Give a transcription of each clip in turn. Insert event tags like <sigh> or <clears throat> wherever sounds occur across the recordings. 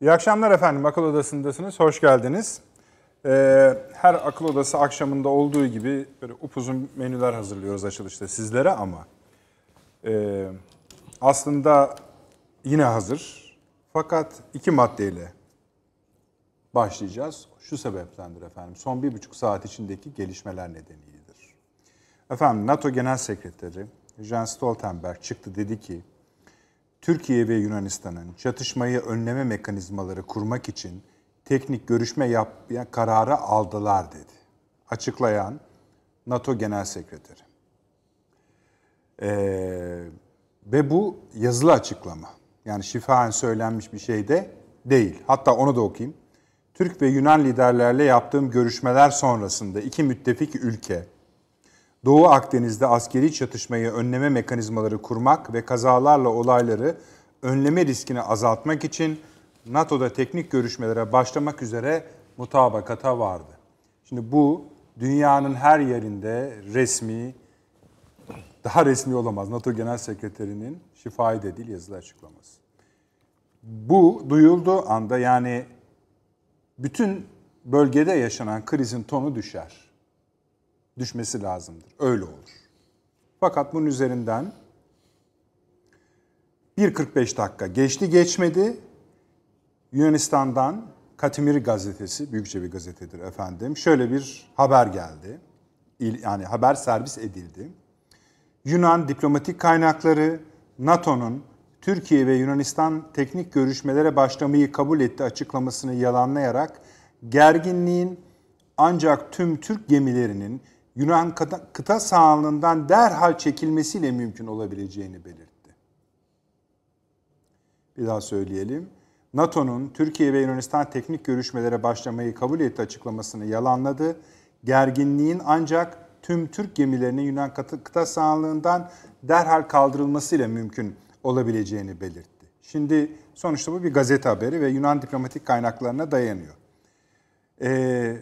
İyi akşamlar efendim. Akıl Odası'ndasınız. Hoş geldiniz. Ee, her akıl odası akşamında olduğu gibi böyle upuzun menüler hazırlıyoruz açılışta sizlere ama e, aslında yine hazır. Fakat iki maddeyle başlayacağız. Şu sebeptendir efendim. Son bir buçuk saat içindeki gelişmeler nedeniyedir. Efendim NATO Genel Sekreteri Jens Stoltenberg çıktı dedi ki Türkiye ve Yunanistan'ın çatışmayı önleme mekanizmaları kurmak için teknik görüşme yapmaya kararı aldılar dedi. Açıklayan NATO Genel Sekreteri. Ee, ve bu yazılı açıklama. Yani şifaen söylenmiş bir şey de değil. Hatta onu da okuyayım. Türk ve Yunan liderlerle yaptığım görüşmeler sonrasında iki müttefik ülke, Doğu Akdeniz'de askeri çatışmayı önleme mekanizmaları kurmak ve kazalarla olayları önleme riskini azaltmak için NATO'da teknik görüşmelere başlamak üzere mutabakata vardı. Şimdi bu dünyanın her yerinde resmi, daha resmi olamaz NATO Genel Sekreterinin şifai de değil yazılı açıklaması. Bu duyulduğu anda yani bütün bölgede yaşanan krizin tonu düşer. Düşmesi lazımdır. Öyle olur. Fakat bunun üzerinden 1.45 dakika geçti geçmedi. Yunanistan'dan Katimir gazetesi, büyükçe bir gazetedir efendim. Şöyle bir haber geldi. Yani haber servis edildi. Yunan diplomatik kaynakları NATO'nun Türkiye ve Yunanistan teknik görüşmelere başlamayı kabul etti açıklamasını yalanlayarak gerginliğin ancak tüm Türk gemilerinin Yunan kıta, kıta sahanlığından derhal çekilmesiyle mümkün olabileceğini belirtti. Bir daha söyleyelim. NATO'nun Türkiye ve Yunanistan teknik görüşmelere başlamayı kabul etti açıklamasını yalanladı. Gerginliğin ancak tüm Türk gemilerinin Yunan kıta, kıta sahanlığından derhal kaldırılmasıyla mümkün olabileceğini belirtti. Şimdi sonuçta bu bir gazete haberi ve Yunan diplomatik kaynaklarına dayanıyor. Ee,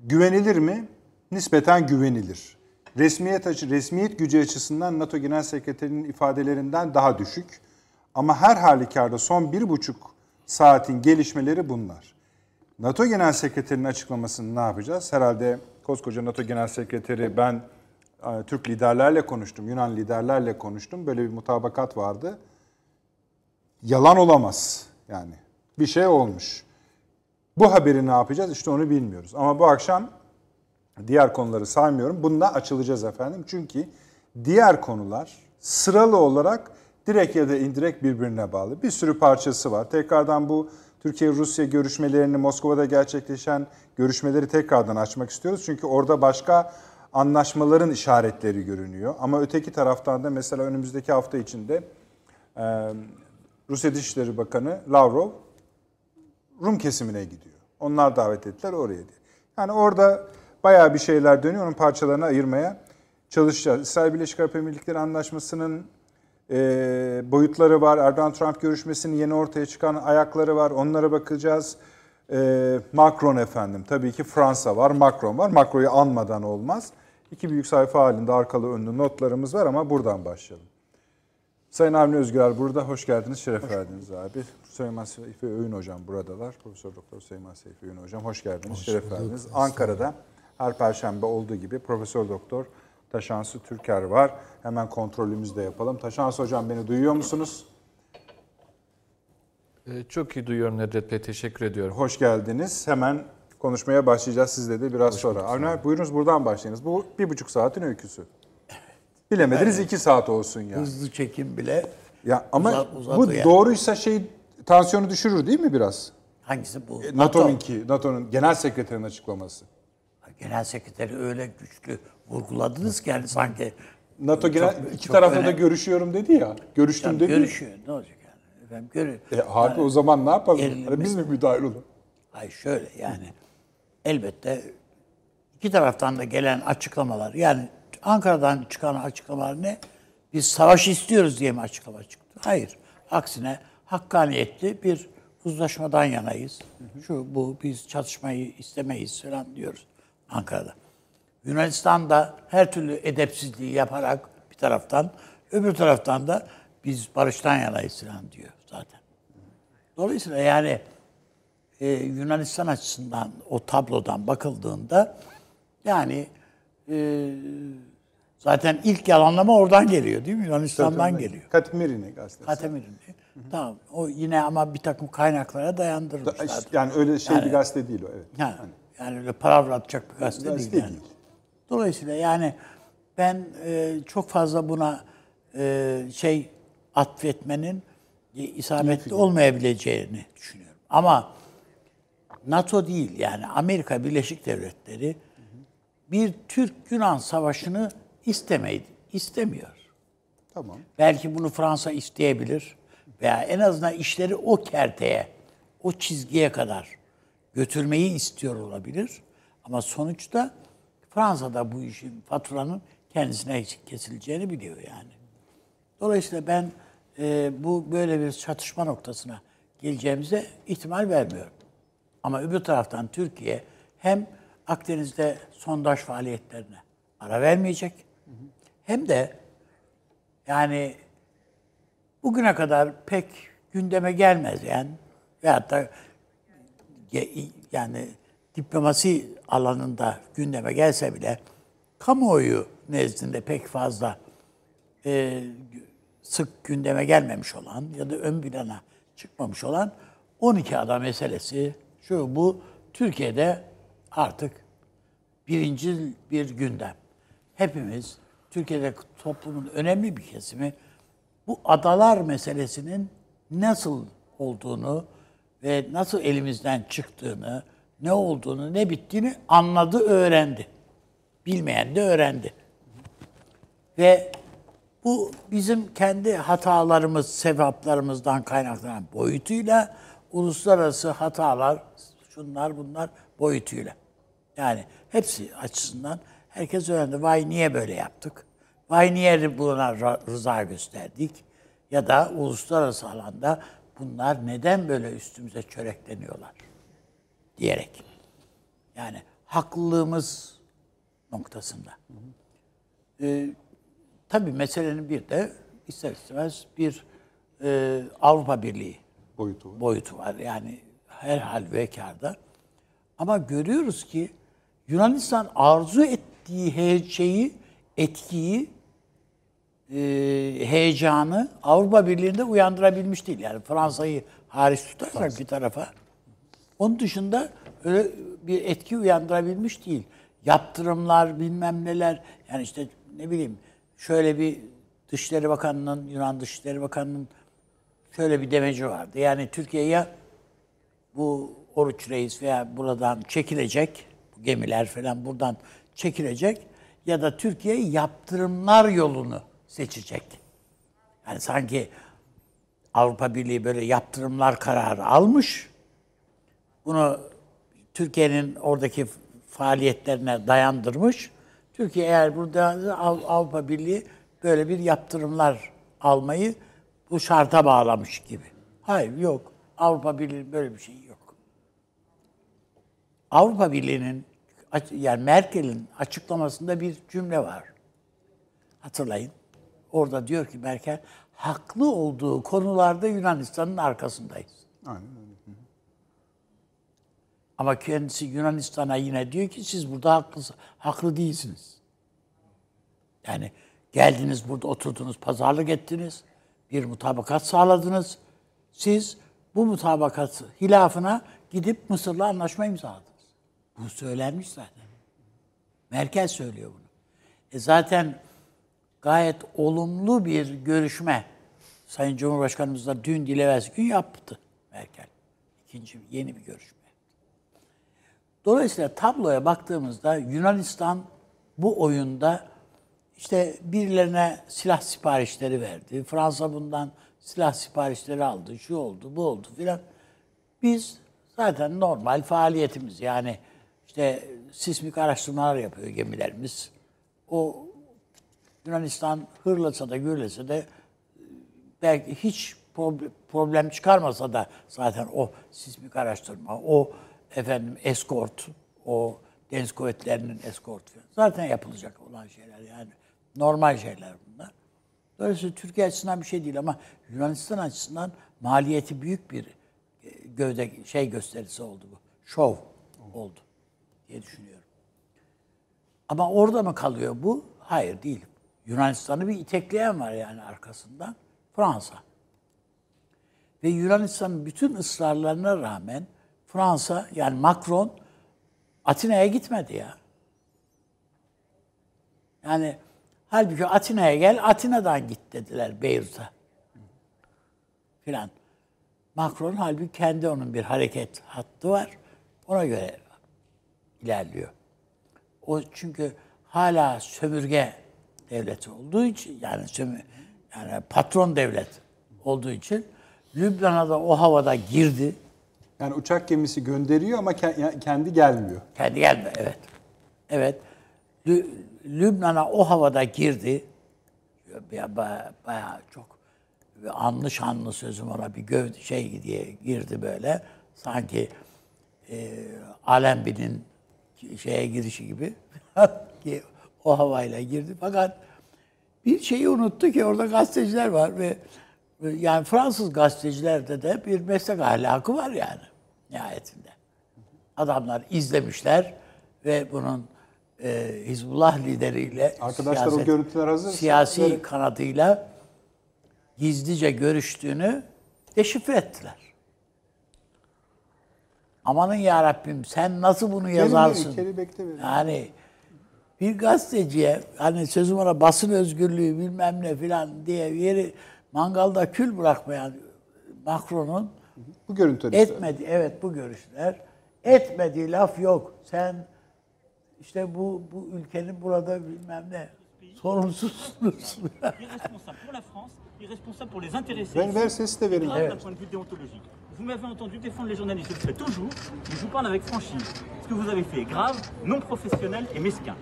güvenilir mi? Nispeten güvenilir. Resmiyet açı, resmiyet gücü açısından NATO Genel Sekreterinin ifadelerinden daha düşük. Ama her halükarda son bir buçuk saatin gelişmeleri bunlar. NATO Genel Sekreterinin açıklamasını ne yapacağız? Herhalde koskoca NATO Genel Sekreteri ben e, Türk liderlerle konuştum, Yunan liderlerle konuştum. Böyle bir mutabakat vardı. Yalan olamaz yani. Bir şey olmuş. Bu haberi ne yapacağız? İşte onu bilmiyoruz. Ama bu akşam diğer konuları saymıyorum. Bununla açılacağız efendim. Çünkü diğer konular sıralı olarak direkt ya da indirekt birbirine bağlı. Bir sürü parçası var. Tekrardan bu Türkiye-Rusya görüşmelerini, Moskova'da gerçekleşen görüşmeleri tekrardan açmak istiyoruz. Çünkü orada başka anlaşmaların işaretleri görünüyor. Ama öteki taraftan da mesela önümüzdeki hafta içinde Rusya Dışişleri Bakanı Lavrov Rum kesimine gidiyor. Onlar davet ettiler oraya diye. Yani orada bayağı bir şeyler dönüyor. Onun parçalarını ayırmaya çalışacağız. İsrail Birleşik Arap Emirlikleri Anlaşması'nın e, boyutları var. Erdoğan-Trump görüşmesinin yeni ortaya çıkan ayakları var. Onlara bakacağız. E, Macron efendim. Tabii ki Fransa var, Macron var. Macron'u anmadan olmaz. İki büyük sayfa halinde arkalı önlü notlarımız var ama buradan başlayalım. Sayın Avni Özgür burada. Hoş geldiniz, şeref hoş verdiniz abi. Süleyman Seyfi Öğün Hocam buradalar. Profesör Doktor Süleyman Seyfi Öğün Hocam hoş geldiniz, hoş şeref verdiniz. Ankara'da her perşembe olduğu gibi Profesör Doktor Taşansı Türker var. Hemen kontrolümüzü de yapalım. Taşansı Hocam beni duyuyor musunuz? Ee, çok iyi duyuyorum Nedret Bey. Teşekkür ediyorum. Hoş geldiniz. Hemen konuşmaya başlayacağız sizle de biraz Hoş sonra. Avni buyurunuz buradan başlayınız. Bu bir buçuk saatin öyküsü. Bilemediniz yani, iki saat olsun ya. Hızlı çekim bile ya ama uzat, bu yani. doğruysa şey tansiyonu düşürür değil mi biraz? Hangisi bu? E, NATO'nunki, NATO NATO'nun genel sekreterinin açıklaması. Genel sekreteri öyle güçlü vurguladınız ki yani sanki NATO genel çok, iki çok tarafta önemli. da görüşüyorum dedi ya. Görüştüm ya, dedi. Görüşüyor. Ne olacak yani? Efendim görü. E, harbi yani, o zaman ne yapalım? Hani biz mi müdahil olalım? Hayır şöyle yani elbette iki taraftan da gelen açıklamalar yani Ankara'dan çıkan açıklamalar ne? Biz savaş istiyoruz diye mi açıklama çıktı? Hayır. Aksine hakkaniyetli bir uzlaşmadan yanayız. Şu bu biz çatışmayı istemeyiz falan diyoruz Ankara'da. Yunanistan da her türlü edepsizliği yaparak bir taraftan, öbür taraftan da biz barıştan yanayız falan diyor zaten. Dolayısıyla yani e, Yunanistan açısından o tablodan bakıldığında yani e, zaten ilk yalanlama oradan geliyor değil mi? Yunanistan'dan geliyor. Katimirine gazetesi. Katemir'in. Tamam. O yine ama bir takım kaynaklara dayandırmışlar. Yani öyle şey bir gazete değil o evet. Ha, yani öyle palavra atacak bir gazete değil. Yani. değil. Dolayısıyla yani ben e, çok fazla buna e, şey atfetmenin isabetli olmayabileceğini düşünüyorum. Ama NATO değil yani Amerika Birleşik Devletleri bir Türk-Yunan savaşını istemeyi istemiyor. Tamam. Belki bunu Fransa isteyebilir veya en azından işleri o kerteye, o çizgiye kadar götürmeyi istiyor olabilir. Ama sonuçta Fransa da bu işin faturanın kendisine kesileceğini biliyor yani. Dolayısıyla ben e, bu böyle bir çatışma noktasına geleceğimize ihtimal vermiyorum. Ama öbür taraftan Türkiye hem Akdeniz'de sondaj faaliyetlerine ara vermeyecek hem de yani bugüne kadar pek gündeme gelmez yani veyahut da yani diplomasi alanında gündeme gelse bile kamuoyu nezdinde pek fazla e, sık gündeme gelmemiş olan ya da ön plana çıkmamış olan 12 ada meselesi şu bu Türkiye'de artık birinci bir gündem. Hepimiz Türkiye'de toplumun önemli bir kesimi bu adalar meselesinin nasıl olduğunu ve nasıl elimizden çıktığını, ne olduğunu, ne bittiğini anladı, öğrendi. Bilmeyen de öğrendi. Ve bu bizim kendi hatalarımız, sevaplarımızdan kaynaklanan boyutuyla uluslararası hatalar, şunlar bunlar boyutuyla. Yani hepsi açısından herkes öğrendi. Vay niye böyle yaptık? Vay niye buna rıza gösterdik? Ya da uluslararası alanda bunlar neden böyle üstümüze çörekleniyorlar? Diyerek. Yani haklılığımız noktasında. Ee, tabii meselenin bir de ister istemez bir e, Avrupa Birliği Boyutu var. boyutu var. Yani her hal ve. Ama görüyoruz ki Yunanistan arzu ettiği he- şeyi, etkiyi, e, heyecanı Avrupa Birliği'nde uyandırabilmiş değil. Yani Fransa'yı hariç tutarsak bir tarafa. Onun dışında öyle bir etki uyandırabilmiş değil. Yaptırımlar, bilmem neler. Yani işte ne bileyim şöyle bir Dışişleri Bakanı'nın, Yunan Dışişleri Bakanı'nın şöyle bir demeci vardı. Yani Türkiye ya bu Oruç Reis veya buradan çekilecek, bu gemiler falan buradan çekilecek ya da Türkiye yaptırımlar yolunu seçecek. Yani sanki Avrupa Birliği böyle yaptırımlar kararı almış. Bunu Türkiye'nin oradaki faaliyetlerine dayandırmış. Türkiye eğer burada Av- Avrupa Birliği böyle bir yaptırımlar almayı bu şarta bağlamış gibi. Hayır yok. Avrupa Birliği böyle bir şey yok. Avrupa Birliği'nin yani Merkel'in açıklamasında bir cümle var. Hatırlayın. Orada diyor ki Merkel haklı olduğu konularda Yunanistan'ın arkasındayız. Aynen öyle. Ama kendisi Yunanistan'a yine diyor ki siz burada haklı, haklı değilsiniz. Yani geldiniz burada oturdunuz, pazarlık ettiniz, bir mutabakat sağladınız. Siz bu mutabakat hilafına gidip Mısır'la anlaşma imzaladınız. Bu söylenmiş zaten. Merkel söylüyor bunu. E zaten gayet olumlu bir görüşme Sayın Cumhurbaşkanımız da dün evvelsi gün yaptı Merkel. İkinci yeni bir görüşme. Dolayısıyla tabloya baktığımızda Yunanistan bu oyunda işte birilerine silah siparişleri verdi. Fransa bundan silah siparişleri aldı. Şu oldu, bu oldu filan. Biz zaten normal faaliyetimiz yani işte sismik araştırmalar yapıyor gemilerimiz. O Yunanistan hırlasa da gürlese de belki hiç prob- problem çıkarmasa da zaten o sismik araştırma, o efendim eskort, o deniz kuvvetlerinin eskort falan zaten yapılacak olan şeyler yani normal şeyler bunlar. Dolayısıyla Türkiye açısından bir şey değil ama Yunanistan açısından maliyeti büyük bir e, gövde şey gösterisi oldu bu. Şov oldu diye düşünüyorum. Ama orada mı kalıyor bu? Hayır değil. Yunanistan'ı bir itekleyen var yani arkasından. Fransa. Ve Yunanistan'ın bütün ısrarlarına rağmen Fransa yani Macron Atina'ya gitmedi ya. Yani halbuki Atina'ya gel, Atina'dan git dediler Beyrut'a. Filan. Macron halbuki kendi onun bir hareket hattı var. Ona göre ilerliyor. O çünkü hala sömürge devleti olduğu için yani yani patron devlet olduğu için Lübnan'a da o havada girdi. Yani uçak gemisi gönderiyor ama kendi gelmiyor. Kendi gelme evet. Evet. Lü- Lübnan'a o havada girdi. Ya baya, baya çok anlı şanlı sözüm ona bir göv şey diye girdi böyle. Sanki e, Alembi'nin şeye girişi gibi <laughs> o havayla girdi. Fakat bir şeyi unuttu ki orada gazeteciler var ve ve yani Fransız gazetecilerde de bir meslek ahlakı var yani nihayetinde. Adamlar izlemişler ve bunun e, Hizbullah lideriyle Arkadaşlar o görüntüler hazır. Siyasi Böyle- kanadıyla gizlice görüştüğünü deşifre ettiler. Amanın ya Rabbim sen nasıl bunu yazarsın? Bekle beni. Yani bir gazeteciye hani sözüm ona basın özgürlüğü bilmem ne filan diye yeri mangalda kül bırakmayan Macron'un Bu görüntüleri etmedi evet bu görüşler etmediği laf yok. Sen işte bu bu ülkenin burada bilmem ne sorumsuzsunuz. irresponsable pour la France, irresponsable pour les intéressés. Ver, ici, ver sesi de verin. Evet. Vous m'avez entendu défendre les journalistes, je le fais toujours, mais je vous parle avec franchise. Ce que vous avez fait est grave, non professionnel et mesquin.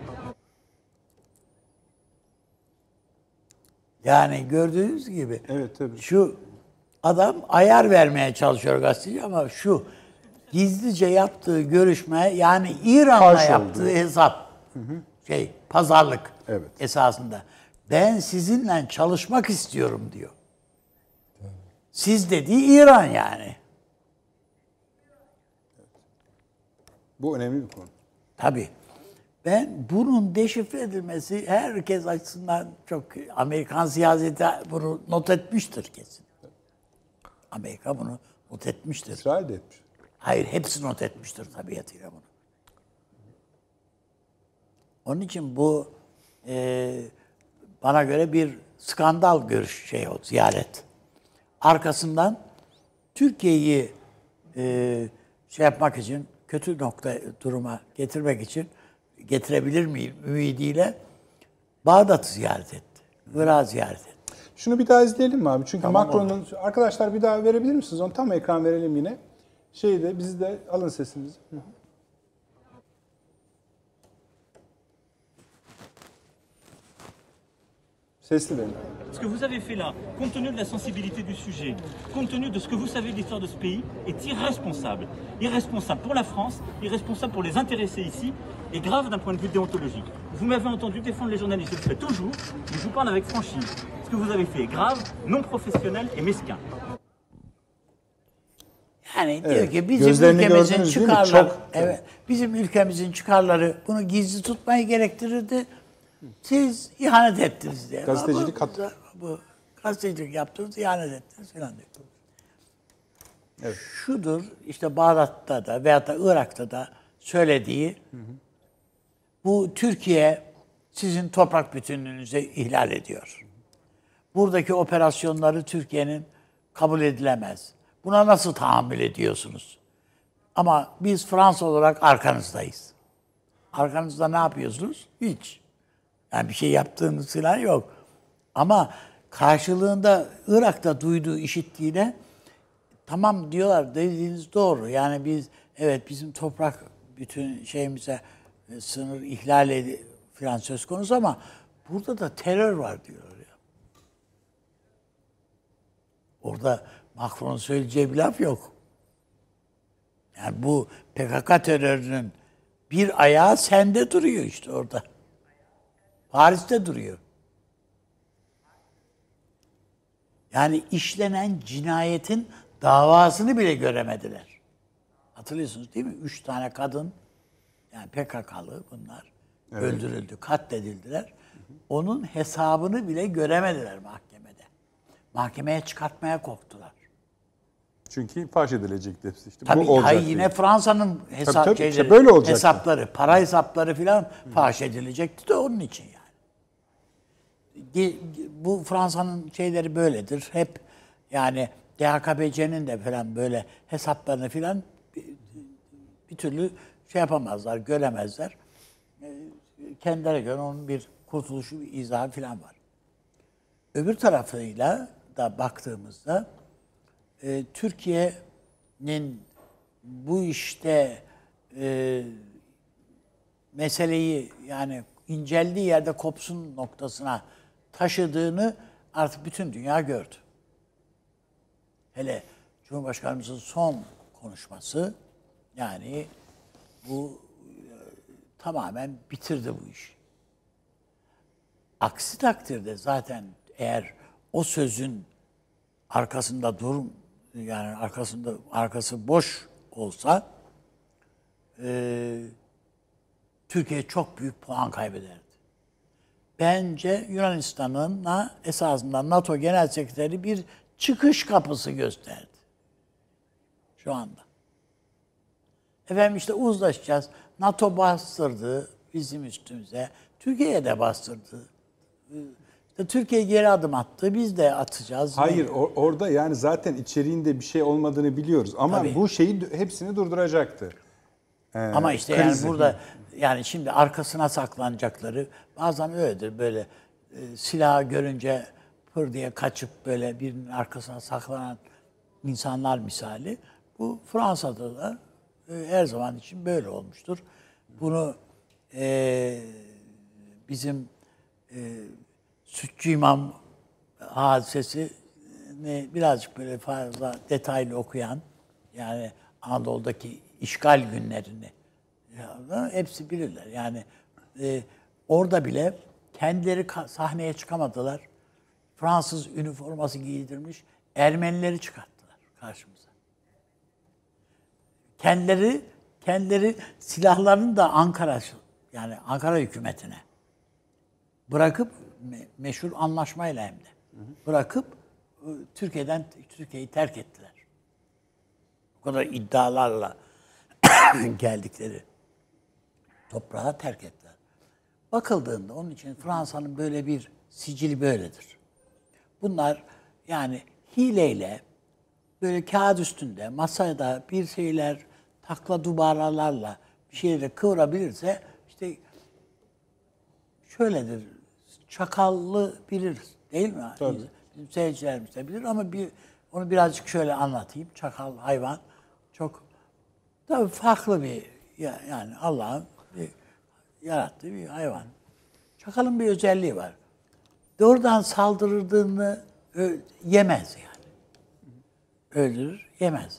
Yani gördüğünüz gibi Evet tabii. şu adam ayar vermeye çalışıyor gazeteci ama şu gizlice yaptığı görüşme yani İran'la yaptığı olduğu. hesap şey pazarlık Evet. esasında. Ben sizinle çalışmak istiyorum diyor. Siz dediği İran yani. Bu önemli bir konu. Tabii. Ben bunun deşifre edilmesi herkes açısından çok Amerikan siyaseti bunu not etmiştir kesin. Amerika bunu not etmiştir. İsrail de etmiş. Hayır hepsi not etmiştir tabiatıyla bunu. Onun için bu e, bana göre bir skandal görüş şey o ziyaret. Arkasından Türkiye'yi e, şey yapmak için kötü nokta duruma getirmek için getirebilir miyim ümidiyle Bağdat'ı ziyaret etti. Irak'ı ziyaret etti. Şunu bir daha izleyelim mi abi? Çünkü Macron'un arkadaşlar bir daha verebilir misiniz? Onu tam ekran verelim yine. Şeyde bizi de alın sesimizi. Hı hı. Sesli verin. Ce que vous avez fait là, compte tenu de la sensibilité du sujet, compte tenu de ce que vous savez de l'histoire de ce pays, est irresponsable. Irresponsable pour la France, irresponsable pour les intéressés ici, et grave d'un point de vue déontologique. Vous m'avez entendu défendre les journalistes, je le fais toujours, mais je vous parle avec franchise. Ce que vous avez fait est grave, non professionnel et mesquin. Yani diyor Evet. ki bizim Gözlerini ülkemizin gördünüz değil mi? çıkarları, Çok- evet, bizim ülkemizin çıkarları bunu gizli tutmayı gerektirirdi. Siz ihanet ettiniz diye. Gazetecilik bu, hat- bu, gazetecilik yaptınız, ihanet ettiniz falan diyor. Evet. Şudur, işte Bağdat'ta da veyahut da Irak'ta da söylediği, bu Türkiye sizin toprak bütünlüğünüzü ihlal ediyor. Buradaki operasyonları Türkiye'nin kabul edilemez. Buna nasıl tahammül ediyorsunuz? Ama biz Fransa olarak arkanızdayız. Arkanızda ne yapıyorsunuz? Hiç. Yani bir şey yaptığınız falan yok. Ama karşılığında Irak'ta duyduğu, işittiğine tamam diyorlar dediğiniz doğru. Yani biz evet bizim toprak bütün şeyimize e, sınır ihlal edi falan söz konusu ama burada da terör var diyorlar ya. Orada Macron'un söyleyeceği bir laf yok. Yani bu PKK terörünün bir ayağı sende duruyor işte orada. Paris'te duruyor. Yani işlenen cinayetin davasını bile göremediler. Hatırlıyorsunuz değil mi? Üç tane kadın yani PKK'lı bunlar öldürüldü, katledildiler. Onun hesabını bile göremediler mahkemede. Mahkemeye çıkartmaya korktular. Çünkü faş edilecekti hepsi işte. Tabii Bu olacak hayır, yine. Fransa'nın hesap Tabii, tabii, işte şeyleri, böyle olacaktı. hesapları, para hesapları filan faş edilecekti de onun için yani. Bu Fransa'nın şeyleri böyledir. Hep yani DHKPC'nin de falan böyle hesaplarını filan bir, türlü şey yapamazlar, göremezler. Ee, Kendilerine göre onun bir kurtuluşu, bir izahı filan var. Öbür tarafıyla da baktığımızda e, Türkiye'nin bu işte e, meseleyi yani inceldiği yerde kopsun noktasına taşıdığını artık bütün dünya gördü. Hele Cumhurbaşkanımızın son konuşması yani bu e, tamamen bitirdi bu işi. Aksi takdirde zaten eğer o sözün arkasında durum yani arkasında arkası boş olsa e, Türkiye çok büyük puan kaybederdi. Bence Yunanistan'ın esasında NATO Genel Sekreteri bir çıkış kapısı gösterdi. Şu anda. Efendim işte uzlaşacağız. NATO bastırdı bizim üstümüze. Türkiye'ye de bastırdı. İşte Türkiye geri adım attı. Biz de atacağız. Hayır or- orada yani zaten içeriğinde bir şey olmadığını biliyoruz. Ama Tabii. bu şeyi hepsini durduracaktı. Ee, Ama işte krizi. yani burada yani şimdi arkasına saklanacakları bazen öyledir böyle e, silahı görünce pır diye kaçıp böyle birinin arkasına saklanan insanlar misali. Bu Fransa'da da e, her zaman için böyle olmuştur. Bunu e, bizim e, Sütçü İmam hadisesi ne birazcık böyle fazla detaylı okuyan yani Anadolu'daki işgal günlerini ya, hepsi bilirler. Yani e, orada bile kendileri sahneye çıkamadılar. Fransız üniforması giydirmiş Ermenileri çıkarttılar karşımıza. Kendileri kendileri silahlarını da Ankara yani Ankara hükümetine bırakıp me- meşhur anlaşmayla hem de bırakıp e, Türkiye'den Türkiye'yi terk ettiler. Bu kadar iddialarla <coughs> geldikleri toprağa terk ettiler. Bakıldığında onun için Fransa'nın böyle bir sicili böyledir. Bunlar yani hileyle böyle kağıt üstünde masada bir şeyler takla dubaralarla bir şeyleri kıvırabilirse işte şöyledir. Çakallı bilir değil mi? Bizim seyircilerimiz de bilir ama bir onu birazcık şöyle anlatayım. Çakal hayvan çok tabii farklı bir ya- yani Allah'ın yarattığı bir hayvan. Çakalın bir özelliği var. Doğrudan saldırdığını ö- yemez yani. Öldürür, yemez.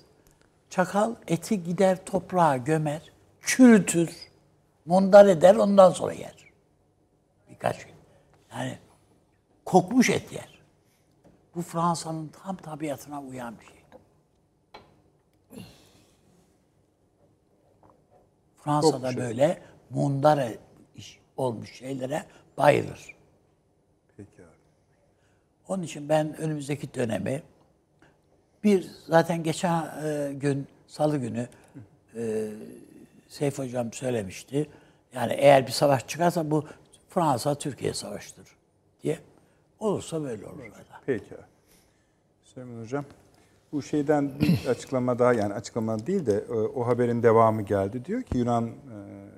Çakal eti gider toprağa gömer, çürütür, mundar eder, ondan sonra yer. Birkaç gün. Yani kokmuş et yer. Bu Fransa'nın tam tabiatına uyan bir şey. Fransa'da böyle mundar e- iş olmuş şeylere bayılır. Peki abi. Onun için ben önümüzdeki dönemi bir zaten geçen e, gün salı günü e, Seyf Hocam söylemişti. Yani eğer bir savaş çıkarsa bu Fransa Türkiye savaşıdır diye. Olursa böyle olur. Peki. Süleyman Hocam. Bu şeyden bir <clears throat> açıklama daha yani açıklama değil de e, o haberin devamı geldi. Diyor ki Yunan e,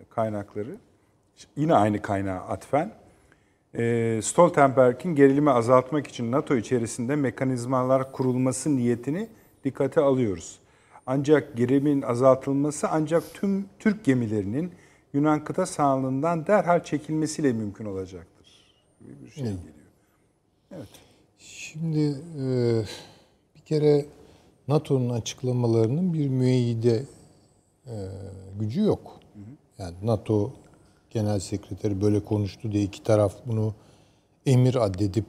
kaynakları yine aynı kaynağa atfen e, Stoltenberg'in gerilimi azaltmak için NATO içerisinde mekanizmalar kurulması niyetini dikkate alıyoruz. Ancak gerilimin azaltılması ancak tüm Türk gemilerinin Yunan kıta sahanlığından derhal çekilmesiyle mümkün olacaktır. Gibi bir şey geliyor. Şimdi e, bir kere NATO'nun açıklamalarının bir müeyyide e, gücü yok. Yani NATO Genel Sekreteri böyle konuştu diye iki taraf bunu emir addedip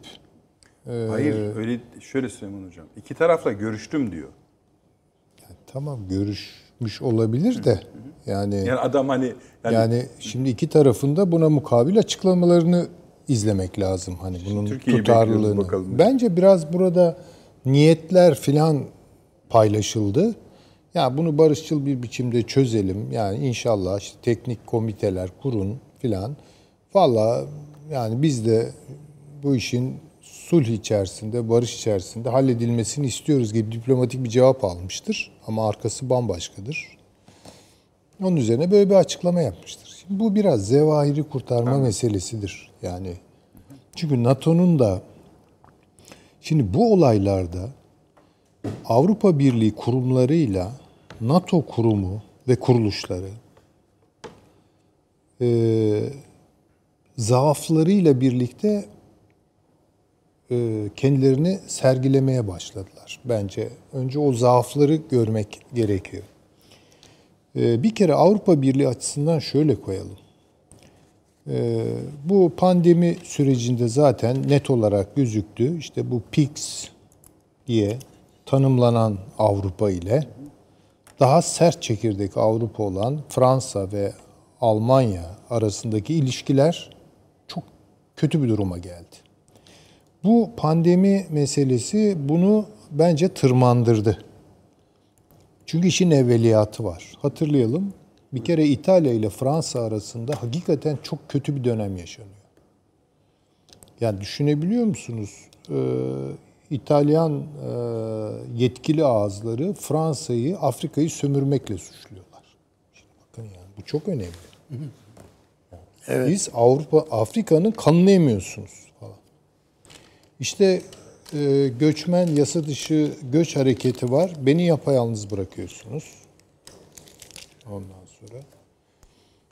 Hayır öyle şöyle Süleyman Hocam. İki tarafla görüştüm diyor. tamam görüşmüş olabilir de yani Yani adam hani yani, yani şimdi iki tarafında buna mukabil açıklamalarını izlemek lazım. Hani bunun Türkiye'yi bekliyoruz tutarlılığını. bakalım. Bence biraz burada niyetler filan paylaşıldı. Ya bunu barışçıl bir biçimde çözelim. Yani inşallah işte teknik komiteler kurun filan. Valla yani biz de bu işin sulh içerisinde, barış içerisinde halledilmesini istiyoruz gibi diplomatik bir cevap almıştır. Ama arkası bambaşkadır. Onun üzerine böyle bir açıklama yapmıştır. Şimdi bu biraz zevahiri kurtarma meselesidir. Yani çünkü NATO'nun da şimdi bu olaylarda Avrupa Birliği kurumlarıyla NATO kurumu ve kuruluşları e, zaaflarıyla birlikte e, kendilerini sergilemeye başladılar. Bence önce o zaafları görmek gerekiyor. E, bir kere Avrupa Birliği açısından şöyle koyalım. E, bu pandemi sürecinde zaten net olarak gözüktü. İşte bu PIX diye tanımlanan Avrupa ile daha sert çekirdek Avrupa olan Fransa ve Almanya arasındaki ilişkiler çok kötü bir duruma geldi. Bu pandemi meselesi bunu bence tırmandırdı. Çünkü işin evveliyatı var. Hatırlayalım. Bir kere İtalya ile Fransa arasında hakikaten çok kötü bir dönem yaşanıyor. Yani düşünebiliyor musunuz? Ee, İtalyan e, yetkili ağızları Fransa'yı, Afrika'yı sömürmekle suçluyorlar. Şimdi bakın yani bu çok önemli. Biz Avrupa, Afrika'nın kanını emiyorsunuz falan. İşte e, göçmen yasa dışı göç hareketi var. Beni yapayalnız bırakıyorsunuz. Ondan sonra.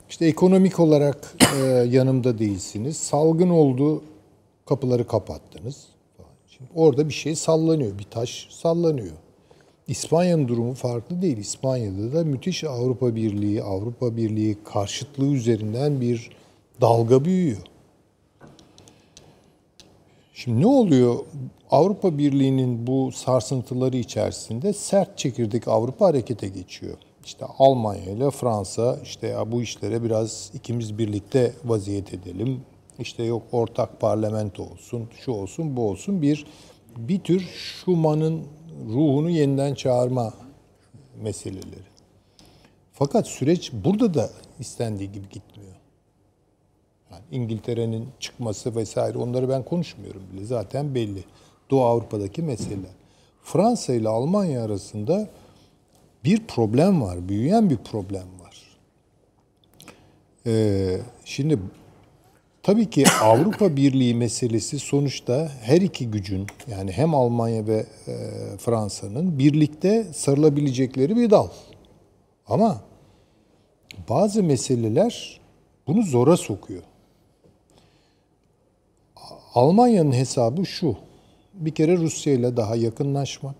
İşte ekonomik olarak e, yanımda değilsiniz. Salgın oldu, kapıları kapattınız. Şimdi orada bir şey sallanıyor, bir taş sallanıyor. İspanya'nın durumu farklı değil. İspanya'da da müthiş Avrupa Birliği, Avrupa Birliği karşıtlığı üzerinden bir dalga büyüyor. Şimdi ne oluyor? Avrupa Birliği'nin bu sarsıntıları içerisinde sert çekirdek Avrupa harekete geçiyor. İşte Almanya ile Fransa işte ya bu işlere biraz ikimiz birlikte vaziyet edelim. İşte yok ortak parlamento olsun, şu olsun, bu olsun bir bir tür Schumann'ın ruhunu yeniden çağırma meseleleri. Fakat süreç burada da istendiği gibi gitmiyor. Yani İngiltere'nin çıkması vesaire onları ben konuşmuyorum bile. Zaten belli. Doğu Avrupa'daki mesele. Fransa ile Almanya arasında bir problem var. Büyüyen bir problem var. Ee, şimdi tabii ki <coughs> Avrupa Birliği meselesi sonuçta her iki gücün yani hem Almanya ve e, Fransa'nın birlikte sarılabilecekleri bir dal. Ama bazı meseleler bunu zora sokuyor. Almanya'nın hesabı şu. Bir kere Rusya ile daha yakınlaşmak.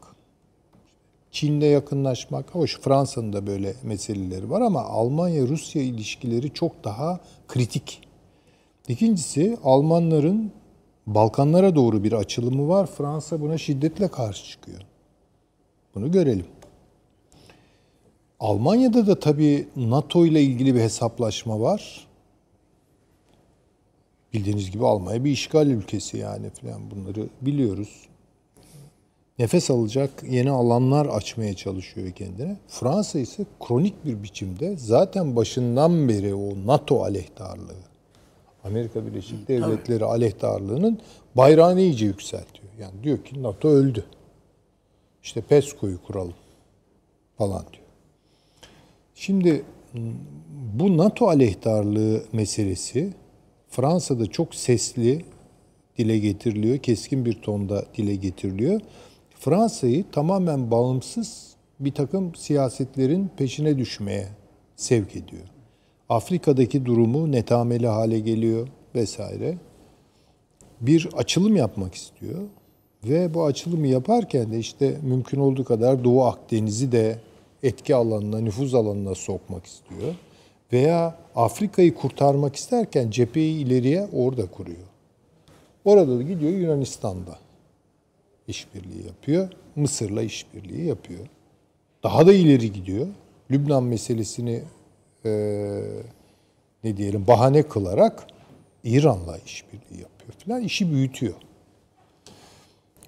Çin'le yakınlaşmak. Hoş Fransa'nın da böyle meseleleri var ama Almanya-Rusya ilişkileri çok daha kritik. İkincisi Almanların Balkanlara doğru bir açılımı var. Fransa buna şiddetle karşı çıkıyor. Bunu görelim. Almanya'da da tabii NATO ile ilgili bir hesaplaşma var. Bildiğiniz gibi Almanya bir işgal ülkesi yani falan bunları biliyoruz. Nefes alacak yeni alanlar açmaya çalışıyor kendine. Fransa ise kronik bir biçimde zaten başından beri o NATO aleyhtarlığı, Amerika Birleşik Devletleri aleyhtarlığının bayrağını iyice yükseltiyor. Yani diyor ki NATO öldü. İşte PESCO'yu kuralım falan diyor. Şimdi bu NATO aleyhtarlığı meselesi Fransa'da çok sesli dile getiriliyor, keskin bir tonda dile getiriliyor. Fransa'yı tamamen bağımsız bir takım siyasetlerin peşine düşmeye sevk ediyor. Afrika'daki durumu netameli hale geliyor vesaire. Bir açılım yapmak istiyor ve bu açılımı yaparken de işte mümkün olduğu kadar Doğu Akdeniz'i de etki alanına, nüfuz alanına sokmak istiyor. Veya Afrika'yı kurtarmak isterken cepheyi ileriye orada kuruyor. Orada da gidiyor Yunanistan'da işbirliği yapıyor. Mısır'la işbirliği yapıyor. daha da ileri gidiyor. Lübnan meselesini e, ne diyelim bahane kılarak İran'la işbirliği yapıyor falan işi büyütüyor.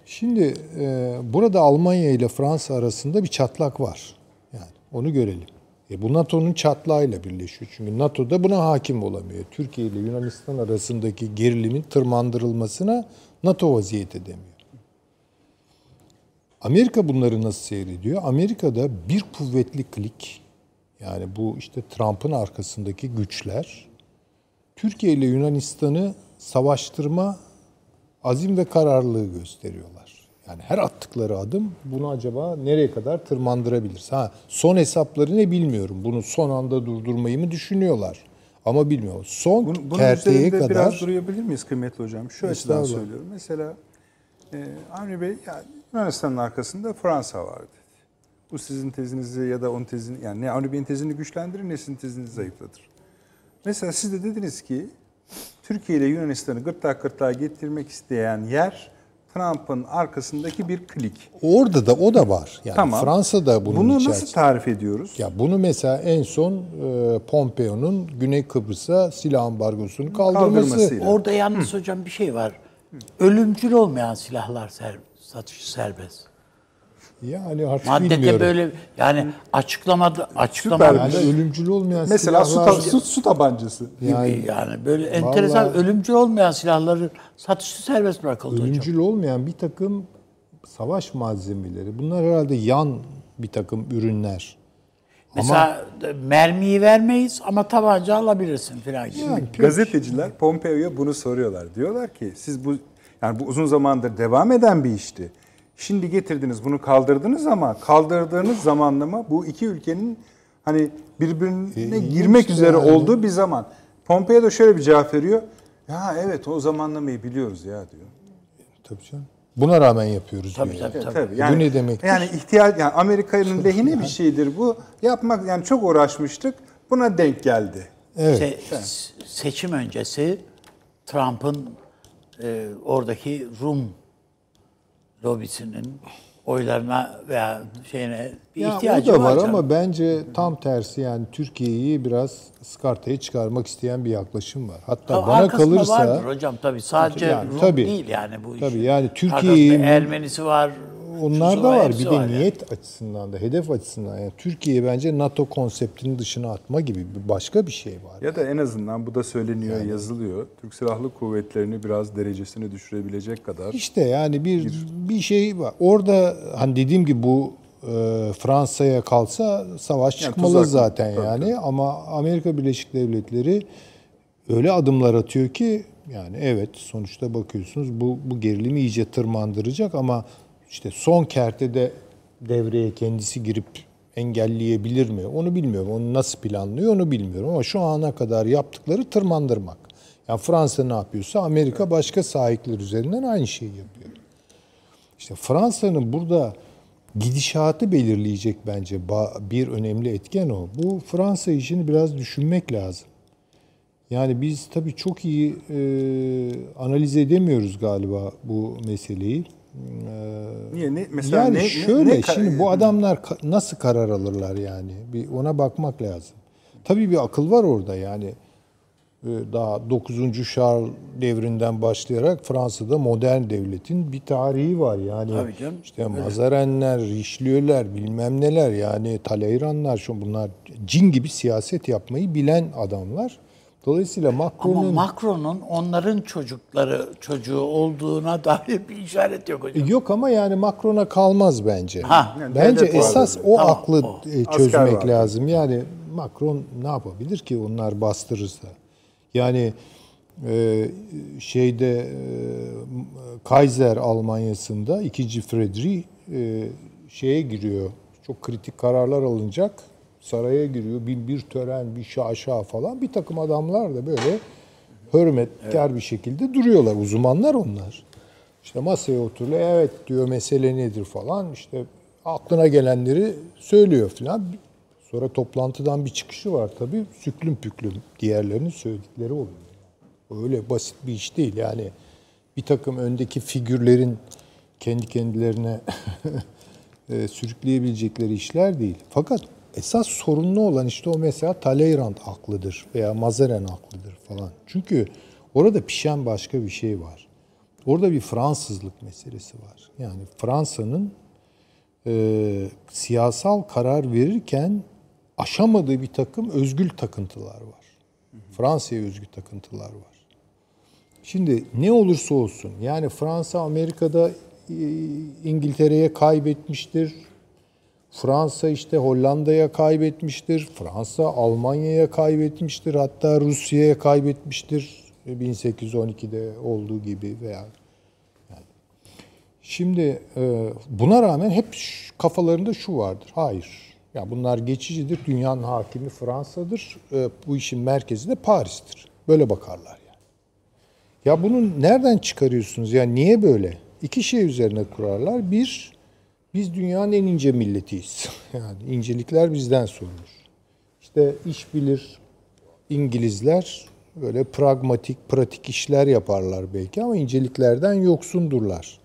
Şimdi e, burada Almanya ile Fransa arasında bir çatlak var. Yani onu görelim. E, bu NATO'nun çatlağıyla birleşiyor. Çünkü NATO da buna hakim olamıyor. Türkiye ile Yunanistan arasındaki gerilimin tırmandırılmasına NATO vaziyet edemiyor. Amerika bunları nasıl seyrediyor? Amerika'da bir kuvvetli klik yani bu işte Trump'ın arkasındaki güçler Türkiye ile Yunanistan'ı savaştırma azim ve kararlılığı gösteriyorlar. Yani her attıkları adım bunu acaba nereye kadar tırmandırabilir? Ha, son hesapları ne bilmiyorum. Bunu son anda durdurmayı mı düşünüyorlar? Ama bilmiyorum. Son Bunun, bunun kerteye kadar biraz durabilir miyiz kıymetli hocam? Şu açıdan söylüyorum. Mesela e, Avni Bey ya, Yunanistan'ın arkasında Fransa var dedi. Bu sizin tezinizi ya da onun tezini yani ne Avni tezini güçlendirir ne sizin tezinizi zayıflatır. Mesela siz de dediniz ki Türkiye ile Yunanistan'ı gırtlak gırtlağa getirmek isteyen yer Trump'ın arkasındaki bir klik. orada da o da var. Yani Tamam. Fransa da bunun Bunu içerisinde. nasıl tarif ediyoruz? Ya bunu mesela en son e, Pompeo'nun Güney Kıbrıs'a silah ambargosunu kaldırması. Kaldırmasıyla. Orada yalnız hocam bir şey var. Ölümcül olmayan silahlar ser, satışı serbest. Yani artık Maddede bilmiyorum. böyle yani açıklamada açıklamada yani ölümcül olmayan Mesela su, silahlar ta- su, su tabancası. yani, yani böyle enteresan ölümcül olmayan silahların satışı serbest bırakıldı hocam. ölümcül olmayan bir takım savaş malzemeleri. Bunlar herhalde yan bir takım ürünler. Mesela mermiyi vermeyiz ama tabanca alabilirsin gibi. Yani Gazeteciler Pompeo'ya bunu soruyorlar. Diyorlar ki siz bu yani bu uzun zamandır devam eden bir işti. Şimdi getirdiniz bunu kaldırdınız ama kaldırdığınız zamanlama bu iki ülkenin hani birbirine E, girmek işte üzere yani. olduğu bir zaman. Pompeo da şöyle bir cevap veriyor. Ya evet o zamanlamayı biliyoruz ya diyor. tabii canım. Buna rağmen yapıyoruz Tabii, diyor. tabii, yani. tabii. Tabii. Bu ne demektir? Yani ihtiyaç yani Amerika'nın lehine bir şeydir bu. Yapmak yani çok uğraşmıştık. Buna denk geldi. Evet. Se- seçim öncesi Trump'ın e, oradaki Rum lobisinin oylarına veya şeyine bir Ya ihtiyacı o da var canım. ama bence tam tersi yani Türkiye'yi biraz skartaya çıkarmak isteyen bir yaklaşım var. Hatta Ha, bana kalırsa vardır hocam tabii sadece Yani Rum tabii. değil yani bu iş. Tabii yani Türkiye'yi- Ermenisi var. Onlar da var. Bir de yani. niyet açısından da, hedef açısından. Yani Türkiye bence NATO konseptinin dışına atma gibi bir başka bir şey var. Ya da en azından bu da söyleniyor, yazılıyor. Türk Silahlı Kuvvetleri'ni biraz derecesini düşürebilecek kadar. İşte yani bir bir şey var. Orada hani dediğim gibi bu e, Fransa'ya kalsa savaş Yani çıkmalı tuzak- zaten tabii, yani ama Amerika Birleşik Devletleri öyle adımlar atıyor ki yani evet sonuçta bakıyorsunuz bu bu gerilimi iyice tırmandıracak ama işte son kertede devreye kendisi girip engelleyebilir mi? Onu bilmiyorum. Onu nasıl planlıyor onu bilmiyorum ama şu ana kadar yaptıkları tırmandırmak. Yani Fransa ne yapıyorsa Amerika başka sahipler üzerinden aynı şeyi yapıyor. İşte Fransa'nın burada gidişatı belirleyecek bence bir önemli etken o. Bu Fransa işini biraz düşünmek lazım. Yani biz tabii çok iyi e, analiz edemiyoruz galiba bu meseleyi. Niye? Ne, mesela yani ne, şöyle ne şimdi bu adamlar nasıl karar alırlar yani? Bir ona bakmak lazım. Tabii bir akıl var orada yani. Ee, Daha 9. Charles devrinden başlayarak Fransa'da modern devletin bir tarihi var yani. Tabii canım, İşte Mazarenler, Richelieu'ler, bilmem neler yani Talleyrandlar şu bunlar cin gibi siyaset yapmayı bilen adamlar. Dolayısıyla Ama Macron'un Macron'un onların çocukları çocuğu olduğuna dair bir işaret yok hocam. Yok ama yani Macron'a kalmaz bence. Ha. Yani bence esas o Tamam, aklı o. e, Asker çözmek varlığı. lazım. Yani Macron ne yapabilir ki onlar bastırırsa? Yani e, şeyde e, Kaiser Almanyası'nda 2. Friedrich e, şeye giriyor. Çok kritik kararlar alınacak. Saraya giriyor. Bir, bir tören, bir şaşa falan. Bir takım adamlar da böyle hürmetkar bir şekilde duruyorlar. Uzmanlar onlar. İşte masaya oturuyor. Evet diyor mesele nedir falan. İşte aklına gelenleri söylüyor falan. Sonra toplantıdan bir çıkışı var tabii. Süklüm püklüm diğerlerinin söyledikleri oluyor. Öyle basit bir iş değil. Yani bir takım öndeki figürlerin kendi kendilerine <laughs> e, sürükleyebilecekleri işler değil. Fakat esas sorunlu olan işte o mesela Talleyrand aklıdır veya Mazarin aklıdır falan. Çünkü orada pişen başka bir şey var. Orada bir Fransızlık meselesi var. Yani Fransa'nın e, siyasal karar verirken aşamadığı bir takım özgül takıntılar var. Fransa'ya özgü takıntılar var. Şimdi ne olursa olsun yani Fransa Amerika'da e, İngiltere'ye kaybetmiştir. Fransa işte Hollanda'ya kaybetmiştir. Fransa Almanya'ya kaybetmiştir. Hatta Rusya'ya kaybetmiştir. 1812'de olduğu gibi veya Şimdi e, buna rağmen hep kafalarında şu vardır. Hayır. Ya bunlar geçicidir. Dünyanın hakimi Fransa'dır. E, bu işin merkezi de Paris'tir. Böyle bakarlar yani. Ya bunu nereden çıkarıyorsunuz? Ya niye böyle? İki şey üzerine kurarlar. Bir, biz dünyanın en ince milletiyiz. <laughs> Yani incelikler bizden sorulur. İşte iş bilir İngilizler böyle pragmatik, pratik işler yaparlar belki ama inceliklerden yoksundurlar.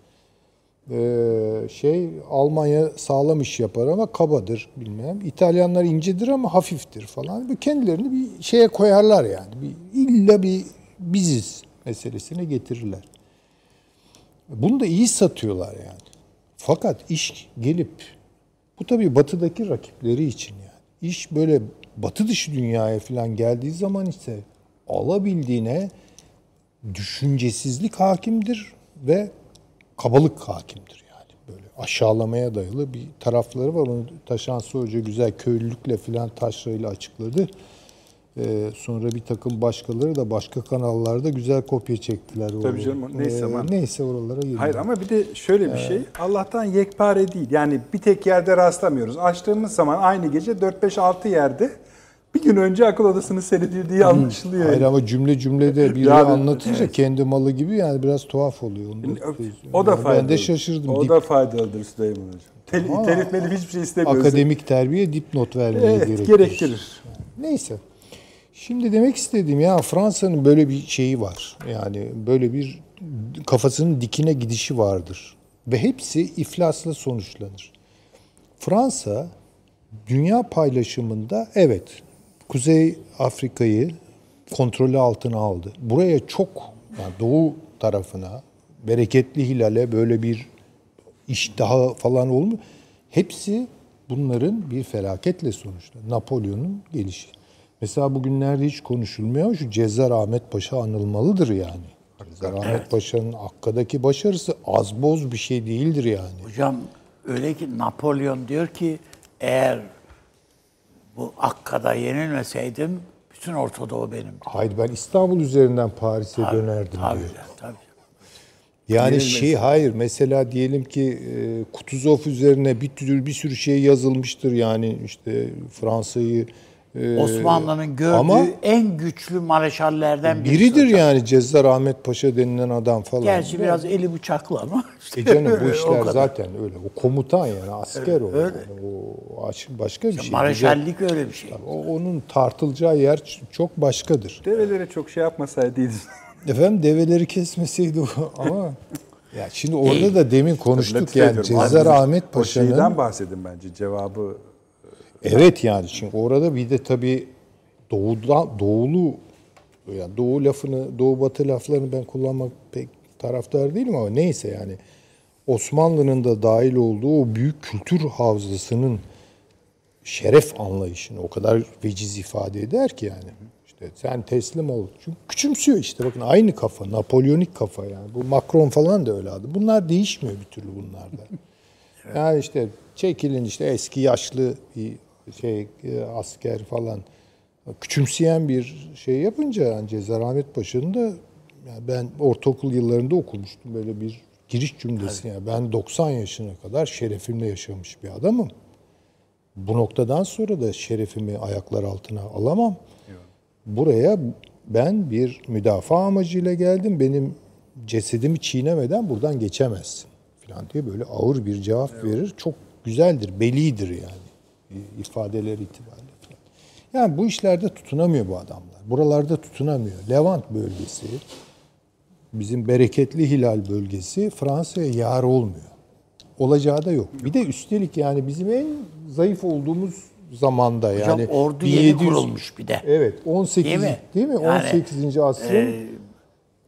Ee, şey Almanya sağlam iş yapar ama kabadır bilmem. İtalyanlar incedir ama hafiftir falan. Bu kendilerini bir şeye koyarlar yani. Bir, illa bir biziz meselesine getirirler. Bunu da iyi satıyorlar yani. Fakat iş gelip bu tabii batıdaki rakipleri için yani. İş böyle batı dışı dünyaya falan geldiği zaman ise alabildiğine düşüncesizlik hakimdir ve kabalık hakimdir yani. Böyle aşağılamaya dayalı bir tarafları var. Onu Taşansı Hoca güzel köylülükle filan taşrayla açıkladı. Ee, sonra bir takım başkaları da başka kanallarda güzel kopya çektiler. Tabii canım, neyse ama- neyse oralara girmiyorum. Hayır ama bir de şöyle bir şey. Allah'tan yekpare değil. Yani bir tek yerde rastlamıyoruz. Açtığımız zaman aynı gece 4-5-6 yerde bir gün önce akıl odasını seyredildiği anlaşılıyor. Hayır ama cümle cümlede biri Yani, anlatınca kendi malı gibi yani biraz tuhaf oluyor. Onu da O da Yani faydalı. Ben de şaşırdım. O Dip- da faydalıdır Süleyman Hocam. Tel, telif melif hiçbir şey istemiyoruz. akademik terbiye dipnot vermeyi Evet, gerektirir. gerektirir. Neyse. Şimdi demek istediğim ya Fransa'nın böyle bir şeyi var. Yani böyle bir kafasının dikine gidişi vardır. Ve hepsi iflasla sonuçlanır. Fransa dünya paylaşımında evet Kuzey Afrika'yı kontrolü altına aldı. Buraya çok yani doğu tarafına bereketli hilale böyle bir iştahı falan olmuyor. Hepsi bunların bir felaketle sonuçta. Napolyon'un gelişi. Mesela bugünlerde hiç konuşulmuyor şu Cezar Ahmet Paşa anılmalıdır yani. Cezar Ahmet Paşa'nın Akka'daki başarısı az boz bir şey değildir yani. Hocam öyle ki Napolyon diyor ki eğer bu Akka'da yenilmeseydim bütün Orta Doğu benim. Hayır ben İstanbul üzerinden Paris'e dönerdim Tabii, diyor. tabii. Yani şey hayır mesela diyelim ki e, Kutuzov üzerine bir tür bir sürü şey yazılmıştır yani işte Fransa'yı Osmanlı'nın gördüğü ama en güçlü mareşallerden birisi. biridir hocam. yani Cezzar Ahmet Paşa denilen adam falan. Gerçi biraz eli bıçaklı ama. <laughs> işte E canım bu <laughs> işler zaten öyle. O komutan yani asker o. Yani. O başka bir şey. Mareşallik öyle bir şey. O, onun tartılacağı yer çok başkadır. Develere çok şey yapmasaydıydı. <laughs> Efendim develeri kesmeseydi o ama ya şimdi orada da demin konuştuk yani. Cezzar Ahmet O şeyden Paşa'nın bahsedin bence cevabı. Evet yani çünkü orada bir de tabii doğuda doğulu yani doğu lafını doğu batı laflarını ben kullanmak pek taraftar değilim ama neyse yani Osmanlı'nın da dahil olduğu o büyük kültür havzasının şeref anlayışını o kadar veciz ifade eder ki yani. İşte sen teslim ol. Çünkü küçümsüyor işte bakın aynı kafa, Napolyonik kafa yani. Bu Macron falan da öyle adı. Bunlar değişmiyor bir türlü bunlarda. <laughs> Yani işte çekilin işte eski yaşlı bir şey e, asker falan küçümseyen bir şey yapınca yani Cezar Ahmet Paşa'nın da yani ben ortaokul yıllarında okumuştum böyle bir giriş cümlesi yani ben 90 yaşına kadar şerefimle yaşamış bir adamım. Bu noktadan sonra da şerefimi ayaklar altına alamam. Buraya ben bir müdafaa amacıyla geldim. Benim cesedimi çiğnemeden buradan geçemezsin falan diye böyle ağır bir cevap verir. Çok güzeldir, belidir yani ifadeler itibariyle falan. Yani bu işlerde tutunamıyor bu adamlar. Buralarda tutunamıyor. Levant bölgesi, bizim bereketli hilal bölgesi Fransa'ya yar olmuyor. olacağı da yok. Bir de üstelik yani bizim en zayıf olduğumuz zamanda Hocam yani ordu yeni 1700 kurulmuş bir de. Evet 18 Değil değil mi? mi? Yani, 18. asrın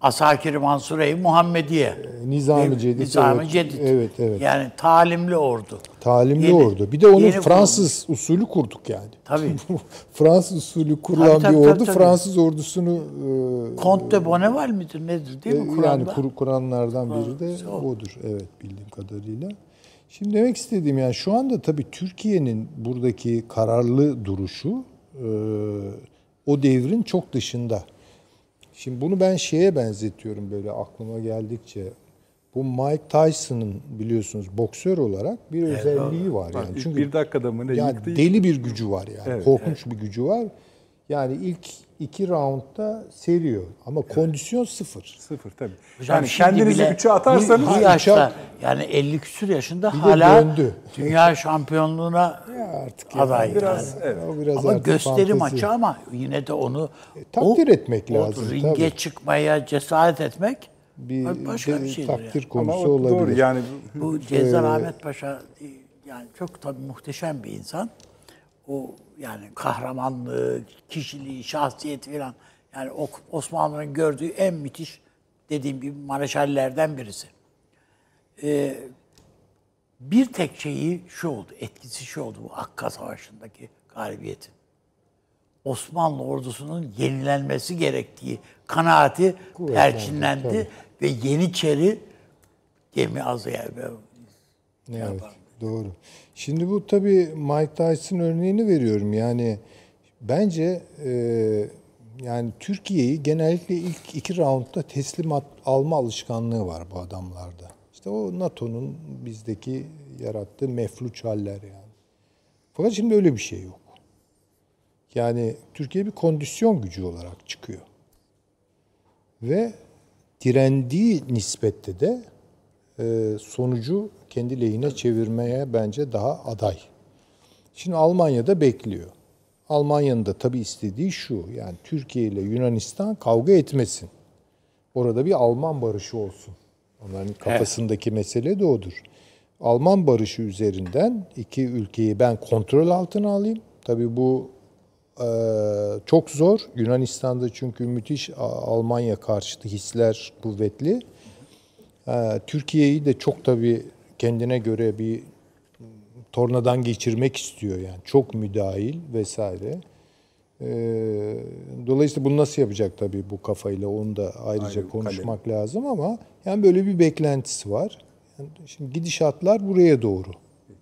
Asakir Mansure-i Muhammediye. Nizami Cedid. Nizami evet, Cedid. Evet evet. Yani talimli ordu. Talimli Yeni- ordu. Bir de onu Fransız usulü kurduk yani. Tabii. <laughs> Fransız usulü kurulan Tabii, tabii, bir ordu tabii, tabii. Fransız ordusunu e, Comte de Bonneval midir nedir değil mi E, Yani Kur'an'da? kur, Kur'anlardan biri de odur. Evet bildiğim kadarıyla. Şimdi demek istediğim yani şu anda tabii Türkiye'nin buradaki kararlı duruşu e, o devrin çok dışında. Şimdi bunu ben şeye benzetiyorum böyle aklıma geldikçe. Bu Mike Tyson'ın biliyorsunuz boksör olarak bir özelliği var yani. Çünkü bir dakikada mı ne yani deli bir gücü var yani. Evet, Korkunç bir gücü var. Yani ilk iki roundda seriyor ama kondisyon sıfır. Sıfır tabii. Hocam yani kendinizi üçe atarsanız bu yaşta uçak- yani 50 küsur yaşında hala döndü. dünya şampiyonluğuna Ya artık ya, aday. biraz, yani. evet. O biraz ama gösteri fantezi. maçı ama yine de onu takdir etmek o lazım, ringe tabii. çıkmaya cesaret etmek bir, başka de bir şeydir. takdir yani. ama konusu o olabilir. doğru yani Bu Cezar Ahmet Paşa e, yani çok tabii muhteşem bir insan. O yani kahramanlığı, kişiliği, şahsiyeti falan yani o Osmanlı'nın gördüğü en müthiş dediğim gibi mareşallerden birisi. Ee, bir tek şeyi şu oldu, etkisi şu oldu bu Akka Savaşı'ndaki galibiyetin. Osmanlı ordusunun yenilenmesi gerektiği kanaati Kuvvetlendi, perçinlendi tabii. ve Yeniçeri gemi azı yani. Evet, doğru. Şimdi bu tabii Mike Tyson örneğini veriyorum. Yani bence e, yani Türkiye'yi genellikle ilk iki roundda teslim at- alma alışkanlığı var bu adamlarda. İşte o NATO'nun bizdeki yarattığı mefluç haller yani. Fakat şimdi öyle bir şey yok. Yani Türkiye bir kondisyon gücü olarak çıkıyor. Ve direndiği nispette de e, sonucu kendi lehine çevirmeye bence daha aday. Şimdi Almanya'da bekliyor. Almanya'nın da tabii istediği şu, yani Türkiye ile Yunanistan kavga etmesin. Orada bir Alman barışı olsun. Onların kafasındaki mesele de odur. Alman barışı üzerinden iki ülkeyi ben kontrol altına alayım. Tabii bu e, çok zor. Yunanistan'da çünkü müthiş Almanya karşıtı hisler kuvvetli. Ee, Türkiye'yi de çok tabii kendine göre bir tornadan geçirmek istiyor yani. Çok müdahil vesaire. Ee, dolayısıyla bunu nasıl yapacak tabii bu kafayla onu da ayrıca Ayrı konuşmak lazım ama yani böyle bir beklentisi var. Yani şimdi gidişatlar buraya doğru.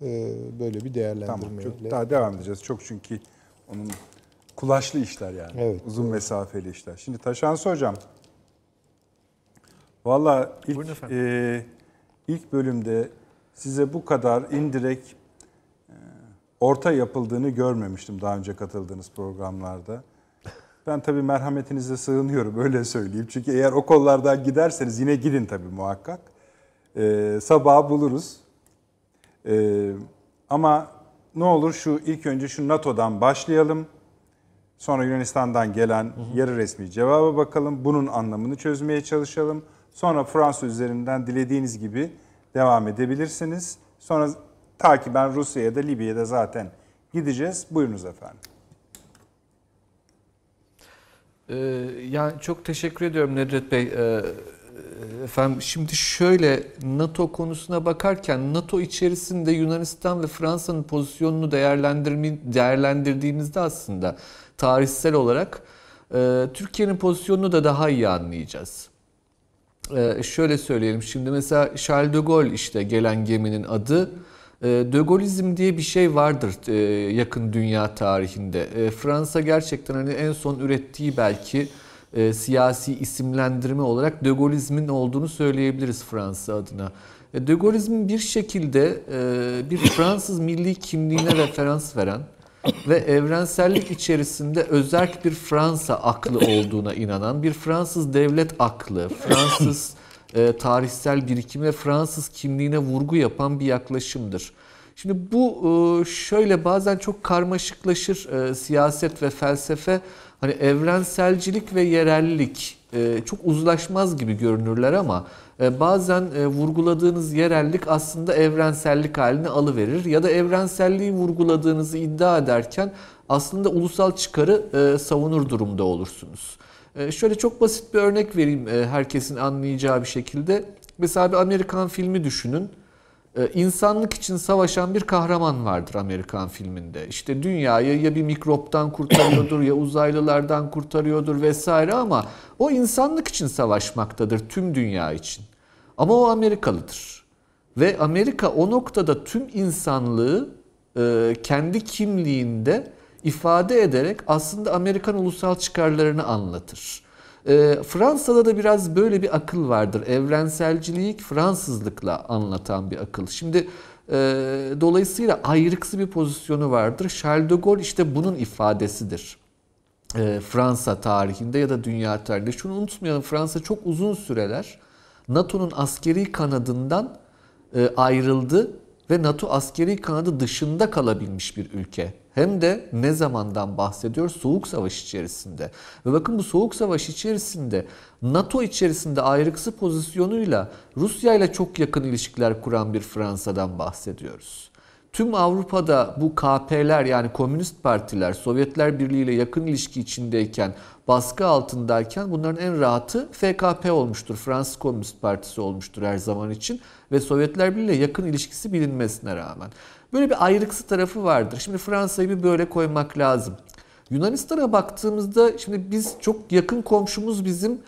Ee, böyle bir tamam değerlendirmeyle. çok daha devam edeceğiz. Çok çünkü onun kulaşlı işler yani. Evet, Uzun mesafeli işler. Şimdi Taşansı hocam Valla ilk, e, ilk bölümde size bu kadar indirekt e, orta yapıldığını görmemiştim daha önce katıldığınız programlarda. Ben tabii merhametinize sığınıyorum öyle söyleyeyim. Çünkü eğer o kollardan giderseniz yine gidin tabii muhakkak. E, sabah buluruz. E, ama ne olur şu ilk önce şu NATO'dan başlayalım. Sonra Yunanistan'dan gelen yarı resmi cevaba bakalım. Bunun anlamını çözmeye çalışalım. Sonra Fransa üzerinden dilediğiniz gibi devam edebilirsiniz. Sonra takiben Rusya'ya da Libya'ya da zaten gideceğiz. Buyurunuz efendim. Ee, yani çok teşekkür ediyorum Nedret Bey. Ee, efendim şimdi şöyle NATO konusuna bakarken NATO içerisinde Yunanistan ve Fransa'nın pozisyonunu değerlendirdiğimizde aslında tarihsel olarak e, Türkiye'nin pozisyonunu da daha iyi anlayacağız. Ee, şöyle söyleyelim şimdi mesela Charles de Gaulle işte gelen geminin adı. Ee, De Gaulle'izm diye bir şey vardır e, yakın dünya tarihinde. E, Fransa gerçekten hani en son ürettiği belki e, siyasi isimlendirme olarak De Gaulle'izmin olduğunu söyleyebiliriz Fransa adına. E, De Gaulle'izmin bir şekilde e, bir Fransız milli kimliğine referans veren ve evrensellik içerisinde özerk bir Fransa aklı olduğuna inanan bir Fransız devlet aklı, Fransız e, tarihsel birikim ve Fransız kimliğine vurgu yapan bir yaklaşımdır. Şimdi bu e, şöyle bazen çok karmaşıklaşır e, siyaset ve felsefe. Hani evrenselcilik ve yerellik e, çok uzlaşmaz gibi görünürler ama bazen e, vurguladığınız yerellik aslında evrensellik halini alıverir ya da evrenselliği vurguladığınızı iddia ederken aslında ulusal çıkarı e, savunur durumda olursunuz. E, şöyle çok basit bir örnek vereyim e, herkesin anlayacağı bir şekilde. Mesela bir Amerikan filmi düşünün. Ee, insanlık için savaşan bir kahraman vardır Amerikan filminde. İşte dünyayı ya bir mikroptan kurtarıyordur ya uzaylılardan kurtarıyordur vesaire ama o insanlık için savaşmaktadır tüm dünya için. Ama o Amerikalıdır. Ve Amerika o noktada tüm insanlığı e, kendi kimliğinde ifade ederek aslında Amerikan ulusal çıkarlarını anlatır. E, Fransa'da da biraz böyle bir akıl vardır. Evrenselciliği Fransızlıkla anlatan bir akıl. Şimdi e, dolayısıyla ayrıksı bir pozisyonu vardır. Charles de Gaulle işte bunun ifadesidir. E, Fransa tarihinde ya da dünya tarihinde. Şunu unutmayalım Fransa çok uzun süreler NATO'nun askeri kanadından e, ayrıldı ve NATO askeri kanadı dışında kalabilmiş bir ülke. Hem de ne zamandan bahsediyor? Soğuk Savaş içerisinde. Ve bakın bu Soğuk Savaş içerisinde NATO içerisinde ayrıksı pozisyonuyla Rusya ile çok yakın ilişkiler kuran bir Fransa'dan bahsediyoruz. Tüm Avrupa'da bu KP'ler yani komünist partiler Sovyetler Birliği ile yakın ilişki içindeyken, baskı altındayken bunların en rahatı FKP olmuştur. Fransız Komünist Partisi olmuştur her zaman için ve Sovyetler Birliği yakın ilişkisi bilinmesine rağmen. Böyle bir ayrıksı tarafı vardır. Şimdi Fransa'yı bir böyle koymak lazım. Yunanistan'a baktığımızda şimdi biz çok yakın komşumuz bizim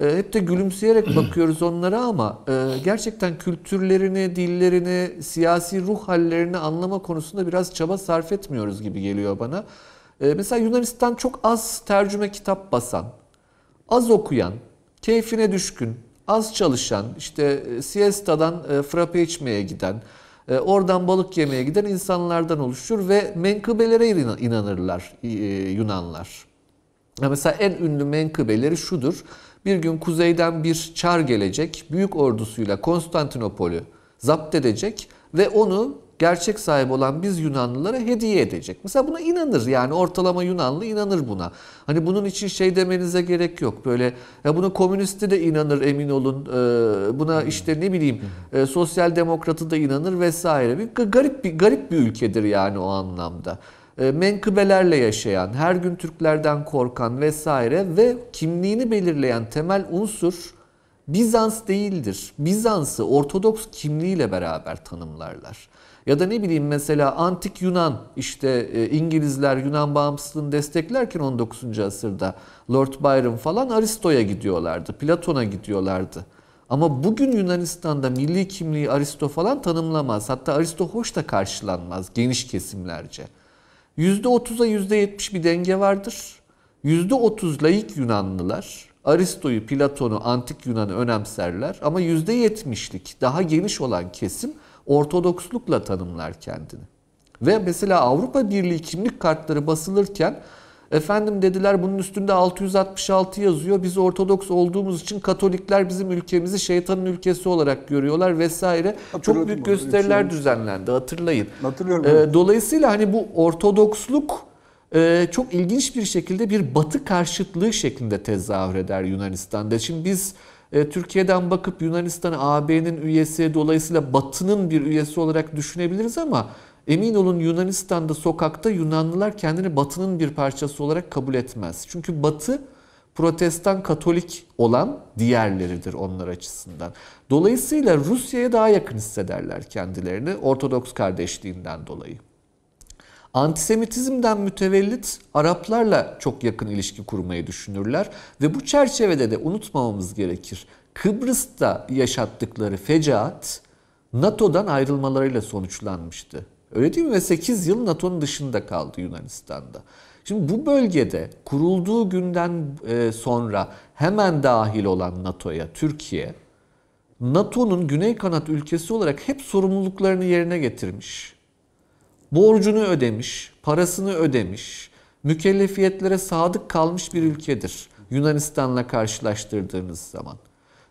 e, hep de gülümseyerek <clears throat> bakıyoruz onlara ama e, gerçekten kültürlerini, dillerini, siyasi ruh hallerini anlama konusunda biraz çaba sarf etmiyoruz gibi geliyor bana. E, mesela Yunanistan çok az tercüme kitap basan, az okuyan, keyfine düşkün, az çalışan, işte siestadan frappe içmeye giden, oradan balık yemeye giden insanlardan oluşur ve menkıbelere inanırlar Yunanlar. Mesela en ünlü menkıbeleri şudur. Bir gün kuzeyden bir çar gelecek, büyük ordusuyla Konstantinopol'ü zapt edecek ve onu gerçek sahibi olan biz Yunanlılara hediye edecek. Mesela buna inanır yani ortalama Yunanlı inanır buna. Hani bunun için şey demenize gerek yok. Böyle ya buna komünisti de inanır emin olun. Buna işte ne bileyim sosyal demokratı da inanır vesaire. Bir garip bir garip bir ülkedir yani o anlamda menkıbelerle yaşayan, her gün Türklerden korkan vesaire ve kimliğini belirleyen temel unsur Bizans değildir. Bizans'ı Ortodoks kimliğiyle beraber tanımlarlar. Ya da ne bileyim mesela antik Yunan işte İngilizler Yunan bağımsızlığını desteklerken 19. asırda Lord Byron falan Aristo'ya gidiyorlardı, Platon'a gidiyorlardı. Ama bugün Yunanistan'da milli kimliği Aristo falan tanımlamaz. Hatta Aristo hoş da karşılanmaz geniş kesimlerce. %30'a %70 bir denge vardır. %30 laik Yunanlılar Aristo'yu, Platon'u, antik Yunan'ı önemserler ama %70'lik daha geniş olan kesim Ortodokslukla tanımlar kendini. Ve mesela Avrupa Birliği kimlik kartları basılırken efendim dediler bunun üstünde 666 yazıyor. Biz Ortodoks olduğumuz için Katolikler bizim ülkemizi şeytanın ülkesi olarak görüyorlar vesaire. Çok büyük gösteriler düzenlendi hatırlayın. Hatırlıyorum. Ee, dolayısıyla hani bu Ortodoksluk e, çok ilginç bir şekilde bir batı karşıtlığı şeklinde tezahür eder Yunanistan'da. Şimdi biz Türkiye'den bakıp Yunanistan'ı AB'nin üyesi dolayısıyla batının bir üyesi olarak düşünebiliriz ama emin olun Yunanistan'da sokakta Yunanlılar kendini batının bir parçası olarak kabul etmez. Çünkü batı protestan katolik olan diğerleridir onlar açısından. Dolayısıyla Rusya'ya daha yakın hissederler kendilerini Ortodoks kardeşliğinden dolayı. Antisemitizmden mütevellit Araplarla çok yakın ilişki kurmayı düşünürler ve bu çerçevede de unutmamamız gerekir. Kıbrıs'ta yaşattıkları fecaat NATO'dan ayrılmalarıyla sonuçlanmıştı. Öyle değil mi? Ve 8 yıl NATO'nun dışında kaldı Yunanistan'da. Şimdi bu bölgede kurulduğu günden sonra hemen dahil olan NATO'ya Türkiye, NATO'nun güney kanat ülkesi olarak hep sorumluluklarını yerine getirmiş borcunu ödemiş, parasını ödemiş, mükellefiyetlere sadık kalmış bir ülkedir Yunanistan'la karşılaştırdığınız zaman.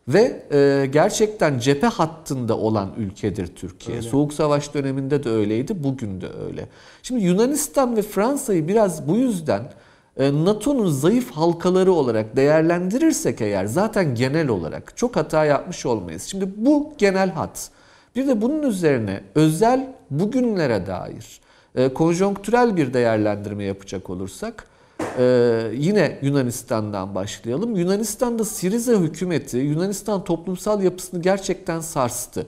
Ve e, gerçekten cephe hattında olan ülkedir Türkiye. Öyle. Soğuk Savaş döneminde de öyleydi, bugün de öyle. Şimdi Yunanistan ve Fransa'yı biraz bu yüzden e, NATO'nun zayıf halkaları olarak değerlendirirsek eğer zaten genel olarak çok hata yapmış olmayız. Şimdi bu genel hat. Bir de bunun üzerine özel bugünlere dair e, konjonktürel bir değerlendirme yapacak olursak e, yine Yunanistan'dan başlayalım. Yunanistan'da Siriza hükümeti Yunanistan toplumsal yapısını gerçekten sarstı.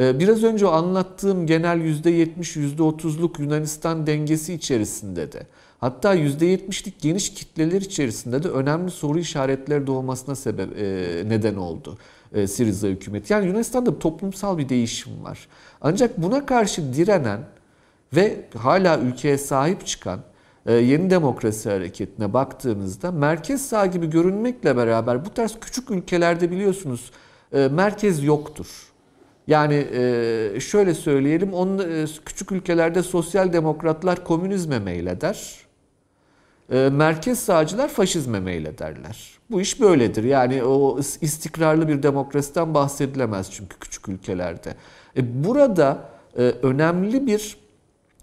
E, Biraz önce anlattığım genel %70, %30'luk Yunanistan dengesi içerisinde de hatta %70'lik geniş kitleler içerisinde de önemli soru işaretleri doğmasına sebep neden oldu e, Siriza hükümeti. Yani Yunanistan'da toplumsal bir değişim var. Ancak buna karşı direnen ve hala ülkeye sahip çıkan e, yeni demokrasi hareketine baktığınızda merkez sağ gibi görünmekle beraber bu tarz küçük ülkelerde biliyorsunuz e, merkez yoktur. Yani şöyle söyleyelim, onun, küçük ülkelerde sosyal demokratlar komünizme meyleder. Merkez sağcılar faşizme meylederler. Bu iş böyledir. Yani o istikrarlı bir demokrasiden bahsedilemez çünkü küçük ülkelerde. E, burada e, önemli bir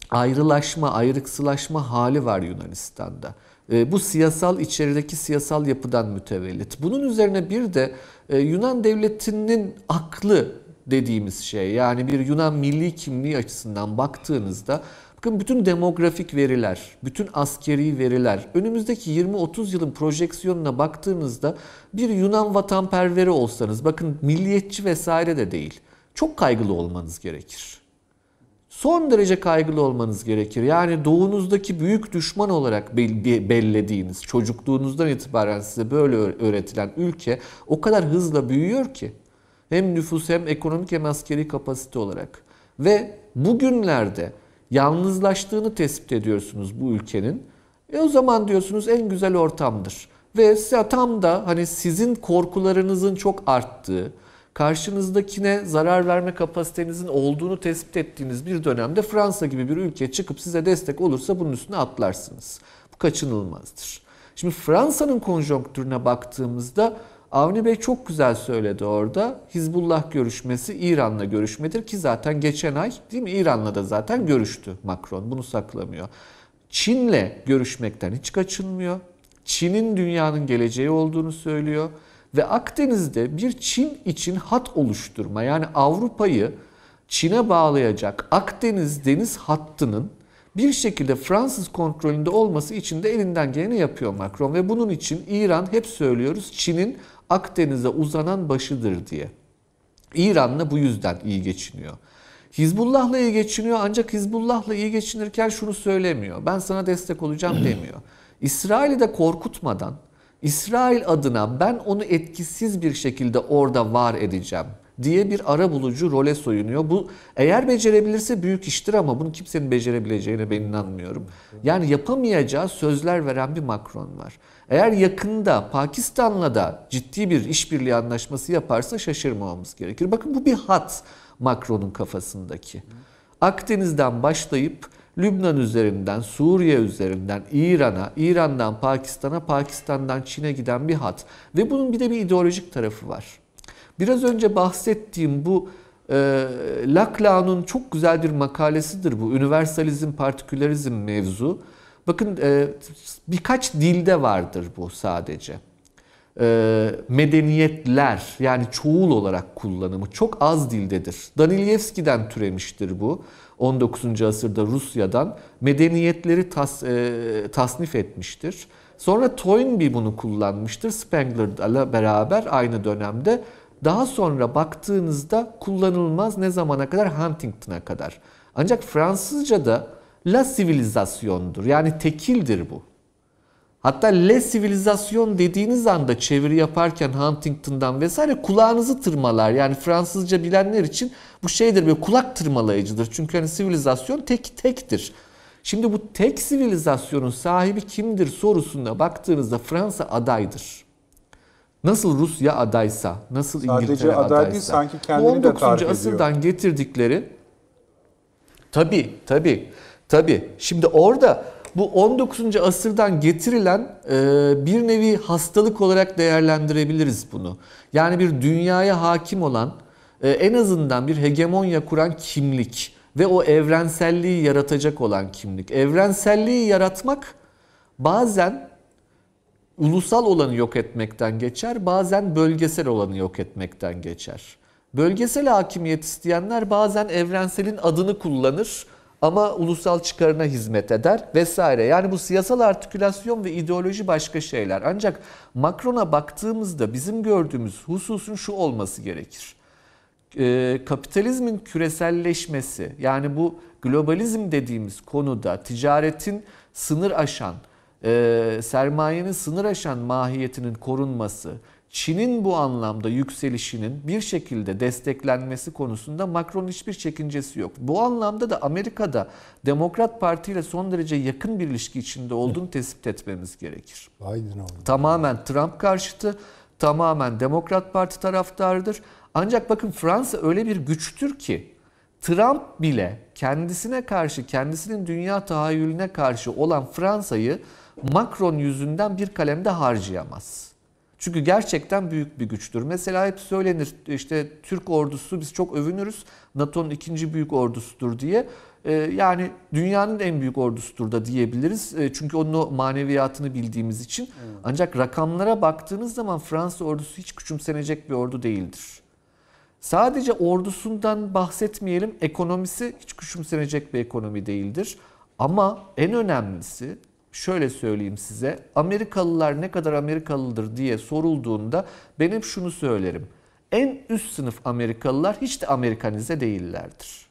ayrılaşma, ayrıksılaşma hali var Yunanistan'da. E, bu siyasal içerideki siyasal yapıdan mütevellit. Bunun üzerine bir de e, Yunan devletinin aklı dediğimiz şey yani bir Yunan milli kimliği açısından baktığınızda bakın bütün demografik veriler, bütün askeri veriler önümüzdeki 20-30 yılın projeksiyonuna baktığınızda bir Yunan vatanperveri olsanız bakın milliyetçi vesaire de değil. Çok kaygılı olmanız gerekir son derece kaygılı olmanız gerekir. Yani doğunuzdaki büyük düşman olarak bellediğiniz, çocukluğunuzdan itibaren size böyle öğretilen ülke o kadar hızla büyüyor ki hem nüfus hem ekonomik hem askeri kapasite olarak ve bugünlerde yalnızlaştığını tespit ediyorsunuz bu ülkenin. E o zaman diyorsunuz en güzel ortamdır. Ve tam da hani sizin korkularınızın çok arttığı, karşınızdakine zarar verme kapasitenizin olduğunu tespit ettiğiniz bir dönemde Fransa gibi bir ülke çıkıp size destek olursa bunun üstüne atlarsınız. Bu kaçınılmazdır. Şimdi Fransa'nın konjonktürüne baktığımızda Avni Bey çok güzel söyledi orada. Hizbullah görüşmesi İran'la görüşmedir ki zaten geçen ay değil mi İran'la da zaten görüştü Macron. Bunu saklamıyor. Çin'le görüşmekten hiç kaçınmıyor. Çin'in dünyanın geleceği olduğunu söylüyor ve Akdeniz'de bir Çin için hat oluşturma yani Avrupa'yı Çin'e bağlayacak Akdeniz deniz hattının bir şekilde Fransız kontrolünde olması için de elinden geleni yapıyor Macron ve bunun için İran hep söylüyoruz Çin'in Akdeniz'e uzanan başıdır diye. İran'la bu yüzden iyi geçiniyor. Hizbullah'la iyi geçiniyor ancak Hizbullah'la iyi geçinirken şunu söylemiyor. Ben sana destek olacağım <clears throat> demiyor. İsrail'i de korkutmadan İsrail adına ben onu etkisiz bir şekilde orada var edeceğim diye bir ara bulucu role soyunuyor. Bu eğer becerebilirse büyük iştir ama bunu kimsenin becerebileceğine ben inanmıyorum. Yani yapamayacağı sözler veren bir Macron var. Eğer yakında Pakistan'la da ciddi bir işbirliği anlaşması yaparsa şaşırmamamız gerekir. Bakın bu bir hat Macron'un kafasındaki. Akdeniz'den başlayıp Lübnan üzerinden, Suriye üzerinden, İran'a, İran'dan Pakistan'a, Pakistan'dan Çin'e giden bir hat. Ve bunun bir de bir ideolojik tarafı var. Biraz önce bahsettiğim bu e, Laclau'nun çok güzel bir makalesidir bu. Universalizm, partikülerizm mevzu. Bakın e, birkaç dilde vardır bu sadece. E, medeniyetler yani çoğul olarak kullanımı çok az dildedir. Danilevski'den türemiştir bu. 19. asırda Rusya'dan medeniyetleri tas, e, tasnif etmiştir. Sonra Toynbee bunu kullanmıştır Spengler'la beraber aynı dönemde. Daha sonra baktığınızda kullanılmaz ne zamana kadar? Huntington'a kadar. Ancak Fransızca'da la sivilizasyondur. Yani tekildir bu. Hatta le sivilizasyon dediğiniz anda çeviri yaparken Huntington'dan vesaire kulağınızı tırmalar. Yani Fransızca bilenler için bu şeydir böyle kulak tırmalayıcıdır. Çünkü hani sivilizasyon tek tektir. Şimdi bu tek sivilizasyonun sahibi kimdir sorusuna baktığınızda Fransa adaydır. Nasıl Rusya adaysa, nasıl Sadece İngiltere aday adaysa. değil, sanki kendini de tarif 19. ediyor. asırdan getirdikleri Tabii, tabii, tabii. Şimdi orada bu 19. asırdan getirilen e, bir nevi hastalık olarak değerlendirebiliriz bunu. Yani bir dünyaya hakim olan, e, en azından bir hegemonya kuran kimlik ve o evrenselliği yaratacak olan kimlik. Evrenselliği yaratmak bazen ulusal olanı yok etmekten geçer, bazen bölgesel olanı yok etmekten geçer. Bölgesel hakimiyet isteyenler bazen evrenselin adını kullanır ama ulusal çıkarına hizmet eder vesaire. Yani bu siyasal artikülasyon ve ideoloji başka şeyler. Ancak Macron'a baktığımızda bizim gördüğümüz hususun şu olması gerekir. Ee, kapitalizmin küreselleşmesi yani bu globalizm dediğimiz konuda ticaretin sınır aşan, e, sermayenin sınır aşan mahiyetinin korunması, Çin'in bu anlamda yükselişinin bir şekilde desteklenmesi konusunda Macron'un hiçbir çekincesi yok. Bu anlamda da Amerika'da Demokrat Parti ile son derece yakın bir ilişki içinde olduğunu tespit etmemiz gerekir. Biden oldu. Tamamen Trump karşıtı, tamamen Demokrat Parti taraftarıdır. Ancak bakın Fransa öyle bir güçtür ki Trump bile kendisine karşı, kendisinin dünya tahayyülüne karşı olan Fransa'yı Macron yüzünden bir kalemde harcayamaz. Çünkü gerçekten büyük bir güçtür. Mesela hep söylenir işte Türk ordusu biz çok övünürüz. NATO'nun ikinci büyük ordusudur diye. Ee, yani dünyanın en büyük ordusudur da diyebiliriz. Ee, çünkü onun o maneviyatını bildiğimiz için. Ancak rakamlara baktığınız zaman Fransa ordusu hiç küçümsenecek bir ordu değildir. Sadece ordusundan bahsetmeyelim. Ekonomisi hiç küçümsenecek bir ekonomi değildir. Ama en önemlisi şöyle söyleyeyim size. Amerikalılar ne kadar Amerikalıdır diye sorulduğunda ben hep şunu söylerim. En üst sınıf Amerikalılar hiç de Amerikanize değillerdir.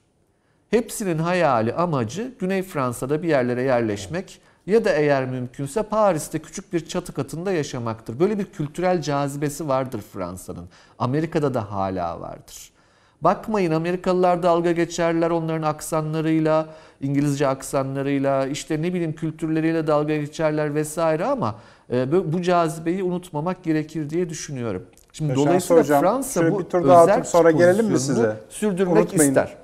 Hepsinin hayali, amacı Güney Fransa'da bir yerlere yerleşmek ya da eğer mümkünse Paris'te küçük bir çatı katında yaşamaktır. Böyle bir kültürel cazibesi vardır Fransa'nın. Amerika'da da hala vardır. Bakmayın Amerikalılar dalga geçerler onların aksanlarıyla, İngilizce aksanlarıyla, işte ne bileyim kültürleriyle dalga geçerler vesaire ama e, bu cazibeyi unutmamak gerekir diye düşünüyorum. Şimdi Yaşar dolayısıyla Hocam, Fransa bu bir tur daha özel atıp sonra gelelim mi size? sürdürmek Unutmayın. ister.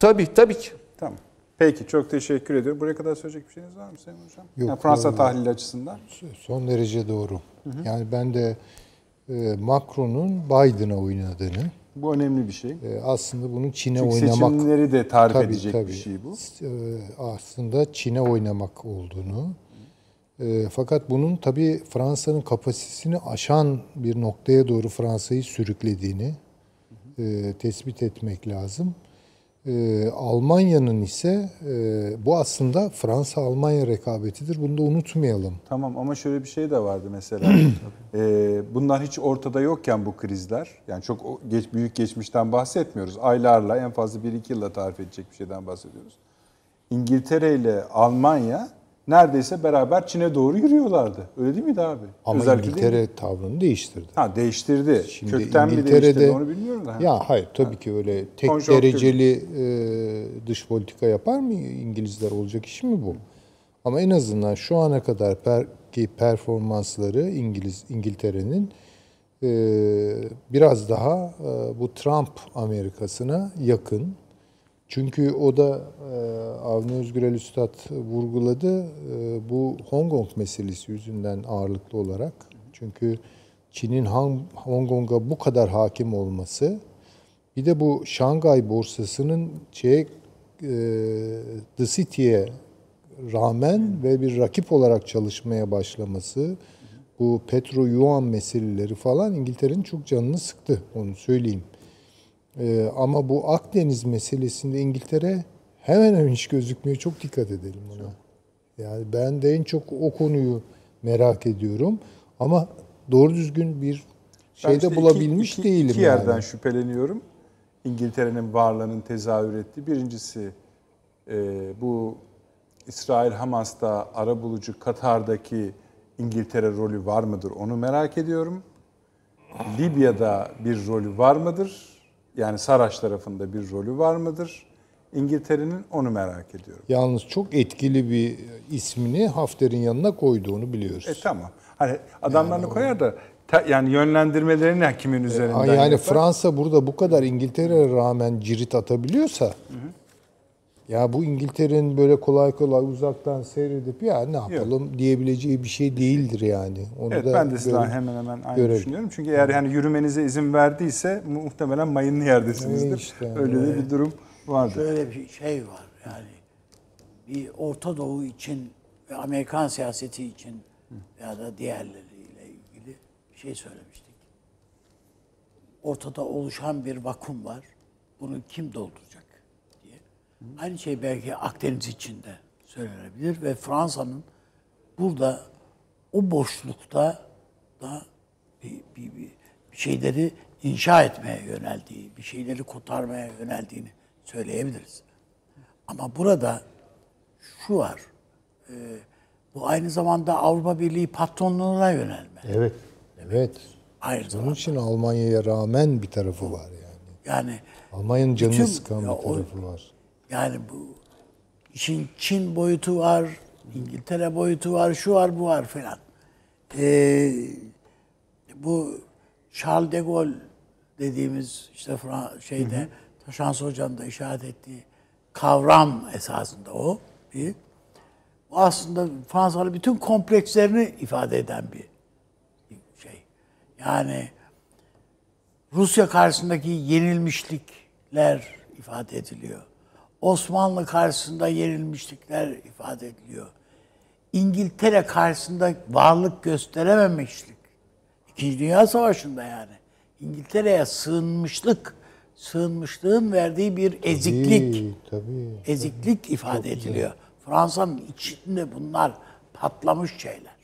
Tabii tabii ki. Tamam. Peki çok teşekkür ediyorum. Buraya kadar söyleyecek bir şeyiniz var mı Sayın Hocam? Yok, Yani Fransa vallahi. tahlili açısından. Son derece doğru. Yani ben de e, Macron'un Biden'a oynadığını, Bu önemli bir şey. e, aslında bunun Çin'e Çünkü oynamak seçimleri de tarif Tabii, edecek tabii. bir şey bu. E, aslında Çin'e oynamak olduğunu. E, fakat bunun tabii Fransa'nın kapasitesini aşan bir noktaya doğru Fransa'yı sürüklediğini e, tespit etmek lazım. E, Almanya'nın ise e, bu aslında Fransa-Almanya rekabetidir. Bunu da unutmayalım. Tamam ama şöyle bir şey de vardı mesela. <clears throat> Ee, bunlar hiç ortada yokken bu krizler, yani çok geç, büyük geçmişten bahsetmiyoruz. Aylarla en fazla 1-2 yılla tarif edecek bir şeyden bahsediyoruz. İngiltere ile Almanya neredeyse beraber Çin'e doğru yürüyorlardı. Öyle değil miydi abi? Ama Özellikle? İngiltere tavrını değiştirdi. Ha değiştirdi. Şimdi Kökten mi değiştirdi onu bilmiyorum da. ya hayır tabii ki öyle tek Konjonktür. dereceli e, dış politika yapar mı İngilizler olacak iş mi bu? Ama en azından şu ana kadar per, ki performansları İngiliz İngiltere'nin e, biraz daha e, bu Trump Amerikasına yakın. Çünkü o da e, Avni Özgürel Üstad vurguladı e, bu Hong Kong meselesi yüzünden ağırlıklı olarak. Çünkü Çin'in Hong Kong'a bu kadar hakim olması bir de bu Şangay borsasının şey The City'ye rağmen ve bir rakip olarak çalışmaya başlaması bu petro yuan meseleleri falan İngiltere'nin çok canını sıktı onu söyleyeyim. Ee, ama bu Akdeniz meselesinde İngiltere hemen hemen hiç gözükmüyor. Çok dikkat edelim buna. Yani ben de en çok o konuyu merak ediyorum. Ama doğru düzgün bir şeyde işte iki- bulabilmiş iki, değilim İki yerden yani. şüpheleniyorum. İngiltere'nin varlığının tezahür ettiği. Birincisi e, bu İsrail-Hamas'ta arabulucu Katar'daki İngiltere rolü var mıdır onu merak ediyorum. Libya'da bir rolü var mıdır? Yani Saraç tarafında bir rolü var mıdır? İngiltere'nin onu merak ediyorum. Yalnız çok etkili bir ismini Hafter'in yanına koyduğunu biliyoruz. E tamam. Hani adamlarını koyar da te- yani yönlendirmelerini kimin üzerinden Aa, yani yapar? Fransa burada bu kadar İngiltere'ye rağmen cirit atabiliyorsa ya bu İngiltere'nin böyle kolay kolay uzaktan seyredip ya ne yapalım diyebileceği bir şey değildir yani. Onu Evet da ben de sizden görelim. hemen hemen aynı görelim. düşünüyorum. Çünkü eğer yani yürümenize izin verdiyse muhtemelen mayınlı yerdesinizdir. E işte, Öyle de bir durum vardır. Şöyle bir şey var yani bir Orta Doğu için ve Amerikan siyaseti için ya da diğerleriyle ilgili bir şey söylemiştik. Ortada oluşan bir vakum var. Bunu kim dolduracak diye. Aynı şey belki Akdeniz için de söylenebilir ve Fransa'nın burada o boşlukta da bir, bir, bir, şeyleri inşa etmeye yöneldiği, bir şeyleri kotarmaya yöneldiğini söyleyebiliriz. Ama burada şu var, e, bu aynı zamanda Avrupa Birliği patronluğuna yönelme. Evet. Evet. Aynı Bunun zamanda. için Almanya'ya rağmen bir tarafı var yani. Yani Almanya'nın canını Bütün- sıkan bir ya o- tarafı var. Yani bu işin Çin boyutu var, İngiltere boyutu var, şu var, bu var falan. Ee, bu Charles de Gaulle dediğimiz işte Fra- şeyde Taşans Hoca'nın da işaret ettiği kavram esasında o. Bir. Bu aslında Fransalı bütün komplekslerini ifade eden bir şey. Yani Rusya karşısındaki yenilmişlikler ifade ediliyor. Osmanlı karşısında yenilmişlikler ifade ediliyor. İngiltere karşısında varlık gösterememişlik. İkinci Dünya Savaşı'nda yani. İngiltere'ye sığınmışlık, sığınmışlığın verdiği bir eziklik, Tabii, tabii. eziklik ifade ediliyor. Fransa'nın içinde bunlar patlamış şeyler.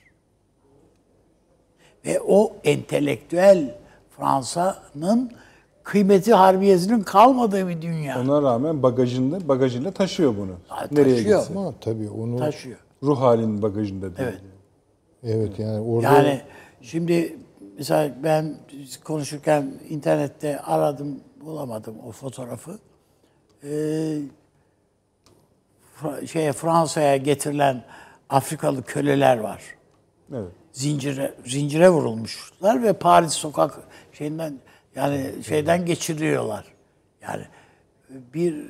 Ve o entelektüel Fransa'nın kıymeti harbiyesinin kalmadığı bir dünya. Ona rağmen bagajında bagajında taşıyor bunu. Ha, Nereye taşıyor. gitse. Ama tabii onu taşıyor. Ruh halinin bagajında değil. Evet. evet yani orada Yani şimdi mesela ben konuşurken internette aradım bulamadım o fotoğrafı. Ee, Fra- şeye Fransa'ya getirilen Afrikalı köleler var. Evet. Zincire zincire vurulmuşlar ve Paris sokak şeyinden yani şeyden geçiriyorlar. Yani bir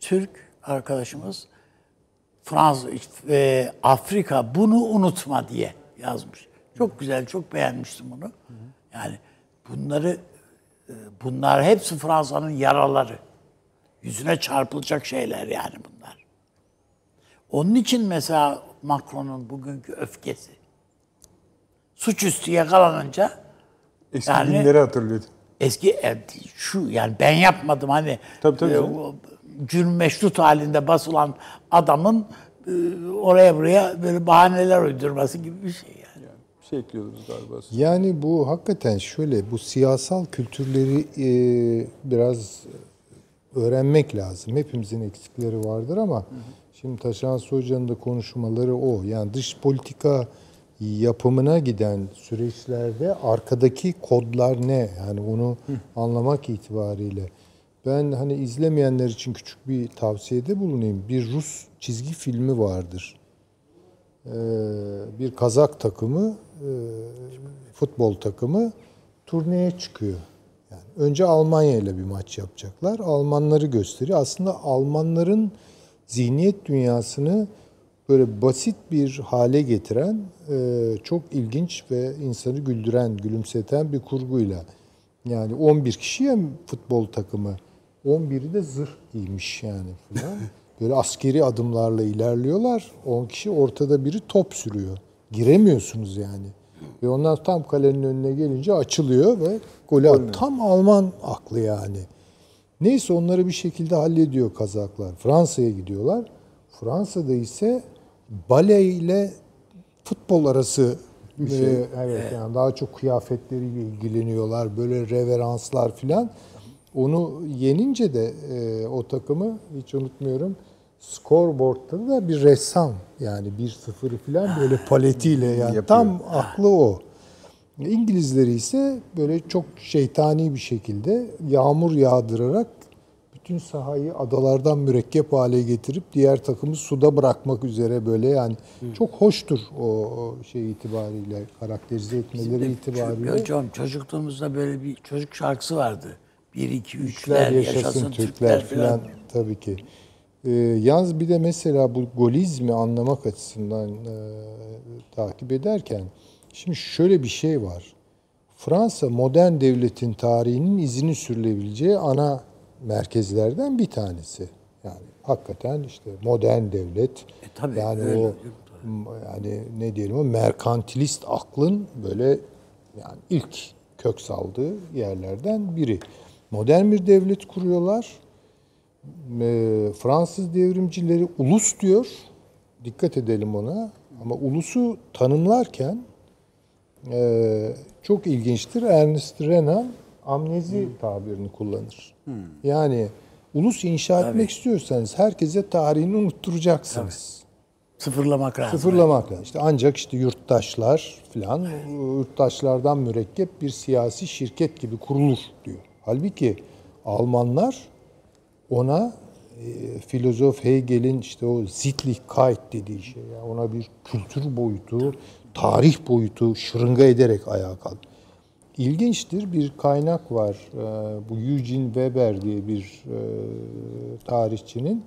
Türk arkadaşımız Fransa e, Afrika bunu unutma diye yazmış. Çok güzel, çok beğenmiştim bunu. Yani bunları e, bunlar hepsi Fransa'nın yaraları. Yüzüne çarpılacak şeyler yani bunlar. Onun için mesela Macron'un bugünkü öfkesi. Suçüstü yakalanınca Eski Yani- günleri hatırlıyor. Eski e, şu yani ben yapmadım hani Tabii, tabii e, cürm meşrut halinde basılan adamın e, oraya buraya böyle bahaneler uydurması gibi bir şey yani. Bir şey ekliyordunuz galiba. Yani bu hakikaten şöyle bu siyasal kültürleri e, biraz öğrenmek lazım. Hepimizin eksikleri vardır ama şimdi Taşan Hoca'nın da konuşmaları o. Yani dış politika yapımına giden süreçlerde arkadaki kodlar ne? Yani onu anlamak itibariyle. Ben hani izlemeyenler için küçük bir tavsiyede bulunayım. Bir Rus çizgi filmi vardır. Ee, bir Kazak takımı, e, futbol takımı turneye çıkıyor. Yani önce Almanya ile bir maç yapacaklar. Almanları gösteriyor. Aslında Almanların zihniyet dünyasını böyle basit bir hale getiren, e, çok ilginç ve insanı güldüren, gülümseten bir kurguyla. Yani 11 kişiye futbol takımı. 11'i de zırh giymiş yani falan. <laughs> Böyle askeri adımlarla ilerliyorlar. 10 kişi ortada biri top sürüyor. Giremiyorsunuz yani. Ve onlar tam kalenin önüne gelince açılıyor ve golü at. Tam Alman aklı yani. Neyse onları bir şekilde hallediyor Kazaklar. Fransa'ya gidiyorlar. Fransa'da ise bale ile futbol arası bir şey. evet yani daha çok kıyafetleriyle ilgileniyorlar. Böyle reveranslar filan. Onu yenince de e, o takımı hiç unutmuyorum. Scoreboard'da da bir ressam yani 1-0 falan böyle <laughs> paletiyle yani Yapıyor. tam aklı o. İngilizleri ise böyle çok şeytani bir şekilde yağmur yağdırarak bütün sahayı adalardan mürekkep hale getirip diğer takımı suda bırakmak üzere böyle yani çok hoştur o, şey itibariyle karakterize etmeleri itibariyle. Hocam çocukluğumuzda böyle bir çocuk şarkısı vardı. 1 2 Türkler 3'ler yaşasın, Türkler falan tabii ki. Ee, yalnız bir de mesela bu golizmi anlamak açısından e, takip ederken şimdi şöyle bir şey var. Fransa modern devletin tarihinin izini sürülebileceği ana merkezlerden bir tanesi. Yani hakikaten işte modern devlet. tabii, yani öyle. o yani ne diyelim o merkantilist aklın böyle yani ilk kök saldığı yerlerden biri. Modern bir devlet kuruyorlar. Ee, Fransız devrimcileri ulus diyor. Dikkat edelim ona. Ama ulusu tanımlarken e, çok ilginçtir. Ernest Renan amnezi tabirini kullanır. Yani ulus inşa etmek istiyorsanız herkese tarihini unutturacaksınız. Sıfırlamak lazım. Sıfırlamak lazım. İşte ancak işte yurttaşlar filan yurttaşlardan mürekkep bir siyasi şirket gibi kurulur diyor. Halbuki Almanlar ona e, filozof Hegel'in işte o Sittlichkeit dediği şey ya ona bir kültür boyutu, tarih boyutu şırınga ederek ayağa kalk. İlginçtir bir kaynak var. E, bu Eugene Weber diye bir e, tarihçinin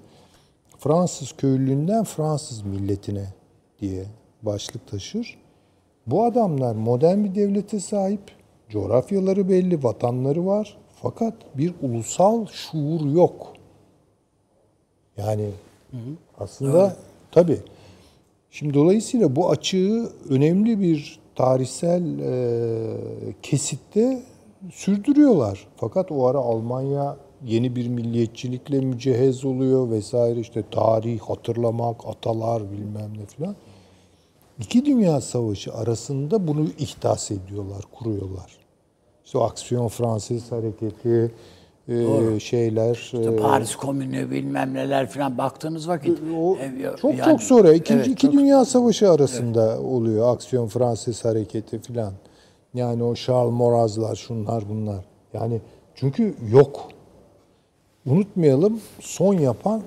Fransız köylülüğünden Fransız milletine diye başlık taşır. Bu adamlar modern bir devlete sahip, coğrafyaları belli, vatanları var. Fakat bir ulusal şuur yok. Yani aslında tabii. Şimdi dolayısıyla bu açığı önemli bir tarihsel e, kesitte sürdürüyorlar. Fakat o ara Almanya yeni bir milliyetçilikle mücehhez oluyor vesaire işte tarih, hatırlamak, atalar bilmem ne filan. İki Dünya Savaşı arasında bunu ihdas ediyorlar, kuruyorlar. İşte o Aksiyon Fransız hareketi, e, şeyler. İşte e, Paris Komünü bilmem neler falan baktığınız vakit. o e, çok yani- çok sonra ikinci Evet, iki çok- Dünya Savaşı arasında oluyor Aksiyon Fransız hareketi filan. Yani o Charles Maurraz'lar şunlar bunlar. Yani çünkü yok. Unutmayalım son yapan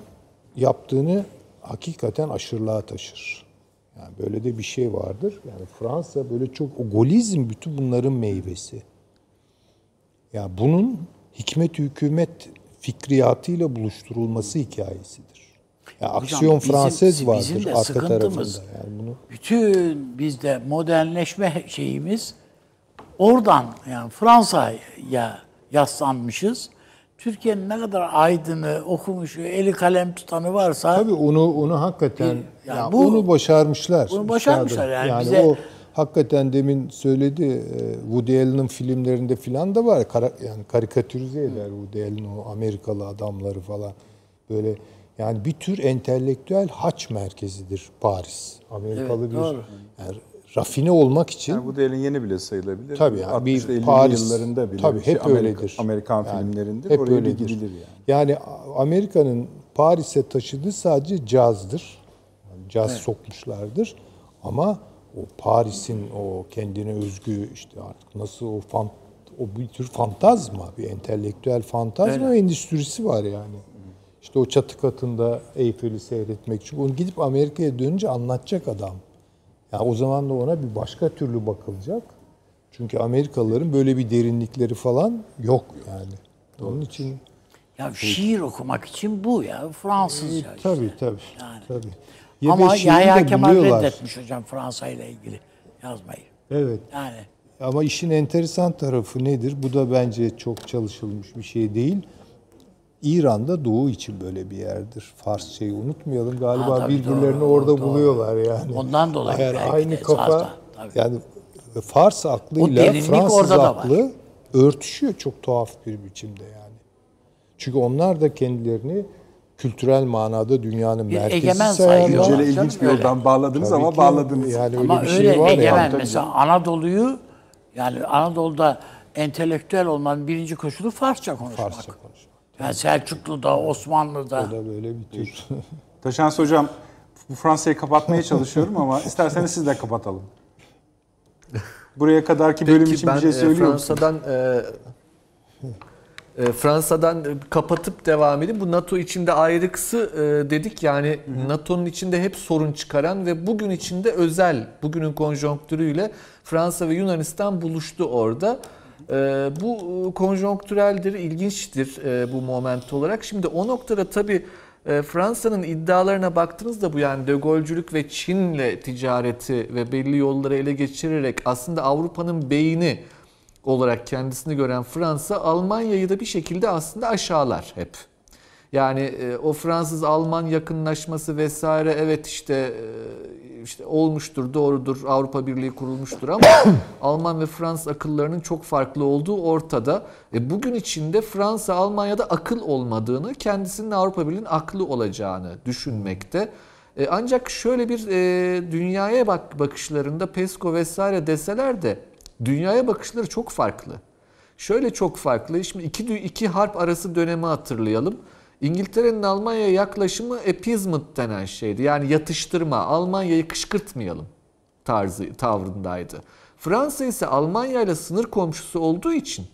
yaptığını hakikaten aşırılığa taşır. Yani böyle de bir şey vardır. Yani Fransa böyle çok o golizm bütün bunların meyvesi. Ya bunun hikmet hükümet fikriyatıyla buluşturulması hikayesidir. Ya aksiyon bizim- Fransız bizim vardır de arka sıkıntımız- tarafında. Yani bunu Bütün bizde modernleşme şeyimiz oradan yani Fransa'ya yaslanmışız. Türkiye'nin ne kadar aydını, okumuş, eli kalem tutanı varsa tabii onu onu hakikaten Yani ya bu- onu başarmışlar. bunu başarmışlar üstadım. yani bize- o hakikaten demin söyledi e, Woody Allen'ın filmlerinde filan da var. Kara, yani karikatürize eder Woody Allen o Amerikalı adamları falan. Böyle yani bir tür entelektüel haç merkezidir Paris. Amerikalı bir doğru. yani rafine olmak için Yani bu değerin yeni bile sayılabilir. Tabii yani 60'lı bir 50'li Paris yıllarında bile tabii bir şey hep Amerika- öyledir. Amerikan Yani filmlerindir. hep Oraya bir öyledir. gidilir yani. Yani Amerika'nın Paris'e taşıdığı sadece cazdır. Yani caz sokmuşlardır. Ama o Paris'in o kendine özgü işte artık nasıl o fan, o bir tür fantazma, bir entelektüel fantazma ve endüstrisi var yani. İşte o çatı katında Eyfel'i seyretmek için. Onu gidip Amerika'ya dönünce anlatacak adam. Ya o zaman da ona bir başka türlü bakılacak. Çünkü Amerikalıların böyle bir derinlikleri falan yok yani. Onun için ya şiir okumak için bu ya Fransızca. işte. tabii tabii. Yani. tabii. Ama Yebe şiiri Yahya Kemal buluyorlar. reddetmiş hocam Fransa ile ilgili yazmayı. Evet. Yani Ama işin enteresan tarafı nedir? Bu da bence çok çalışılmış bir şey değil. İran'da doğu için böyle bir yerdir. Farsçayı unutmayalım. Galiba Ha, birbirlerini doğru, orada doğru. buluyorlar yani. Ondan dolayı Yani aynı kafa zaten, tabii. yani Fars aklıyla Fransız da aklı örtüşüyor çok tuhaf bir biçimde yani. Çünkü onlar da kendilerini kültürel manada dünyanın Bir merkezi egemen. Şöyle Canım ilginç bir öyle. yoldan bağladınız Tabii ama ki bağladınız. Yani öyle Ama bir öyle şey var egemen yani. mesela Anadolu'yu yani Anadolu'da entelektüel olmanın birinci koşulu Farsça konuşmak. Farsça konuşmak. Yani Selçuklu'da, Osmanlı'da. O da böyle bir tür. Taşans Hocam bu Fransa'yı kapatmaya çalışıyorum ama <laughs> isterseniz siz de kapatalım. Buraya kadarki bölüm Peki için ben bir şey e, söylüyor? Fransa'dan e, e, Fransa'dan e, kapatıp devam edeyim. Bu NATO içinde ayrıksı e, dedik yani NATO'nun içinde hep sorun çıkaran ve bugün içinde özel bugünün konjonktürüyle Fransa ve Yunanistan buluştu orada. E, bu e, konjonktüreldir, ilginçtir e, bu moment olarak. Şimdi o noktada tabii e, Fransa'nın iddialarına baktığınızda bu yani De Gaulle'cülük ve Çin'le ticareti ve belli yolları ele geçirerek aslında Avrupa'nın beyni olarak kendisini gören Fransa Almanya'yı da bir şekilde aslında aşağılar hep. Yani e, o Fransız-Alman yakınlaşması vesaire evet işte e, işte olmuştur, doğrudur. Avrupa Birliği kurulmuştur ama <coughs> Alman ve Fransız akıllarının çok farklı olduğu ortada. E, bugün içinde Fransa Almanya'da akıl olmadığını, kendisinin Avrupa Birliği'nin aklı olacağını düşünmekte. E, ancak şöyle bir e, dünyaya bak bakışlarında PESCO vesaire deseler de dünyaya bakışları çok farklı. Şöyle çok farklı. Şimdi iki, iki harp arası dönemi hatırlayalım. İngiltere'nin Almanya'ya yaklaşımı appeasement denen şeydi. Yani yatıştırma, Almanya'yı kışkırtmayalım tarzı tavrındaydı. Fransa ise Almanya ile sınır komşusu olduğu için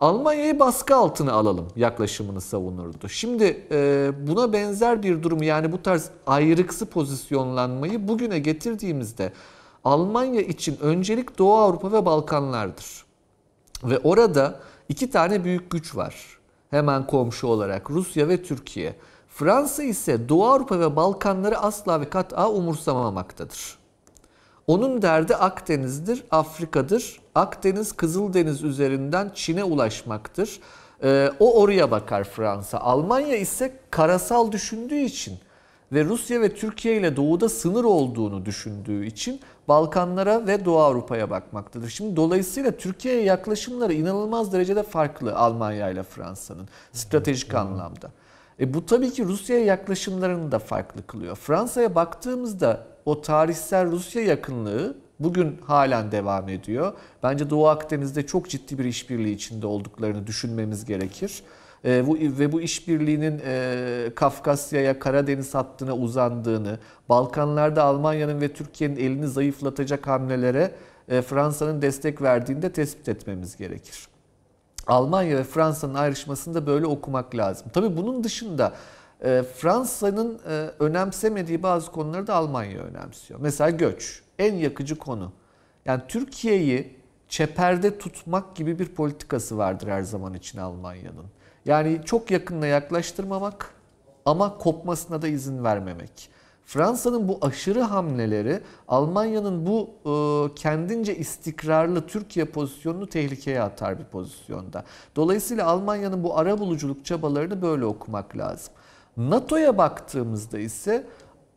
Almanya'yı baskı altına alalım yaklaşımını savunurdu. Şimdi e, buna benzer bir durum yani bu tarz ayrıksı pozisyonlanmayı bugüne getirdiğimizde Almanya için öncelik Doğu Avrupa ve Balkanlardır. Ve orada iki tane büyük güç var. Hemen komşu olarak Rusya ve Türkiye. Fransa ise Doğu Avrupa ve Balkanları asla ve kat'a umursamamaktadır. Onun derdi Akdeniz'dir, Afrika'dır. Akdeniz, Kızıldeniz üzerinden Çin'e ulaşmaktır. Ee, o oraya bakar Fransa. Almanya ise karasal düşündüğü için ve Rusya ve Türkiye ile doğuda sınır olduğunu düşündüğü için Balkanlara ve Doğu Avrupa'ya bakmaktadır. Şimdi dolayısıyla Türkiye'ye yaklaşımları inanılmaz derecede farklı Almanya ile Fransa'nın stratejik anlamda. E bu tabii ki Rusya'ya yaklaşımlarını da farklı kılıyor. Fransa'ya baktığımızda o tarihsel Rusya yakınlığı bugün halen devam ediyor. Bence Doğu Akdeniz'de çok ciddi bir işbirliği içinde olduklarını düşünmemiz gerekir. E, bu, ve bu işbirliğinin e, Kafkasya'ya, Karadeniz hattına uzandığını, Balkanlarda Almanya'nın ve Türkiye'nin elini zayıflatacak hamlelere e, Fransa'nın destek verdiğini de tespit etmemiz gerekir. Almanya ve Fransa'nın ayrışmasını da böyle okumak lazım. Tabii bunun dışında e, Fransa'nın e, önemsemediği bazı konuları da Almanya önemsiyor. Mesela göç en yakıcı konu. Yani Türkiye'yi çeperde tutmak gibi bir politikası vardır her zaman için Almanya'nın. Yani çok yakınına yaklaştırmamak ama kopmasına da izin vermemek. Fransa'nın bu aşırı hamleleri Almanya'nın bu e, kendince istikrarlı Türkiye pozisyonunu tehlikeye atar bir pozisyonda. Dolayısıyla Almanya'nın bu ara buluculuk çabalarını böyle okumak lazım. NATO'ya baktığımızda ise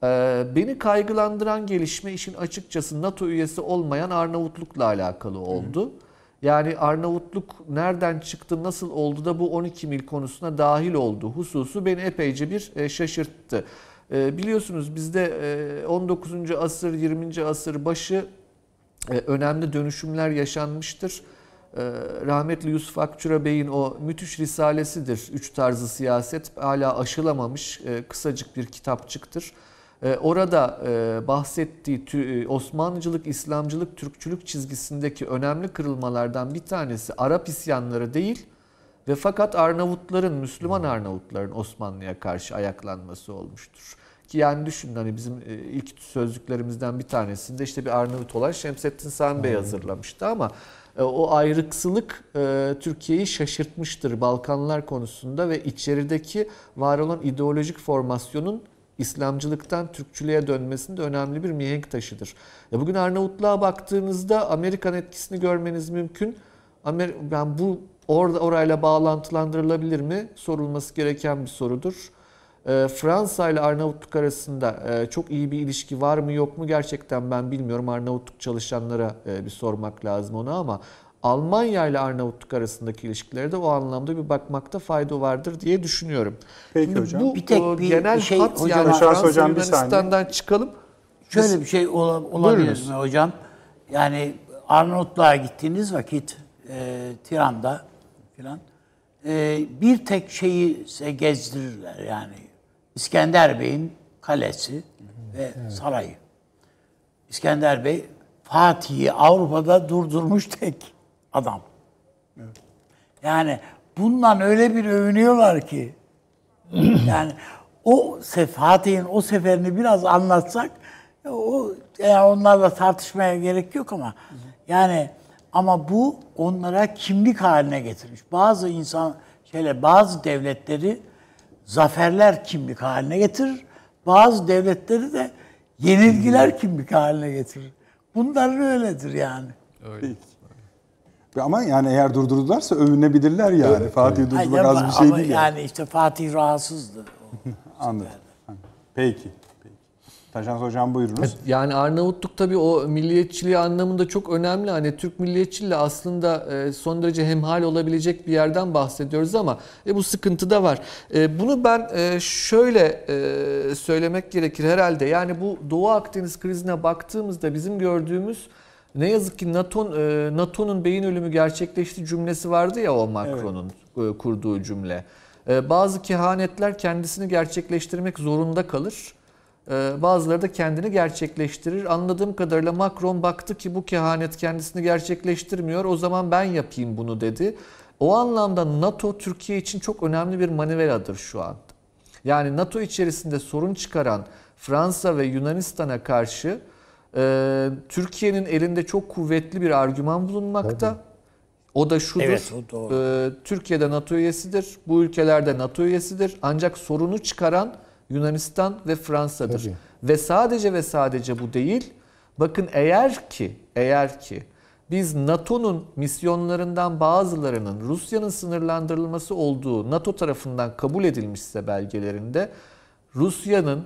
e, beni kaygılandıran gelişme işin açıkçası NATO üyesi olmayan Arnavutluk'la alakalı oldu. Hı. Yani Arnavutluk nereden çıktı, nasıl oldu da bu 12 mil konusuna dahil oldu hususu beni epeyce bir e, şaşırttı. E, biliyorsunuz bizde 19. asır, 20. asır başı önemli dönüşümler yaşanmıştır. Rahmetli Yusuf Akçura Bey'in o müthiş risalesidir. Üç tarzı siyaset hala aşılamamış kısacık bir kitapçıktır. Orada bahsettiği Osmanlıcılık, İslamcılık, Türkçülük çizgisindeki önemli kırılmalardan bir tanesi Arap isyanları değil ve fakat Arnavutların, Müslüman Arnavutların Osmanlı'ya karşı ayaklanması olmuştur. Ki yani düşünün hani bizim ilk sözlüklerimizden bir tanesinde işte bir Arnavut olan Şemsettin Sami Bey hazırlamıştı ama o ayrıksılık Türkiye'yi şaşırtmıştır Balkanlar konusunda ve içerideki var olan ideolojik formasyonun İslamcılıktan Türkçülüğe dönmesinde önemli bir mihenk taşıdır. Ya bugün Arnavutluğa baktığınızda Amerikan etkisini görmeniz mümkün. Amer ben bu orada orayla bağlantılandırılabilir mi? Sorulması gereken bir sorudur. E, Fransa ile Arnavutluk arasında e, çok iyi bir ilişki var mı yok mu gerçekten ben bilmiyorum. Arnavutluk çalışanlara e, bir sormak lazım ona ama Almanya ile Arnavutluk arasındaki ilişkilere de o anlamda bir bakmakta fayda vardır diye düşünüyorum. Peki Şimdi hocam. Bu Bir tek e, bir genel şey hat hocam- yani Fransa hocam bir Yunanistan'dan çıkalım. Şöyle bir şey ola- olabilir Buyurunuz. mi hocam? Yani Arnavutluğa gittiğiniz vakit e, Tiran'da filan e, bir tek şeyi gezdirirler yani İskender Bey'in kalesi ve sarayı. İskender Bey Fatih'i Avrupa'da durdurmuş tek adam. Yani bundan öyle bir övünüyorlar ki yani o Fatih'in o seferini biraz anlatsak o yani onlarla tartışmaya gerek yok ama yani ama bu onlara kimlik haline getirmiş. Bazı insan şöyle bazı devletleri zaferler kimlik haline getirir. Bazı devletleri de yenilgiler kimlik haline getirir. Bunlar öyledir yani. Öyle. Ama yani eğer durdurdularsa övünebilirler yani. Fatih Hayır, durdurmak az bir şey ama değil yani. yani işte Fatih rahatsızdı. <laughs> Anladım. Anladım. Peki. Peki. Taşans Hocam buyurunuz. Yani Arnavutluk tabii o milliyetçiliği anlamında çok önemli. Hani Türk milliyetçiliği aslında e, son derece hemhal olabilecek bir yerden bahsediyoruz ama e, bu sıkıntı da var. E, bunu ben e, şöyle e, söylemek gerekir herhalde. Yani bu Doğu Akdeniz krizine baktığımızda bizim gördüğümüz ne yazık ki NATO e, NATO'nun beyin ölümü gerçekleşti cümlesi vardı ya o Macron'un e, kurduğu cümle. E, bazı kehanetler kendisini gerçekleştirmek zorunda kalır. Ee, Bazıları da kendini gerçekleştirir. Anladığım kadarıyla Macron baktı ki bu kehanet kendisini gerçekleştirmiyor. O zaman ben yapayım bunu dedi. O anlamda NATO Türkiye için çok önemli bir manevradır şu an. Yani NATO içerisinde sorun çıkaran Fransa ve Yunanistan'a karşı e, Türkiye'nin elinde çok kuvvetli bir argüman bulunmakta. O da şudur. Evet, o doğru. e, Türkiye'de NATO üyesidir. Bu ülkelerde NATO üyesidir. Ancak sorunu çıkaran Yunanistan ve Fransa'dır. Tabii. Ve sadece ve sadece bu değil. Bakın eğer ki eğer ki biz NATO'nun misyonlarından bazılarının Rusya'nın sınırlandırılması olduğu NATO tarafından kabul edilmişse belgelerinde Rusya'nın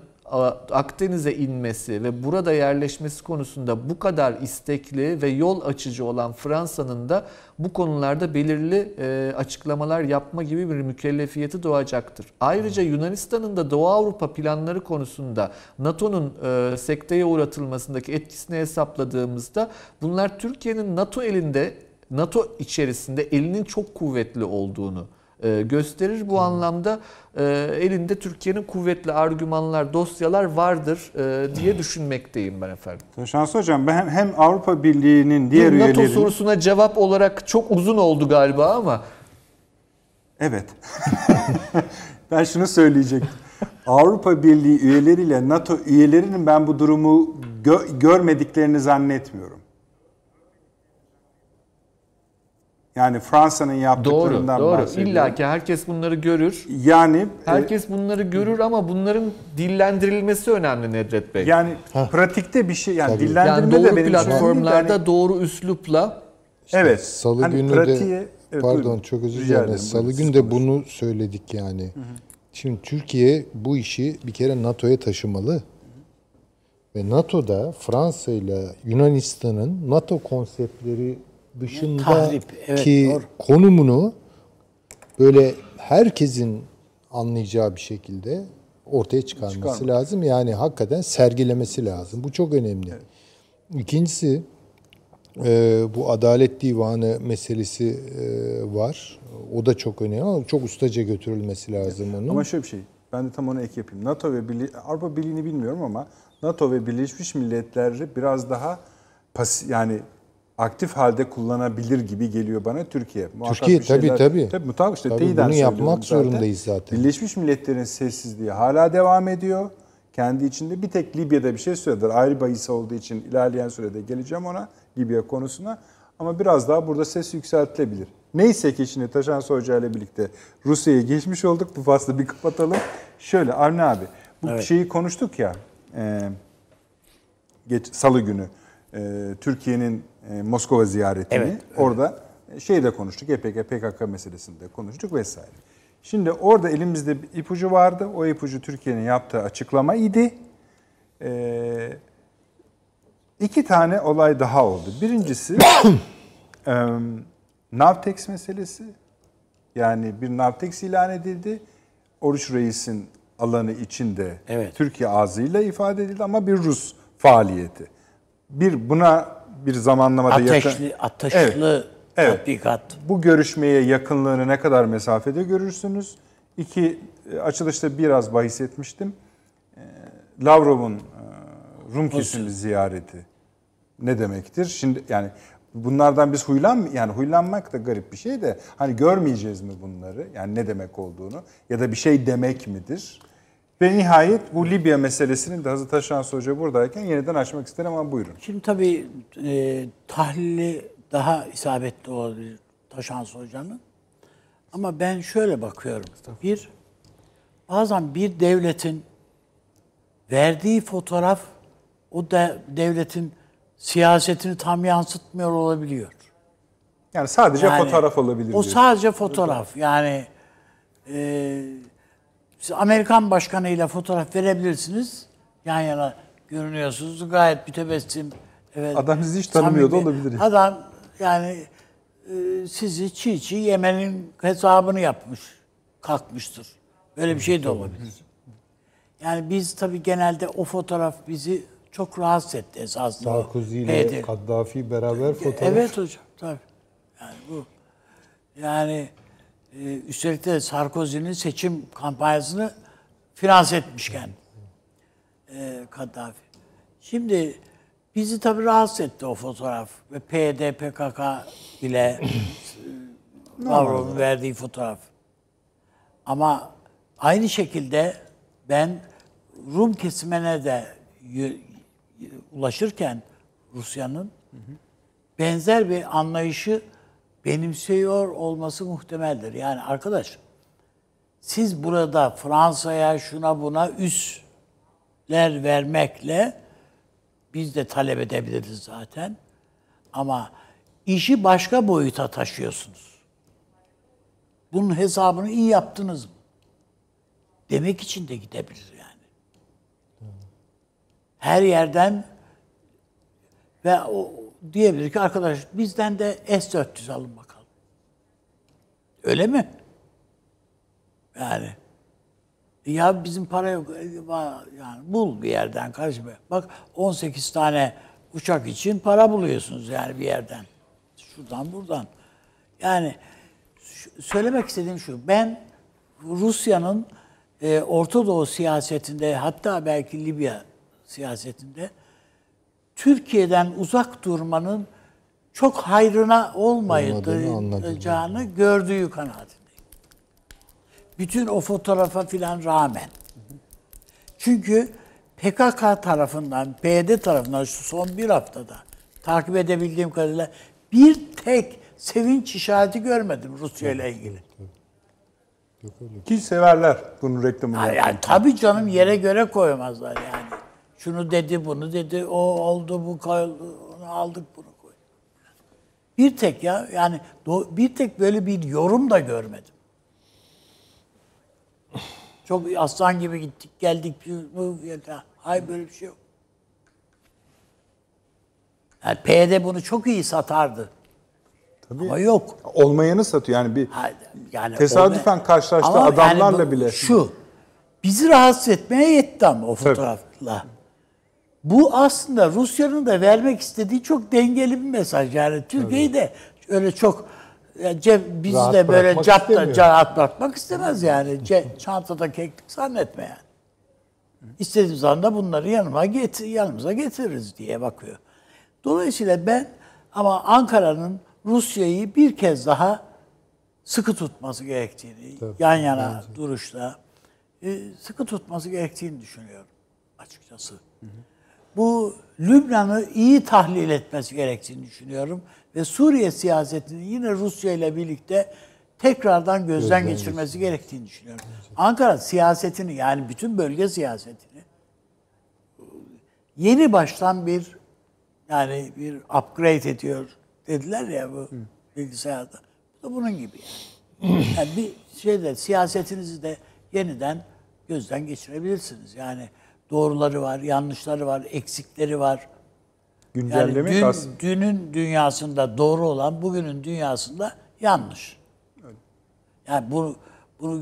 Akdeniz'e inmesi ve burada yerleşmesi konusunda bu kadar istekli ve yol açıcı olan Fransa'nın da bu konularda belirli e, açıklamalar yapma gibi bir mükellefiyeti doğacaktır. Ayrıca Yunanistan'ın da Doğu Avrupa planları konusunda NATO'nun e, sekteye uğratılmasındaki etkisini hesapladığımızda bunlar Türkiye'nin NATO elinde NATO içerisinde elinin çok kuvvetli olduğunu gösterir. Bu anlamda e, elinde Türkiye'nin kuvvetli argümanlar, dosyalar vardır e, diye düşünmekteyim ben efendim. Taşans Hocam ben hem, Avrupa Birliği'nin diğer Bir NATO üyeleri... sorusuna cevap olarak çok uzun oldu galiba ama Evet. <laughs> ben şunu söyleyecektim. Avrupa Birliği üyeleriyle NATO üyelerinin ben bu durumu gö- görmediklerini zannetmiyorum. Yani Fransa'nın doğru, yaptıklarından doğru. bahsediyorum. İlla ki herkes bunları görür. Yani e, Herkes bunları görür ama bunların dillendirilmesi önemli Nedret Bey. yani pratikte bir şey yani Tabii. dillendirme Yani de doğru benim platformlarda de doğru üslupla evet. Salı Hani günü pratiğe- de evet, pardon buyurun. çok özür dilerim. Salı günü de bunu söyledik yani. Şimdi Türkiye bu işi bir kere NATO'ya taşımalı. Ve NATO'da Fransa ile Yunanistan'ın NATO konseptleri dışındaki evet, doğru. konumunu böyle herkesin anlayacağı bir şekilde ortaya çıkarması Çıkarmak. lazım. Yani hakikaten sergilemesi lazım. Bu çok önemli. İkincisi ee, bu Adalet Divanı meselesi e, var. O da çok önemli ama çok ustaca götürülmesi lazım onun. Ama şöyle bir şey. Ben de tam ona ek yapayım. NATO ve Birliği, Avrupa Birliği'ni bilmiyorum ama NATO ve Birleşmiş Milletler'i biraz daha pas, yani aktif halde kullanabilir gibi geliyor bana Türkiye. Muhakkak Türkiye, tabii, şeyler- tabii. Tabii mutlaka işte Tabii, bunu yapmak zorundayız zaten. Birleşmiş Milletler'in sessizliği hala devam ediyor. Kendi içinde bir tek Libya'da bir şey söylediler. Ayrı bahis olduğu için ilerleyen sürede geleceğim ona Libya konusuna. Ama biraz daha burada ses yükseltilebilir. Neyse ki şimdi Taşan Hoca ile birlikte Rusya'ya geçmiş olduk. Bu faslı bir kapatalım. Şöyle Avni abi bu şeyi konuştuk ya e, geç, salı günü Türkiye'nin e, Moskova ziyaretini. Evet, evet. Orada şey de konuştuk. EPG, PKK meselesinde konuştuk vesaire. Şimdi orada elimizde bir ipucu vardı. O ipucu Türkiye'nin yaptığı açıklama idi. Ee, iki tane olay daha oldu. Birincisi <coughs> e, Navtex meselesi. Yani bir Navtex ilan edildi. Oruç Reis'in alanı içinde Evet. Türkiye ağzıyla ifade edildi ama bir Rus faaliyeti. Bir buna bir zamanlamada yakın- Ateşli, ateşli Evet. tatbikat. bu görüşmeye yakınlığını ne kadar mesafede görürsünüz? İki, e, açılışta biraz bahis etmiştim. E, Lavrov'un e, Rum kesimi ziyareti ne demektir? Şimdi yani bunlardan biz huylan yani huylanmak da garip bir şey de hani görmeyeceğiz mi bunları? Yani ne demek olduğunu ya da bir şey demek midir? Ve nihayet bu Libya meselesinin de Hazır Taşan Hoca buradayken yeniden açmak isterim ama buyurun. Şimdi tabii e, tahlili daha isabetli olabilir Taşans Hoca'nın. Ama ben şöyle bakıyorum. Bir, bazen bir devletin verdiği fotoğraf o da devletin siyasetini tam yansıtmıyor olabiliyor. Yani sadece Yani fotoğraf olabilir. O diyorsun. sadece fotoğraf. Yani e, siz Amerikan başkanıyla fotoğraf verebilirsiniz. Yan yana görünüyorsunuz. Gayet mütebessim. Evet, Adam sizi hiç tanımıyor da olabilir. Adam yani e, sizi çiğ çiğ yemenin hesabını yapmış. Kalkmıştır. Böyle bir şey de olabilir. Yani biz tabii genelde o fotoğraf bizi çok rahatsız etti esasında. Sarkozy ile PD. Kaddafi beraber fotoğraf. Evet hocam tabii. Yani bu yani e, üstelik de Sarkozy'nin seçim kampanyasını finanse etmişken e, Kaddafi. Şimdi bizi tabii rahatsız etti o fotoğraf ve PYD, PKK ile e, Lavrov'un verdiği fotoğraf. Ama aynı şekilde ben Rum kesimine de ulaşırken Rusya'nın benzer bir anlayışı benimseyor olması muhtemeldir. Yani arkadaş siz burada Fransa'ya şuna buna üsler vermekle biz de talep edebiliriz zaten. Ama işi başka boyuta taşıyorsunuz. Bunun hesabını iyi yaptınız mı? Demek için de gidebilir yani. Her yerden ve o diyebilir ki arkadaş bizden de S-400 alın bakalım. Öyle mi? Yani ya bizim para yok. Yani bul bir yerden karışma. Bak 18 tane uçak için para buluyorsunuz yani bir yerden. Şuradan buradan. Yani söylemek istediğim şu. Ben Rusya'nın e, Orta Doğu siyasetinde hatta belki Libya siyasetinde Türkiye'den uzak durmanın çok hayrına olmayacağını gördüğü kanaatindeyim. Bütün o fotoğrafa filan rağmen. Çünkü PKK tarafından, PYD tarafından şu son bir haftada takip edebildiğim kadarıyla bir tek sevinç işareti görmedim Rusya ile ilgili. Ki severler bunun reklamını Ha. Yani tabii canım yere göre koymazlar yani. Şunu dedi, bunu dedi, o oldu, bu koyuldu, onu aldık, bunu koyduk. Bir tek ya, yani bir tek böyle bir yorum da görmedim. Çok aslan gibi gittik, geldik. bu- Hayır böyle bir şey yok. Yani PYD bunu çok iyi satardı. Tabii. Ama yok. Olmayanı satıyor yani bir Ha, Yani Tesadüfen olma- karşılaştığı Ama adamlarla bu- bile. Şu, bizi rahatsız etmeye yetti ama o fotoğrafla. Bu aslında Rusya'nın da vermek istediği çok dengeli bir mesaj. Yani Türkiye'yi de öyle çok ya cep, bizi Rahat de böyle istemiyor. rahat bırakmak istemez yani. Çantada keklik zannetme yani. İstediğimiz anda bunları yanıma getir, yanımıza getiririz diye bakıyor. Dolayısıyla ben ama Ankara'nın Rusya'yı bir kez daha sıkı tutması gerektiğini, yan yana duruşta e, sıkı tutması gerektiğini düşünüyorum açıkçası. Bu Lübnan'ı iyi tahlil etmesi gerektiğini düşünüyorum ve Suriye siyasetini yine Rusya ile birlikte tekrardan gözden geçirmesi gerektiğini düşünüyorum. Ankara siyasetini yani bütün bölge siyasetini yeni baştan bir yani bir upgrade ediyor dediler ya bu bilgisayarda. Bu da bunun gibi yani. yani bir şeyde siyasetinizi de yeniden gözden geçirebilirsiniz. Yani doğruları var, yanlışları var, eksikleri var. Yani güncelleme dün, kas- dünün dünyasında doğru olan bugünün dünyasında yanlış. Yani bunu bunu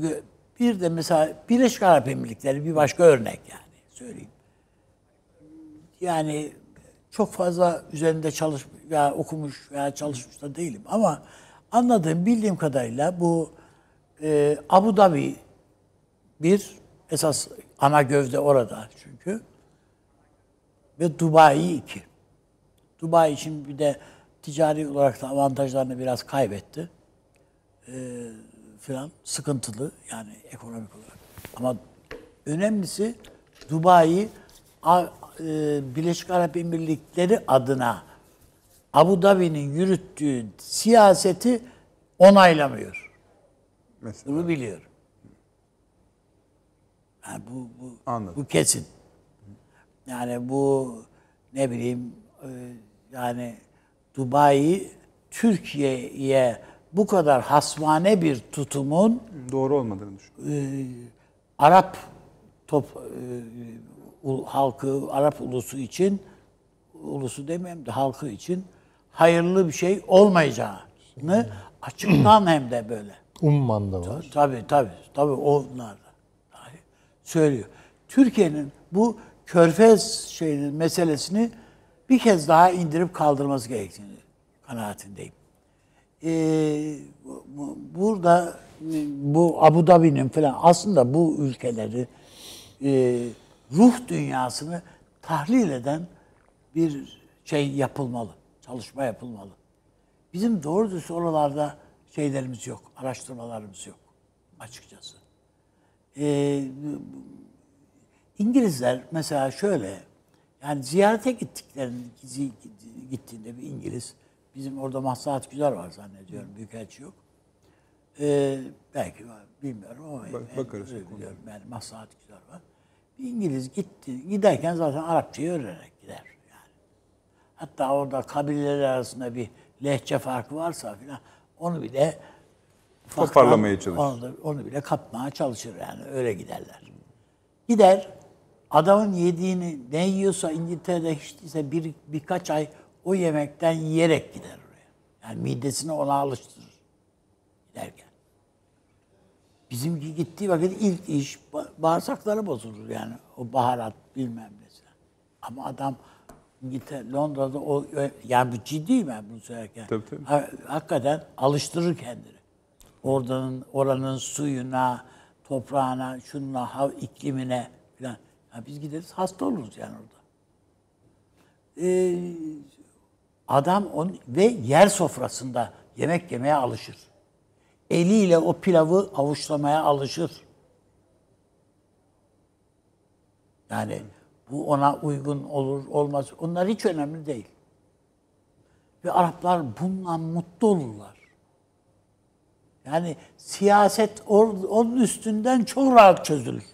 bir de mesela Birleşik Arap Emirlikleri bir başka örnek yani söyleyeyim. Yani çok fazla üzerinde çalış veya okumuş veya çalışmış da değilim ama anladığım bildiğim kadarıyla bu e, Abu Dhabi bir esas ana gövde orada çünkü ve Dubai iki. Dubai için bir de ticari olarak da avantajlarını biraz kaybetti. Ee, filan sıkıntılı yani ekonomik olarak. Ama önemlisi Dubai A- e, Birleşik Arap Emirlikleri adına Abu Dhabi'nin yürüttüğü siyaseti onaylamıyor. mesela. Bunu biliyorum. Yani bu, bu, Anladım. bu kesin. Yani bu ne bileyim e, yani Dubai Türkiye'ye bu kadar hasmane bir tutumun Doğru olmadığını düşünüyorum. Arap top e, halkı, Arap ulusu için ulusu demeyeyim de halkı için hayırlı bir şey olmayacağını açıktan hem de böyle. Umman da var. Tabii tabii. Tabii onlar söylüyor. Türkiye'nin bu körfez şeyinin meselesini bir kez daha indirip kaldırması gerektiğini kanaatindeyim. Ee, bu- bu- burada bu Abu Dhabi'nin falan aslında bu ülkeleri e, ruh dünyasını tahlil eden bir şey yapılmalı. Çalışma yapılmalı. Bizim doğru düz oralarda şeylerimiz yok, araştırmalarımız yok açıkçası. Ee, İngilizler mesela şöyle, yani ziyarete gittiklerinde, gittiğinde bir İngiliz, bizim orada Maslahat Güzel var zannediyorum, Büyükelçi yok. Ee, belki var, bilmiyorum ama Bak- bakarız biliyorum. Yani Maslahat Güzel var. Bir İngiliz gitti, giderken zaten Arapçayı öğrenerek gider yani. Hatta orada kabileler arasında bir lehçe farkı varsa filan onu bile Toparlamaya çalışır. Onu, onu bile kapmaya çalışır yani öyle giderler. Gider adamın yediğini ne yiyorsa İngiltere'de hiç değilse bir, birkaç ay o yemekten yiyerek gider oraya. Yani midesini ona alıştırır giderken. Bizimki gittiği vakit ilk iş ba- bağırsakları bozulur yani. O baharat bilmem nesi. Ama adam İngiltere, Londra'da o yani bu ciddi ben bunu söylerken. Tabii, tabii. Ha- Hakikaten alıştırır kendini. Oradanın oranın suyuna, toprağına, şununla, hav, iklimine falan. Ya biz gideriz hasta oluruz yani orada. Ee, adam on, ve yer sofrasında yemek yemeye alışır. Eliyle o pilavı avuçlamaya alışır. Yani bu ona uygun olur olmaz. Onlar hiç önemli değil. Ve Araplar bundan mutlu olurlar. Yani siyaset onun üstünden çok rahat çözülür.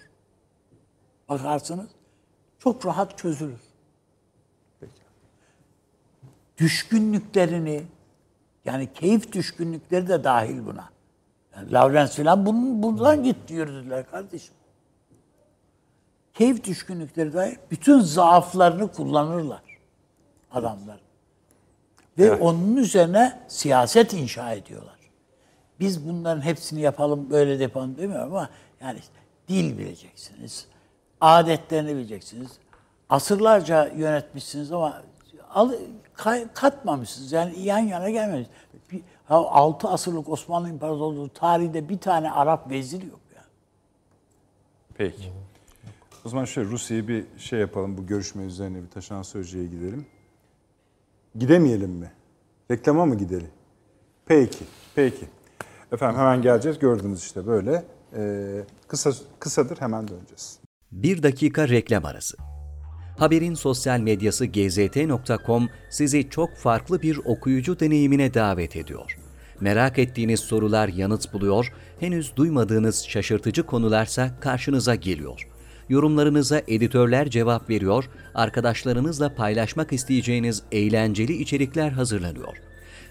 Bakarsınız çok rahat çözülür. Düşkünlüklerini yani keyif düşkünlükleri de dahil buna. Yani Lawrence falan bunun, bundan git yürüdüler kardeşim. Keyif düşkünlükleri de bütün zaaflarını kullanırlar adamlar. Ve onun üzerine siyaset inşa ediyorlar. Biz bunların hepsini yapalım, böyle de yapalım demiyorum ama yani işte dil bileceksiniz, adetlerini bileceksiniz. Asırlarca yönetmişsiniz ama al, kay- katmamışsınız. Yani yan yana gelmemiş. Bir, ya 6 asırlık Osmanlı İmparatorluğu tarihinde bir tane Arap vezir yok ya. Peki. O zaman şöyle Rusya'yı bir şey yapalım. Bu görüşme üzerine bir taşan sözcüye gidelim. Gidemeyelim mi? Reklama mı gidelim? Peki. Peki. Efendim hemen geleceğiz. Gördüğünüz işte böyle. Ee, kısa kısadır hemen döneceğiz. Bir dakika reklam arası. Haberin sosyal medyası gzt.com sizi çok farklı bir okuyucu deneyimine davet ediyor. Merak ettiğiniz sorular yanıt buluyor, henüz duymadığınız şaşırtıcı konularsa karşınıza geliyor. Yorumlarınıza editörler cevap veriyor, arkadaşlarınızla paylaşmak isteyeceğiniz eğlenceli içerikler hazırlanıyor.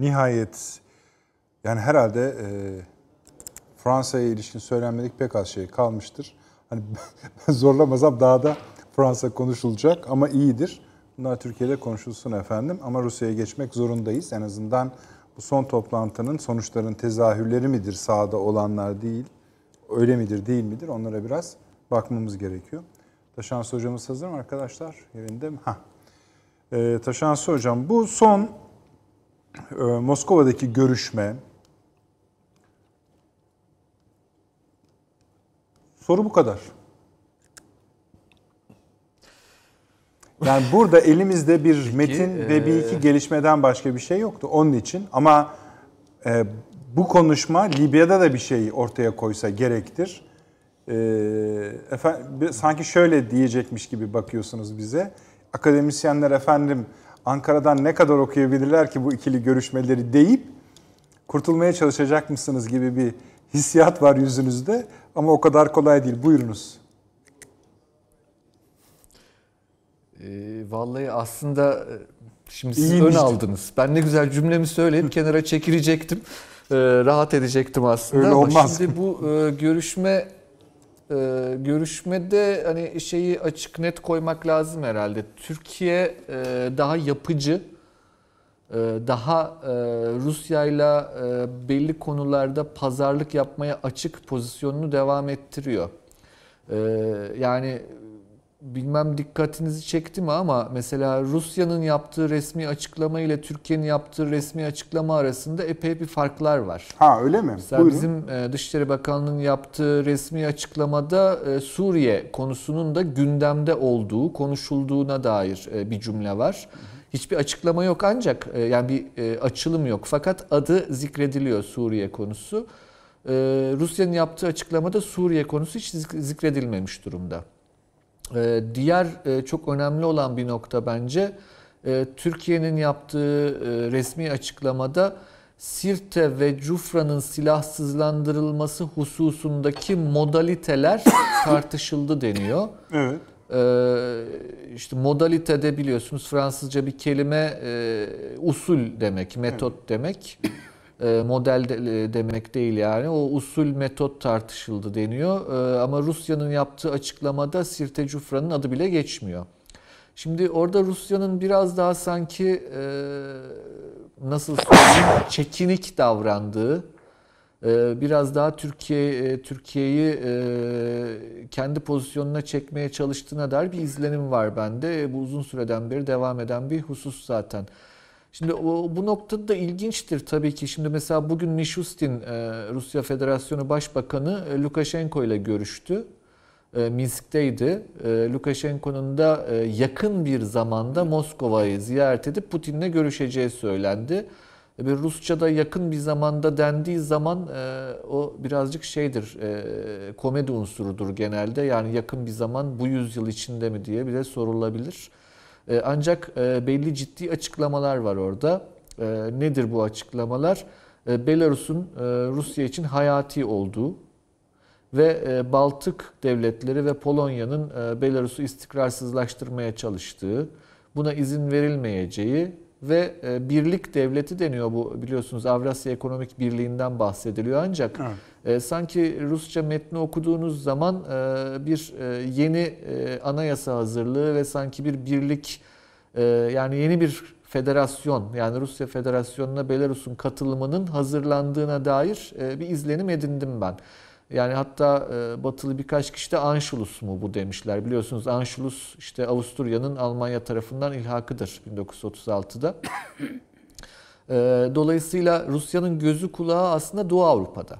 Nihayet yani herhalde e, Fransa'ya ilişkin söylenmedik pek az şey kalmıştır. Hani <laughs> ben zorlamasam daha da Fransa konuşulacak ama iyidir. Bunlar Türkiye'de konuşulsun efendim ama Rusya'ya geçmek zorundayız. En azından bu son toplantının sonuçların tezahürleri midir sahada olanlar değil. Öyle midir değil midir onlara biraz bakmamız gerekiyor. Taşansı hocamız hazır mı arkadaşlar? Yerinde mi? Hah. Ee, Taşansı hocam bu son e, Moskova'daki görüşme soru bu kadar. Yani burada <laughs> elimizde bir metin ve bir e, iki gelişmeden başka bir şey yoktu onun için. Ama e, bu konuşma Libya'da da bir şey ortaya koysa gerektir. E, efendim, sanki şöyle diyecekmiş gibi bakıyorsunuz bize. Akademisyenler efendim Ankara'dan ne kadar okuyabilirler ki bu ikili görüşmeleri deyip kurtulmaya çalışacak mısınız gibi bir hissiyat var yüzünüzde. Ama o kadar kolay değil. Buyurunuz. Ee, vallahi aslında e, şimdi siz İyiymiş. ön aldınız. Ben ne güzel cümlemi söyleyip kenara çekilecektim. Ee, rahat edecektim aslında. Öyle Ama olmaz. Şimdi bu e, görüşme e, görüşmede hani şeyi açık net koymak lazım herhalde. Türkiye e, daha yapıcı, e, daha e, Rusya'yla e, belli konularda pazarlık yapmaya açık pozisyonunu devam ettiriyor. E, yani bilmem dikkatinizi çekti mi ama mesela Rusya'nın yaptığı resmi açıklama ile Türkiye'nin yaptığı resmi açıklama arasında epey bir farklar var. Ha öyle mi? Mesela Buyurun. bizim e, Dışişleri Bakanlığı'nın yaptığı resmi açıklamada e, Suriye konusunun da gündemde olduğu, konuşulduğuna dair e, bir cümle var. Hiçbir açıklama yok ancak yani bir açılım yok. Fakat adı zikrediliyor Suriye konusu. Rusya'nın yaptığı açıklamada Suriye konusu hiç zik- zikredilmemiş durumda. Ee, Diğer e, çok önemli olan bir nokta bence e, Türkiye'nin yaptığı e, resmi açıklamada Sirte ve Cufra'nın silahsızlandırılması hususundaki modaliteler <coughs> tartışıldı deniyor. Evet. Ee, işte modalitede biliyorsunuz Fransızca bir kelime e, usul demek, metot demek. E, model de- e, demek değil yani. O usul metot tartışıldı deniyor. E, ama Rusya'nın yaptığı açıklamada Sirte Cufra'nın adı bile geçmiyor. Şimdi orada Rusya'nın biraz daha sanki nasıl söyleyeyim çekinik davrandığı, biraz daha Türkiye Türkiye'yi kendi pozisyonuna çekmeye çalıştığına dair bir izlenim var bende. Bu uzun süreden beri devam eden bir husus zaten. Şimdi o, bu noktada da ilginçtir tabii ki. Şimdi mesela bugün Mishustin, e, Rusya Federasyonu Başbakanı e, Lukashenko ile görüştü. E, Minsk'teydi. E, Lukashenko'nun da e, yakın bir zamanda Moskova'yı ziyaret edip Putin'le görüşeceği söylendi. E, Bir Rusça'da yakın bir zamanda dendiği zaman e, o birazcık şeydir, e, komedi unsurudur genelde. Yani yakın bir zaman bu yüzyıl içinde mi diye bile sorulabilir. E, ancak e, belli ciddi açıklamalar var orada. E, nedir bu açıklamalar? Belarus'un Rusya için hayati olduğu ve Baltık devletleri ve Polonya'nın Belarus'u istikrarsızlaştırmaya çalıştığı, buna izin verilmeyeceği ve birlik devleti deniyor bu biliyorsunuz Avrasya Ekonomik Birliği'nden bahsediliyor ancak e, sanki Rusça metni okuduğunuz zaman e, bir e, yeni e, anayasa hazırlığı ve sanki bir birlik e, yani yeni bir federasyon yani Rusya Federasyonu'na Belarus'un katılımının hazırlandığına dair e, bir izlenim edindim ben. Yani hatta e, batılı birkaç kişi de Anschluss mu bu demişler. Biliyorsunuz Anschluss işte Avusturya'nın Almanya tarafından ilhakıdır 1936'da. <coughs> E, Dolayısıyla Rusya'nın gözü kulağı aslında Doğu Avrupa'da.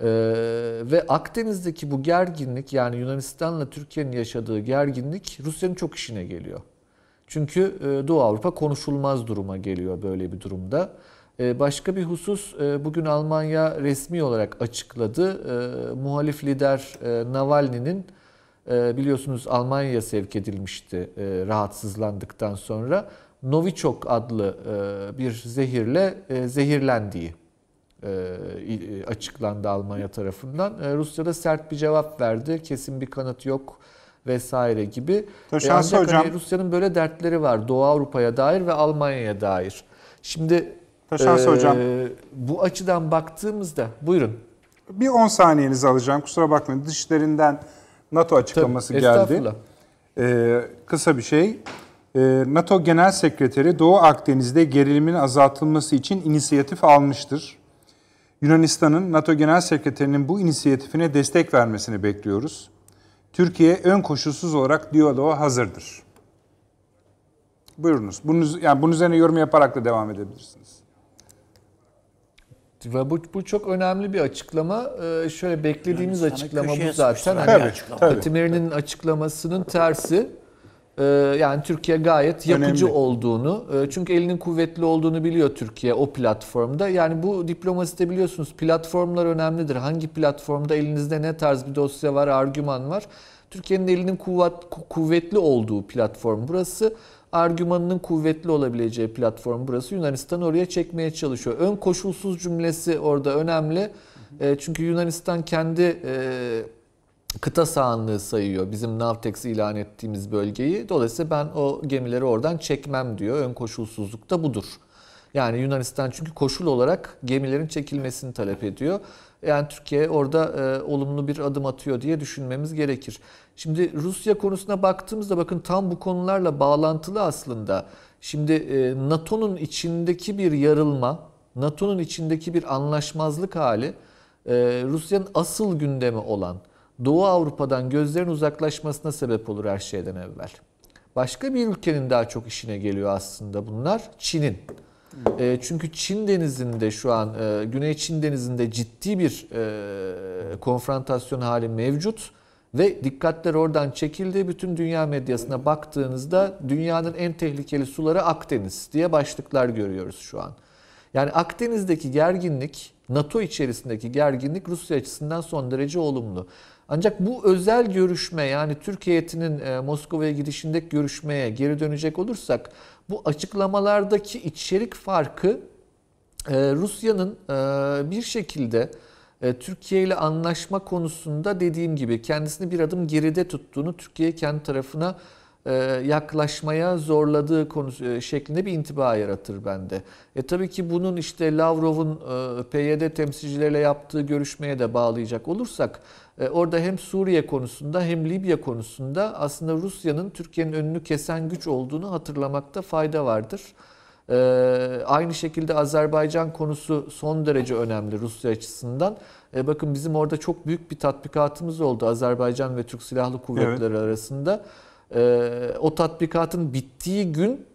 E, Ve Akdeniz'deki bu gerginlik yani Yunanistan'la Türkiye'nin yaşadığı gerginlik Rusya'nın çok işine geliyor. Çünkü e, Doğu Avrupa konuşulmaz duruma geliyor böyle bir durumda. E, Başka bir husus e, bugün Almanya resmi olarak açıkladı. E, Muhalif lider e, Navalny'nin e, biliyorsunuz Almanya'ya sevk edilmişti e, rahatsızlandıktan sonra. Novichok adlı e, bir zehirle e, zehirlendiği açıklandı Almanya tarafından. E, Rusya da sert bir cevap verdi. Kesin bir kanıt yok vesaire gibi. Taşansı ancak hocam- hani Rusya'nın böyle dertleri var Doğu Avrupa'ya dair ve Almanya'ya dair. Şimdi Taşansı e, hocam. bu açıdan baktığımızda buyurun. Bir 10 saniyenizi alacağım. Kusura bakmayın. Dışişlerinden NATO açıklaması Tabii, geldi. Ee, kısa bir şey. Ee, NATO Genel Sekreteri Doğu Akdeniz'de gerilimin azaltılması için inisiyatif almıştır. Yunanistan'ın NATO Genel Sekreterinin bu inisiyatifine destek vermesini bekliyoruz. Türkiye ön koşulsuz olarak diyaloğa hazırdır. Buyurunuz. Bunun, yani bunun üzerine yorum yaparak da devam edebilirsiniz. Ve bu, bu çok önemli bir açıklama. Ee, şöyle beklediğimiz açıklama bu zaten. Hani açıklama. tabii. Katimeri'nin açıklamasının tersi. Ee, yani Türkiye gayet yapıcı Önemli. olduğunu, e, çünkü elinin kuvvetli olduğunu biliyor Türkiye o platformda. Yani bu diplomaside biliyorsunuz platformlar önemlidir. Hangi platformda elinizde ne tarz bir dosya var, argüman var. Türkiye'nin elinin kuvvet, kuvvetli olduğu platform burası. Argümanının kuvvetli olabileceği platform burası. Yunanistan oraya çekmeye çalışıyor. Ön koşulsuz cümlesi orada önemli. E, çünkü Yunanistan kendi e, kıta sahanlığı sayıyor bizim Navtex ilan ettiğimiz bölgeyi. Dolayısıyla ben o gemileri oradan çekmem diyor. Ön koşulsuzluk da budur. Yani Yunanistan çünkü koşul olarak gemilerin çekilmesini talep ediyor. Yani Türkiye orada e, olumlu bir adım atıyor diye düşünmemiz gerekir. Şimdi Rusya konusuna baktığımızda bakın tam bu konularla bağlantılı aslında. Şimdi e, NATO'nun içindeki bir yarılma, NATO'nun içindeki bir anlaşmazlık hali e, Rusya'nın asıl gündemi olan Doğu Avrupa'dan gözlerin uzaklaşmasına sebep olur her şeyden evvel. Başka bir ülkenin daha çok işine geliyor aslında bunlar. Çin'in. E, çünkü Çin denizinde şu an e, Güney Çin denizinde ciddi bir e, konfrontasyon hali mevcut ve dikkatler oradan çekildi. Bütün dünya medyasına baktığınızda dünyanın en tehlikeli suları Akdeniz diye başlıklar görüyoruz şu an. Yani Akdeniz'deki gerginlik, NATO içerisindeki gerginlik Rusya açısından son derece olumlu. Ancak bu özel görüşme yani Türkiye heyetinin e, Moskova'ya gidişindeki görüşmeye geri dönecek olursak bu açıklamalardaki içerik farkı e, Rusya'nın e, bir şekilde e, Türkiye ile anlaşma konusunda dediğim gibi kendisini bir adım geride tuttuğunu, Türkiye kendi tarafına yaklaşmaya zorladığı konusu e, şeklinde bir intiba yaratır bende. E tabii ki bunun işte Lavrov'un e, PYD temsilcileriyle yaptığı görüşmeye de bağlayacak olursak e, orada hem Suriye konusunda hem Libya konusunda aslında Rusya'nın Türkiye'nin önünü kesen güç olduğunu hatırlamakta fayda vardır. Ee, aynı şekilde Azerbaycan konusu son derece önemli Rusya açısından. Ee, bakın bizim orada çok büyük bir tatbikatımız oldu Azerbaycan ve Türk Silahlı Kuvvetleri arasında. Ee, o tatbikatın bittiği gün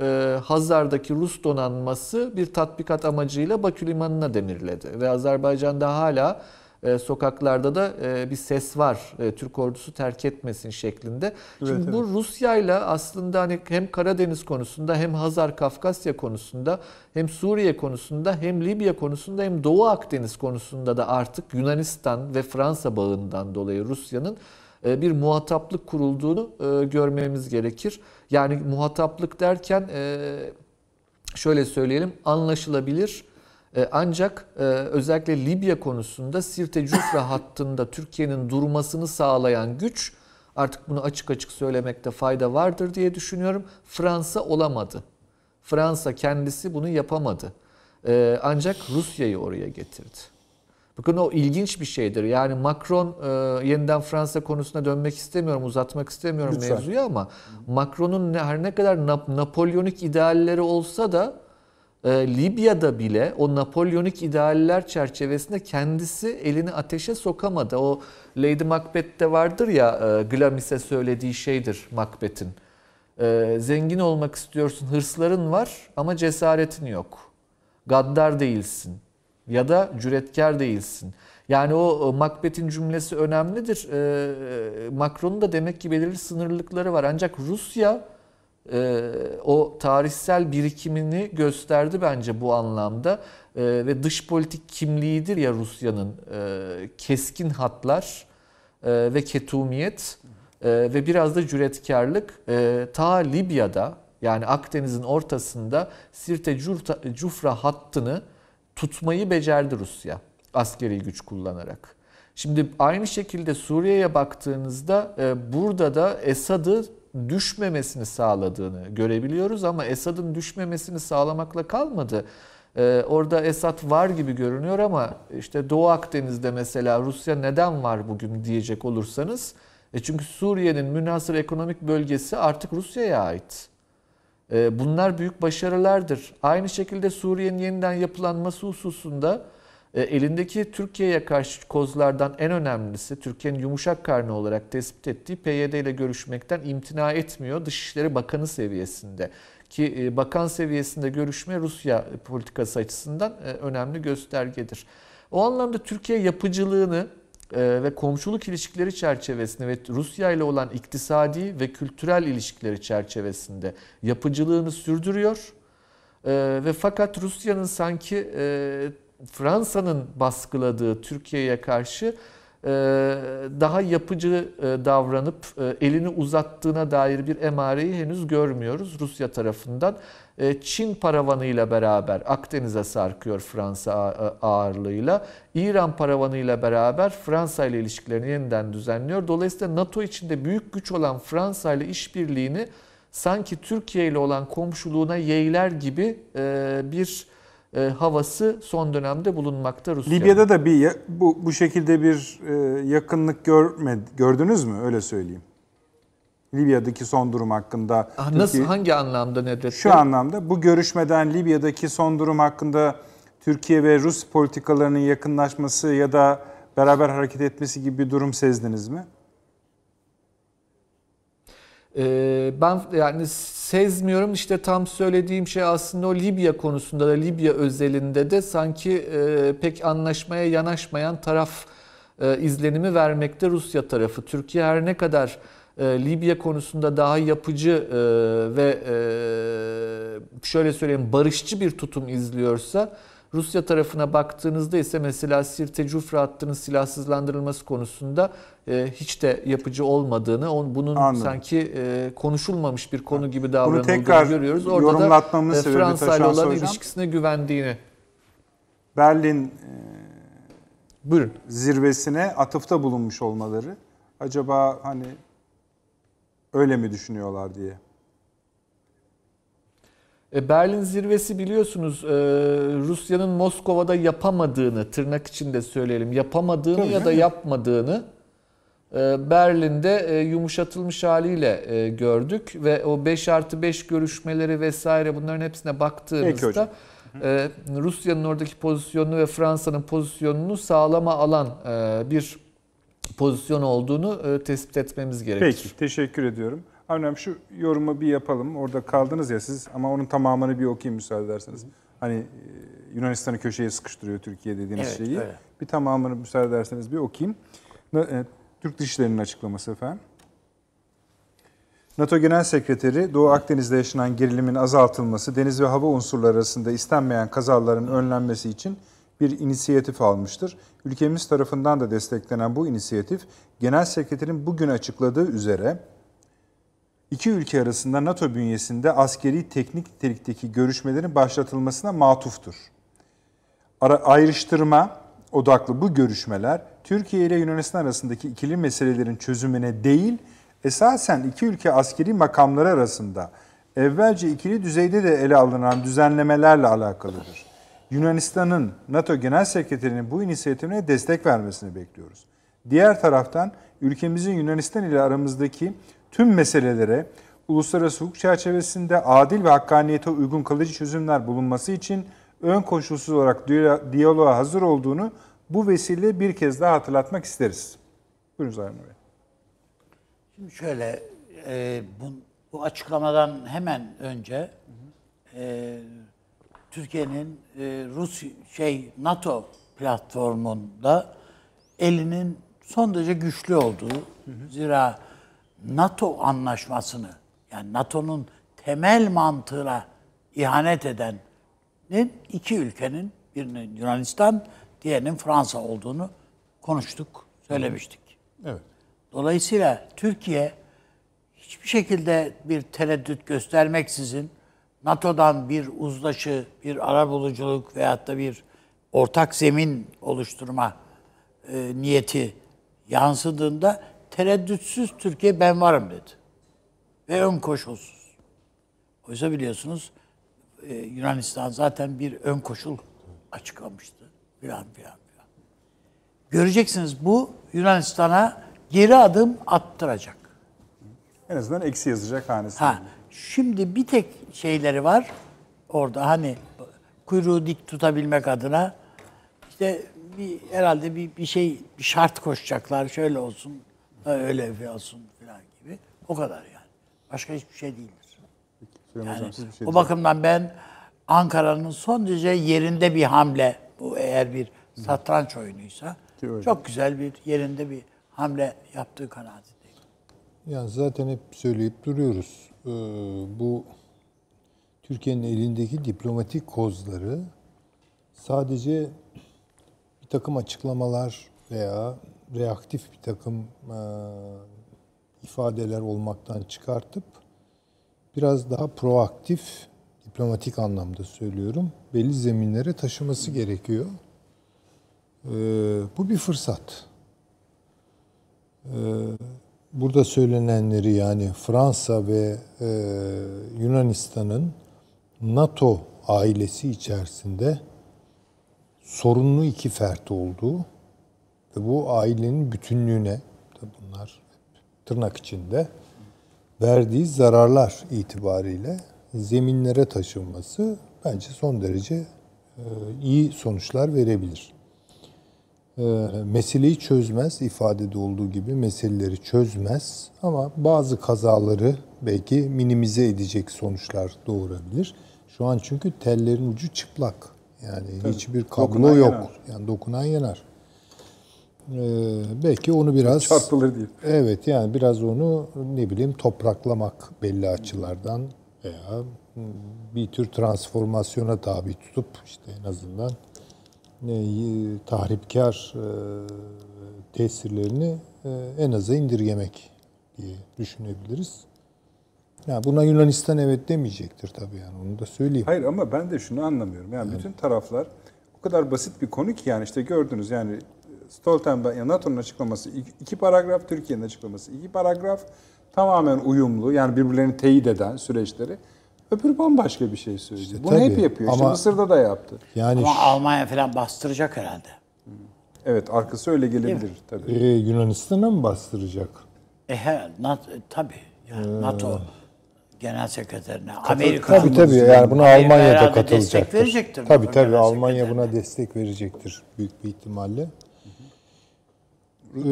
e, Hazar'daki Rus donanması bir tatbikat amacıyla Bakü Limanı'na demirledi. Ve Azerbaycan'da hala e, sokaklarda da e, bir ses var. E, Türk ordusu terk etmesin şeklinde. Şimdi Evet, bu Rusya ile aslında hani hem Karadeniz konusunda hem Hazar Kafkasya konusunda hem Suriye konusunda hem Libya konusunda hem Doğu Akdeniz konusunda da artık Yunanistan ve Fransa bağından dolayı Rusya'nın e, bir muhataplık kurulduğunu e, görmemiz gerekir. Yani muhataplık derken e, şöyle söyleyelim anlaşılabilir e, ancak e, özellikle Libya konusunda Sirte Cufra hattında Türkiye'nin durmasını sağlayan güç artık bunu açık açık söylemekte fayda vardır diye düşünüyorum. Fransa olamadı. Fransa kendisi bunu yapamadı. E, ancak Rusya'yı oraya getirdi. Bakın o ilginç bir şeydir. Yani Macron e, yeniden Fransa konusuna dönmek istemiyorum, uzatmak istemiyorum Lütfen. mevzuyu ama Macron'un ne, her ne kadar Nap- Napolyonik idealleri olsa da e, Libya'da bile o Napolyonik idealler çerçevesinde kendisi elini ateşe sokamadı. O Lady Macbeth'te vardır ya e, Glamis'e söylediği şeydir Macbeth'in. E, zengin olmak istiyorsun, hırsların var ama cesaretin yok. Gaddar değilsin ya da cüretkar değilsin. Yani o e, Macbeth'in cümlesi önemlidir. E, Macron'un da demek ki belirli sınırlılıkları var. Ancak Rusya e, o tarihsel birikimini gösterdi bence bu anlamda. E, ve dış politik kimliğidir ya Rusya'nın e, keskin hatlar e, ve ketumiyet e, ve biraz da cüretkarlık e, ta Libya'da yani Akdeniz'in ortasında Sirte Cufra hattını tutmayı becerdi Rusya askeri güç kullanarak. Şimdi aynı şekilde Suriye'ye baktığınızda e, burada da Esad'ı düşmemesini sağladığını görebiliyoruz ama Esad'ın düşmemesini sağlamakla kalmadı. E, orada Esad var gibi görünüyor ama işte Doğu Akdeniz'de mesela Rusya neden var bugün diyecek olursanız e çünkü Suriye'nin münhasır ekonomik bölgesi artık Rusya'ya ait. E, Bunlar büyük başarılardır. Aynı şekilde Suriye'nin yeniden yapılanması hususunda e, elindeki Türkiye'ye karşı kozlardan en önemlisi Türkiye'nin yumuşak karnı olarak tespit ettiği PYD ile görüşmekten imtina etmiyor Dışişleri Bakanı seviyesinde. Ki e, bakan seviyesinde görüşme Rusya politikası açısından e, önemli göstergedir. O anlamda Türkiye yapıcılığını ve komşuluk ilişkileri çerçevesinde ve Rusya ile olan iktisadi ve kültürel ilişkileri çerçevesinde yapıcılığını sürdürüyor. E, ve fakat Rusya'nın sanki e, Fransa'nın baskıladığı Türkiye'ye karşı e, daha yapıcı e, davranıp elini uzattığına dair bir emareyi henüz görmüyoruz Rusya tarafından. E, Çin paravanıyla beraber Akdeniz'e sarkıyor Fransa ağırlığıyla. İran paravanıyla beraber Fransa ile ilişkilerini yeniden düzenliyor. Dolayısıyla NATO içinde büyük güç olan Fransa ile işbirliğini sanki Türkiye ile olan komşuluğuna yeğler gibi e, bir e, havası son dönemde bulunmakta Rusya'nın. Libya'da da bir bu bu şekilde bir yakınlık görmedi, gördünüz mü? Öyle söyleyeyim. Libya'daki son durum hakkında. Ah, Nasıl Türkiye- hangi anlamda Nedret Şu anlamda bu görüşmeden Libya'daki son durum hakkında Türkiye ve Rus politikalarının yakınlaşması ya da beraber hareket etmesi gibi bir durum sezdiniz mi? Ee, ben yani sezmiyorum işte tam söylediğim şey aslında o Libya konusunda da Libya özelinde de sanki e, pek anlaşmaya yanaşmayan taraf e, izlenimi vermekte Rusya tarafı. Türkiye her ne kadar e, Libya konusunda daha yapıcı e, ve e, şöyle söyleyeyim barışçı bir tutum izliyorsa Rusya tarafına baktığınızda ise mesela Sirte Cufra hattının silahsızlandırılması konusunda e, hiç de yapıcı olmadığını, on- bunun Anladım. sanki e, konuşulmamış bir konu gibi davranıldığını görüyoruz. Orada da e, Fransa ile olan Hocam. ilişkisine güvendiğini. Berlin Buyurun. zirvesine atıfta bulunmuş olmaları acaba hani öyle mi düşünüyorlar diye. E, Berlin zirvesi biliyorsunuz e, Rusya'nın Moskova'da yapamadığını tırnak içinde söyleyelim yapamadığını Tabii ya da yapmadığını e, Berlin'de yumuşatılmış haliyle gördük ve o 5 artı 5 görüşmeleri vesaire bunların hepsine baktığımızda Rusya'nın oradaki pozisyonunu ve Fransa'nın pozisyonunu sağlama alan bir pozisyon olduğunu e, tespit etmemiz gerekir. Peki teşekkür ediyorum. Avni şu yorumu bir yapalım. Orada kaldınız ya siz ama onun tamamını bir okuyayım müsaade ederseniz. Hani e, Yunanistan'ı köşeye sıkıştırıyor Türkiye dediğiniz Evet, şeyi. öyle. Bir tamamını müsaade ederseniz bir okuyayım. E, Türk Dışişleri'nin açıklaması efendim. NATO Genel Sekreteri Doğu Akdeniz'de yaşanan gerilimin azaltılması, deniz ve hava unsurları arasında istenmeyen kazaların önlenmesi için bir inisiyatif almıştır. Ülkemiz tarafından da desteklenen bu inisiyatif, Genel Sekreterin bugün açıkladığı üzere iki ülke arasında NATO bünyesinde askeri teknik nitelikteki görüşmelerin başlatılmasına matuftur. Ara, ayrıştırma odaklı bu görüşmeler Türkiye ile Yunanistan arasındaki ikili meselelerin çözümüne değil, esasen iki ülke askeri makamları arasında evvelce ikili düzeyde de ele alınan düzenlemelerle alakalıdır. Yunanistan'ın NATO Genel Sekreterinin bu inisiyatifine destek vermesini bekliyoruz. Diğer taraftan ülkemizin Yunanistan ile aramızdaki tüm meselelere uluslararası hukuk çerçevesinde adil ve hakkaniyete uygun kalıcı çözümler bulunması için ön koşulsuz olarak diya- diyaloğa hazır olduğunu bu vesile bir kez daha hatırlatmak isteriz. Buyurun Zahir Bey. Şimdi şöyle, e, bu, bu açıklamadan hemen önce e, Türkiye'nin e, Rus şey NATO platformunda elinin son derece güçlü olduğu, zira NATO anlaşmasını yani NATO'nun temel mantığına ihanet edenin iki ülkenin birinin Yunanistan, diğerinin Fransa olduğunu konuştuk, söylemiştik. Evet. Dolayısıyla Türkiye hiçbir şekilde bir tereddüt göstermeksizin NATO'dan bir uzlaşı, bir arabuluculuk veyahut da bir ortak zemin oluşturma e, niyeti yansıdığında tereddütsüz Türkiye ben varım dedi. Ve ön koşulsuz. Oysa biliyorsunuz e, Yunanistan zaten bir ön koşul açıklamıştı. Filan filan filan. Göreceksiniz bu Yunanistan'a geri adım attıracak. En azından eksi yazacak hanesi. Ha, şimdi bir tek şeyleri var orada hani kuyruğu dik tutabilmek adına. İşte bir herhalde bir, bir şey bir şart koşacaklar şöyle olsun öyle bir olsun falan gibi. O kadar yani. Başka hiçbir şey değildir. Süleyman Yani Hocam, şey o bakımdan ben Ankara'nın son derece yerinde bir hamle. Bu eğer bir satranç oyunuysa çok güzel bir yerinde bir hamle yaptığı kanaatindeyim. Yani zaten hep söyleyip duruyoruz. Ee, bu Türkiye'nin elindeki diplomatik kozları sadece bir takım açıklamalar veya reaktif bir takım e, ifadeler olmaktan çıkartıp biraz daha proaktif diplomatik anlamda söylüyorum belli zeminlere taşıması gerekiyor. Ee, bu bir fırsat. Ee, burada söylenenleri yani Fransa ve e, Yunanistan'ın NATO ailesi içerisinde sorunlu iki fert olduğu ve bu ailenin bütünlüğüne bunlar tırnak içinde verdiği zararlar itibariyle zeminlere taşınması bence son derece e, iyi sonuçlar verebilir. E, meseleyi çözmez ifadede olduğu gibi meseleleri çözmez ama bazı kazaları belki minimize edecek sonuçlar doğurabilir. Şu an çünkü tellerin ucu çıplak. Yani hiçbir kablo Dokunan yok. yanar. Yani dokunan yanar. E, belki onu biraz Çarpılır diye. Evet yani biraz onu ne bileyim topraklamak belli açılardan veya bir tür transformasyona tabi tutup işte en azından tahripkar e, tesirlerini e, en aza indirgemek diye düşünebiliriz. Ya buna Yunanistan evet demeyecektir tabii yani onu da söyleyeyim. Hayır ama ben de şunu anlamıyorum. Yani bütün taraflar o kadar basit bir konu ki yani işte gördünüz yani Stoltenberg, yani NATO'nun açıklaması iki, iki paragraf, Türkiye'nin açıklaması iki paragraf tamamen uyumlu yani birbirlerini teyit eden süreçleri. Öbürü bambaşka bir şey söylüyor. Bunu tabii, hep yapıyor. İşte ama- Mısır'da da yaptı. Yani Ama Almanya falan bastıracak herhalde. Evet arkası öyle gelebilir tabii. e, Yunanistan'a mı bastıracak? E, he, NATO, tabii. Yani NATO Genel Sekreterine, Amerika Tabii tabii yani buna Almanya da katılacaktır. Destek verecektir. Tabii tabii Almanya buna destek verecektir büyük bir ihtimalle. Ee,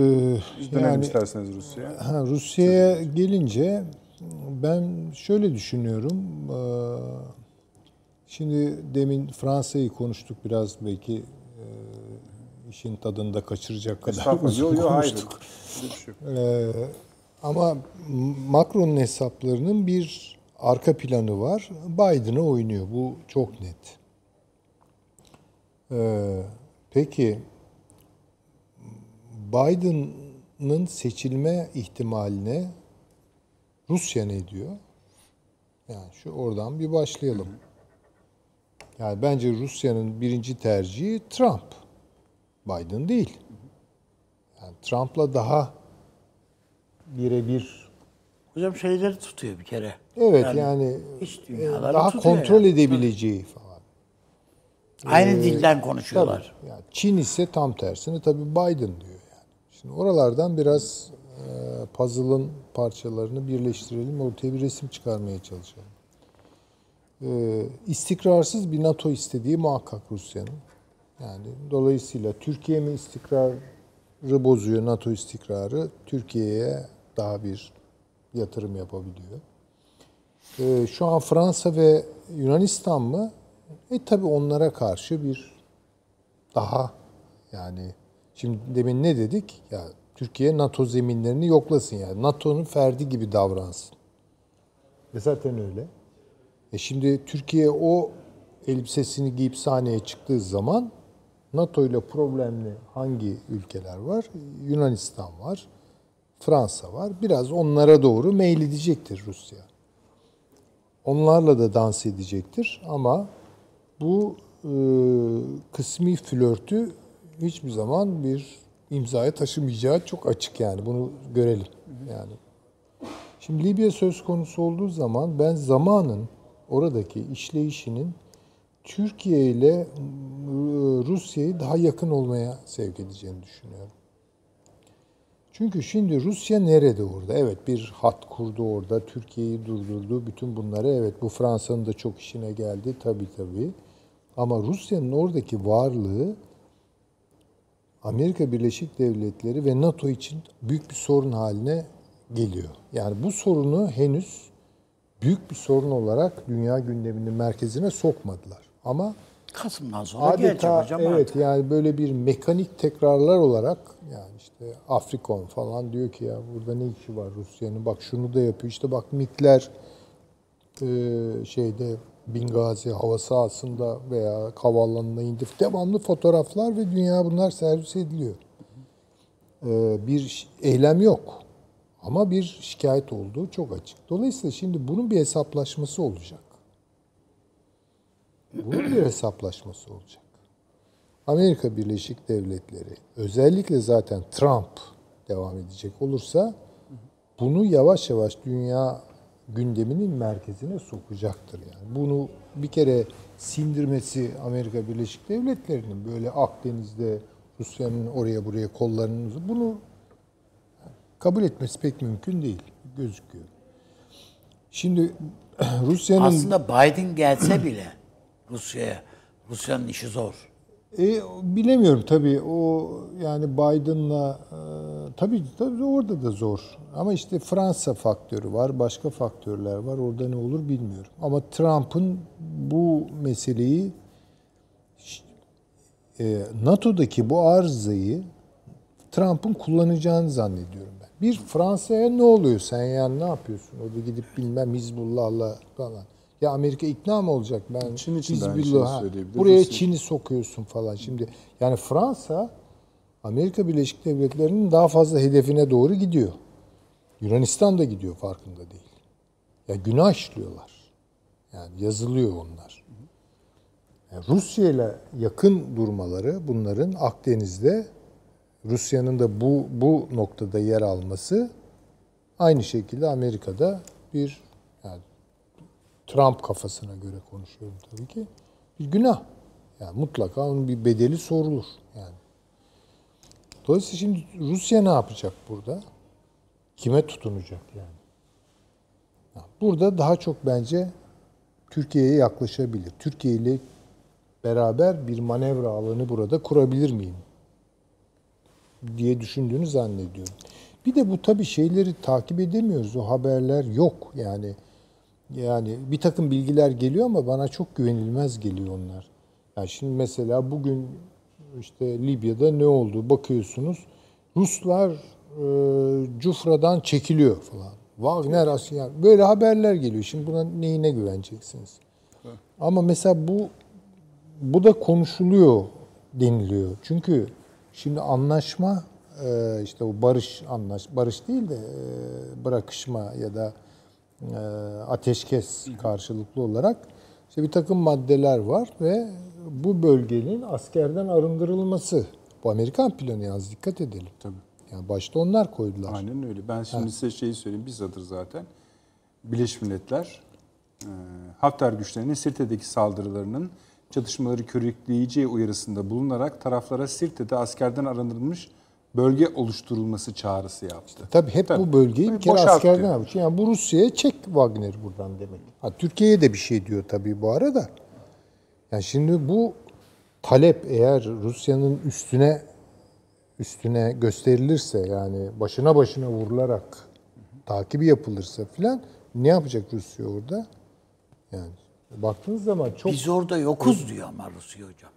yani isterseniz Rusya'ya. ha, Rusya'ya gelince ben şöyle düşünüyorum. Şimdi demin Fransa'yı konuştuk biraz belki işin tadını da kaçıracak kadar uzun Yok yok hayır. konuştuk. Bir şey. Ee, ama Macron'un hesaplarının bir arka planı var. Biden'a oynuyor. Bu çok net. Ee, peki Biden'ın seçilme ihtimaline Rusya ne diyor? Yani şu oradan bir başlayalım. Yani bence Rusya'nın birinci tercihi Trump. Biden değil. Yani Trump'la daha birebir Hocam şeyleri tutuyor bir kere. evet yani, iç e, daha kontrol yani. edebileceği falan. Aynı dilden konuşuyorlar. Tabii. Yani Çin ise tam tersini tabii Biden diyor yani. Şimdi oralardan biraz puzzle'ın parçalarını birleştirelim, ortaya bir resim çıkarmaya çalışalım. E, istikrarsız bir NATO istediği muhakkak Rusya'nın. Yani dolayısıyla Türkiye mi istikrarı bozuyor NATO istikrarı, Türkiye'ye daha bir yatırım yapabiliyor. E, şu an Fransa ve Yunanistan mı? E tabii onlara karşı bir daha yani şimdi demin ne dedik? Ya Türkiye NATO zeminlerini yoklasın yani. NATO'nun ferdi gibi davransın. E zaten öyle. E şimdi Türkiye o elbisesini giyip sahneye çıktığı zaman NATO ile problemli hangi ülkeler var? Yunanistan var, Fransa var. Biraz onlara doğru meyledecektir Rusya. Onlarla da dans edecektir ama bu e, kısmi flörtü hiçbir zaman bir imzaya taşımayacağı çok açık yani bunu görelim yani. Şimdi Libya söz konusu olduğu zaman ben zamanın oradaki işleyişinin Türkiye ile Rusya'yı daha yakın olmaya sevk edeceğini düşünüyorum. Çünkü şimdi Rusya nerede orada? Evet bir hat kurdu orada, Türkiye'yi durdurdu. Bütün bunları evet bu Fransa'nın da çok işine geldi tabii tabii. Ama Rusya'nın oradaki varlığı Amerika Birleşik Devletleri ve NATO için büyük bir sorun haline geliyor. Yani bu sorunu henüz büyük bir sorun olarak dünya gündeminin merkezine sokmadılar. Ama Kasım'dan sonra gelecek adeta hocam evet artık. yani böyle bir mekanik tekrarlar olarak yani işte Afrikon falan diyor ki ya burada ne işi var Rusya'nın bak şunu da yapıyor işte bak MİG'ler e, şeyde Bingazi hava sahasında veya havaalanına indi. Devamlı fotoğraflar ve dünya bunlar servis ediliyor. E, bir eylem yok. Ama bir şikayet olduğu çok açık. Dolayısıyla şimdi bunun bir hesaplaşması olacak. Bunun bir hesaplaşması olacak. Amerika Birleşik Devletleri özellikle zaten Trump devam edecek olursa bunu yavaş yavaş dünya gündeminin merkezine sokacaktır yani. Bunu bir kere sindirmesi Amerika Birleşik Devletleri'nin böyle Akdeniz'de Rusya'nın oraya buraya kollarını bunu kabul etmesi pek mümkün değil gözüküyor. Şimdi <clears throat> Rusya'nın Aslında Biden gelse bile <clears throat> Rusya'ya, Rusya'nın işi zor. E, bilemiyorum tabii o yani Biden'la e, tabii tabii orada da zor. Ama işte Fransa faktörü var, başka faktörler var. Orada ne olur bilmiyorum. Ama Trump'ın bu meseleyi e, NATO'daki bu arızayı Trump'ın kullanacağını zannediyorum ben. Bir Fransa'ya ne oluyor sen yani ne yapıyorsun? Orada gidip bilmem Hizbullah'la falan. Ya Amerika ikna mı olacak ben? Çin için de aynı şeyi ha, söyleyebilir. Buraya Çin'i sokuyorsun falan. Şimdi yani Fransa Amerika Birleşik Devletleri'nin daha fazla hedefine doğru gidiyor. Yunanistan da gidiyor farkında değil. Ya günah işliyorlar. Yani yazılıyor onlar. Yani Rusya ile yakın durmaları bunların Akdeniz'de Rusya'nın da bu bu noktada yer alması aynı şekilde Amerika'da bir Trump kafasına göre konuşuyorum tabii ki. Bir günah. Yani mutlaka onun bir bedeli sorulur yani. Dolayısıyla şimdi Rusya ne yapacak burada? Kime tutunacak yani? Ya Burada daha çok bence Türkiye'ye yaklaşabilir. Türkiye ile beraber bir manevra alanı burada kurabilir miyim? diye düşündüğünü zannediyorum. Bir de bu tabii şeyleri takip edemiyoruz. O haberler yok yani. Yani bir takım bilgiler geliyor ama bana çok güvenilmez geliyor onlar. Yani şimdi mesela bugün işte Libya'da ne oldu bakıyorsunuz. Ruslar e, Cufra'dan çekiliyor falan. Wagner asker böyle haberler geliyor. Şimdi buna neyine güveneceksiniz? Ama mesela bu bu da konuşuluyor deniliyor. Çünkü şimdi anlaşma e, işte o barış anlaş barış değil de e, bırakışma ya da ateşkes karşılıklı olarak işte bir takım maddeler var ve bu bölgenin askerden arındırılması. Bu Amerikan planı yalnız dikkat edelim. Tabii. Yani başta onlar koydular. Aynen öyle. Ben şimdi size şeyi söyleyeyim. Bizzadır zaten. Birleşmiş Milletler e, Hafter güçlerinin Sirte'deki saldırılarının çatışmaları körükleyeceği uyarısında bulunarak taraflara Sirte'de askerden arındırılmış bölge oluşturulması çağrısı yaptı. Tabii hep Tabii. bu bölgeyi bir kere askerden almış. Yani bu Rusya'ya çek Wagner buradan demek. Ha, Türkiye'ye de bir şey diyor tabii bu arada. Yani şimdi bu talep eğer Rusya'nın üstüne üstüne gösterilirse yani başına başına vurularak takibi yapılırsa filan ne yapacak Rusya orada? Yani baktığınız zaman çok Biz orada yokuz diyor ama Rusya hocam.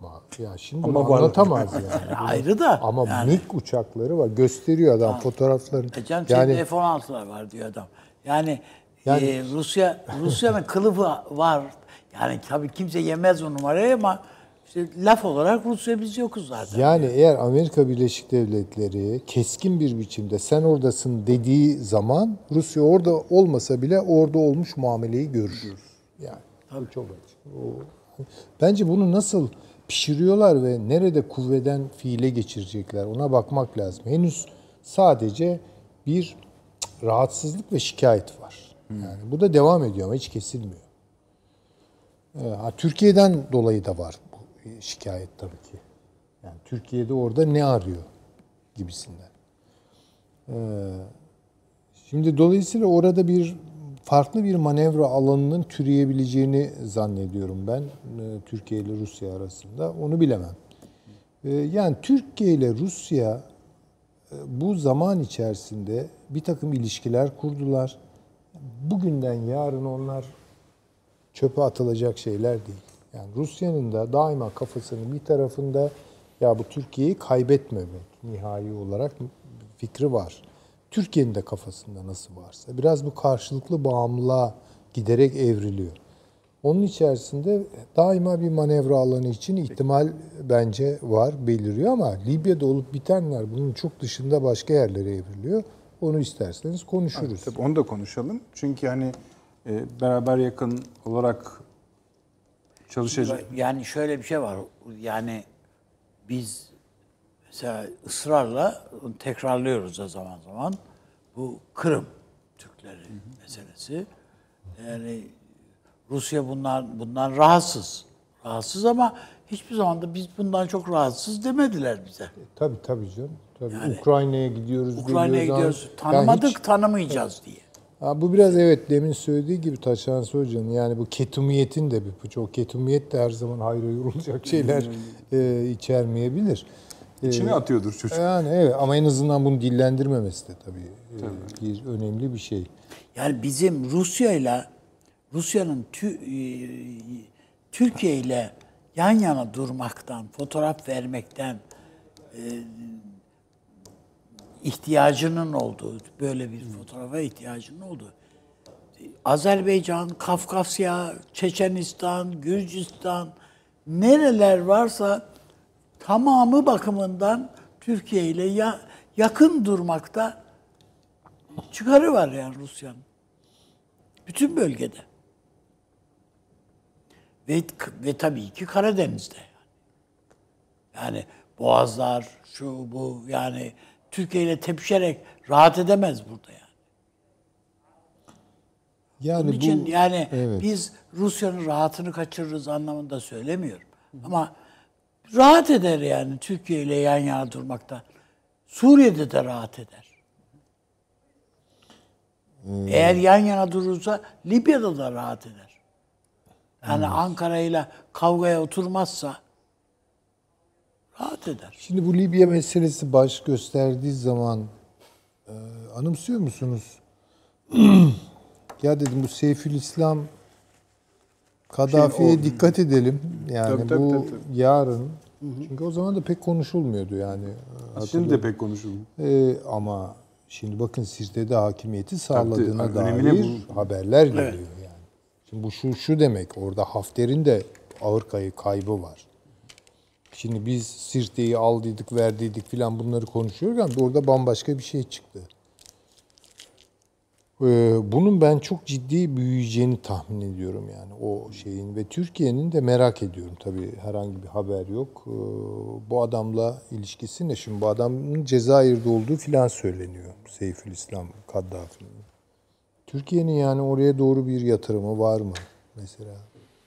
Ama ya şimdi bunu anlatamaz <laughs> yani. Ayrı da. Ama yani, MiG uçakları var. Gösteriyor adam fotoğraflarını. E canım yani yani, F-16'lar var diyor adam. Yani, Yani- e, Rusya Rusya'nın <laughs> kılıfı var. Yani tabii kimse yemez o numarayı ama işte laf olarak Rusya biz yokuz zaten. Yani eğer Amerika Birleşik Devletleri keskin bir biçimde sen oradasın dediği zaman Rusya orada olmasa bile orada olmuş muameleyi görür. Yani bu çok açık. O, bence bunu nasıl pişiriyorlar ve nerede kuvveden fiile geçirecekler ona bakmak lazım. Henüz sadece bir rahatsızlık ve şikayet var. Yani bu da devam ediyor ama hiç kesilmiyor. Ee, ha, Türkiye'den dolayı da var bu şikayet tabii ki. Yani Türkiye'de orada ne arıyor gibisinden. Ee, şimdi dolayısıyla orada bir farklı bir manevra alanının türeyebileceğini zannediyorum ben e, Türkiye ile Rusya arasında. Onu bilemem. Ee, yani Türkiye ile Rusya e, bu zaman içerisinde bir takım ilişkiler kurdular. Bugünden yarın onlar çöpe atılacak şeyler değil. Yani Rusya'nın da daima kafasının bir tarafında ya bu Türkiye'yi kaybetmemek nihai olarak fikri var. Türkiye'nin de kafasında nasıl varsa. Biraz bu karşılıklı bağımlılığa giderek evriliyor. Onun içerisinde daima bir manevra alanı için ihtimal bence var, beliriyor ama Libya'da olup bitenler bunun çok dışında başka yerlere evriliyor. Onu isterseniz konuşuruz. Tabii onu da konuşalım. Çünkü hani e, beraber yakın olarak çalışacak. Yani şöyle bir şey var. Yani biz mesela ısrarla tekrarlıyoruz da zaman zaman. Bu Kırım Türkleri meselesi. Yani Rusya bunlar bundan rahatsız. Rahatsız ama hiçbir zaman da biz bundan çok rahatsız demediler bize. Tabii tabii canım. Tabii Ukrayna'ya gidiyoruz, Ukrayna'ya gidiyoruz. ama- Tanımadık, hiç- tanımayacağız diye. Ha, bu biraz evet demin söylediği gibi Taşan Hoca'nın yani bu ketumiyetin de bir çok ketumiyet de her zaman hayra yorulacak şeyler e, içermeyebilir. E, İçine atıyordur çocuk. Yani evet ama en azından bunu dillendirmemesi de tabii, e, bir önemli bir şey. Yani bizim Rusya ile Rusya'nın tü- e, Türkiye ile yan yana durmaktan, fotoğraf vermekten e, ihtiyacının olduğu, böyle bir fotoğrafa ihtiyacının olduğu. Azerbaycan, Kafkasya, Çeçenistan, Gürcistan nereler varsa tamamı bakımından Türkiye ile ya, yakın durmakta çıkarı var yani Rusya'nın. Bütün bölgede. Ve, ve tabii ki Karadeniz'de. Yani. yani boğazlar, şu bu yani Türkiye ile tepişerek rahat edemez burada yani. Yani Onun için bu yani evet. biz Rusya'nın rahatını kaçırırız anlamında söylemiyorum. Ama rahat eder yani Türkiye ile yan yana durmakta. Suriye'de de rahat eder. Hmm. Eğer yan yana durursa Libya'da da rahat eder. Yani Ankara ile kavgaya oturmazsa rahat eder. Şimdi bu Libya meselesi baş gösterdiği zaman e, anımsıyor musunuz? <clears throat> ya dedim bu Seyfülislam Kaddafi'ye Şey, dikkat edelim. Yani Tabii, tabii, bu tabii, tabii. yarın çünkü o zaman da pek konuşulmuyordu yani. Şimdi de pek konuşulmuyor. Ee, ama şimdi bakın Sirte'de hakimiyeti sağladığına Tabii, dair haberler geliyor yani. Şimdi bu şu şu demek orada Hafter'in de ağır kayı kaybı var. Şimdi biz Sirte'yi aldıydık, verdiydik filan bunları konuşuyorken orada bambaşka bir şey çıktı. Ee, bunun ben çok ciddi büyüyeceğini tahmin ediyorum yani o şeyin ve Türkiye'nin de merak ediyorum tabii herhangi bir haber yok. Ee, bu adamla ilişkisi ne şimdi bu adamın Cezayir'de olduğu filan söyleniyor Seyfülislam Kaddafi'nin. Türkiye'nin yani oraya doğru bir yatırımı var mı mesela?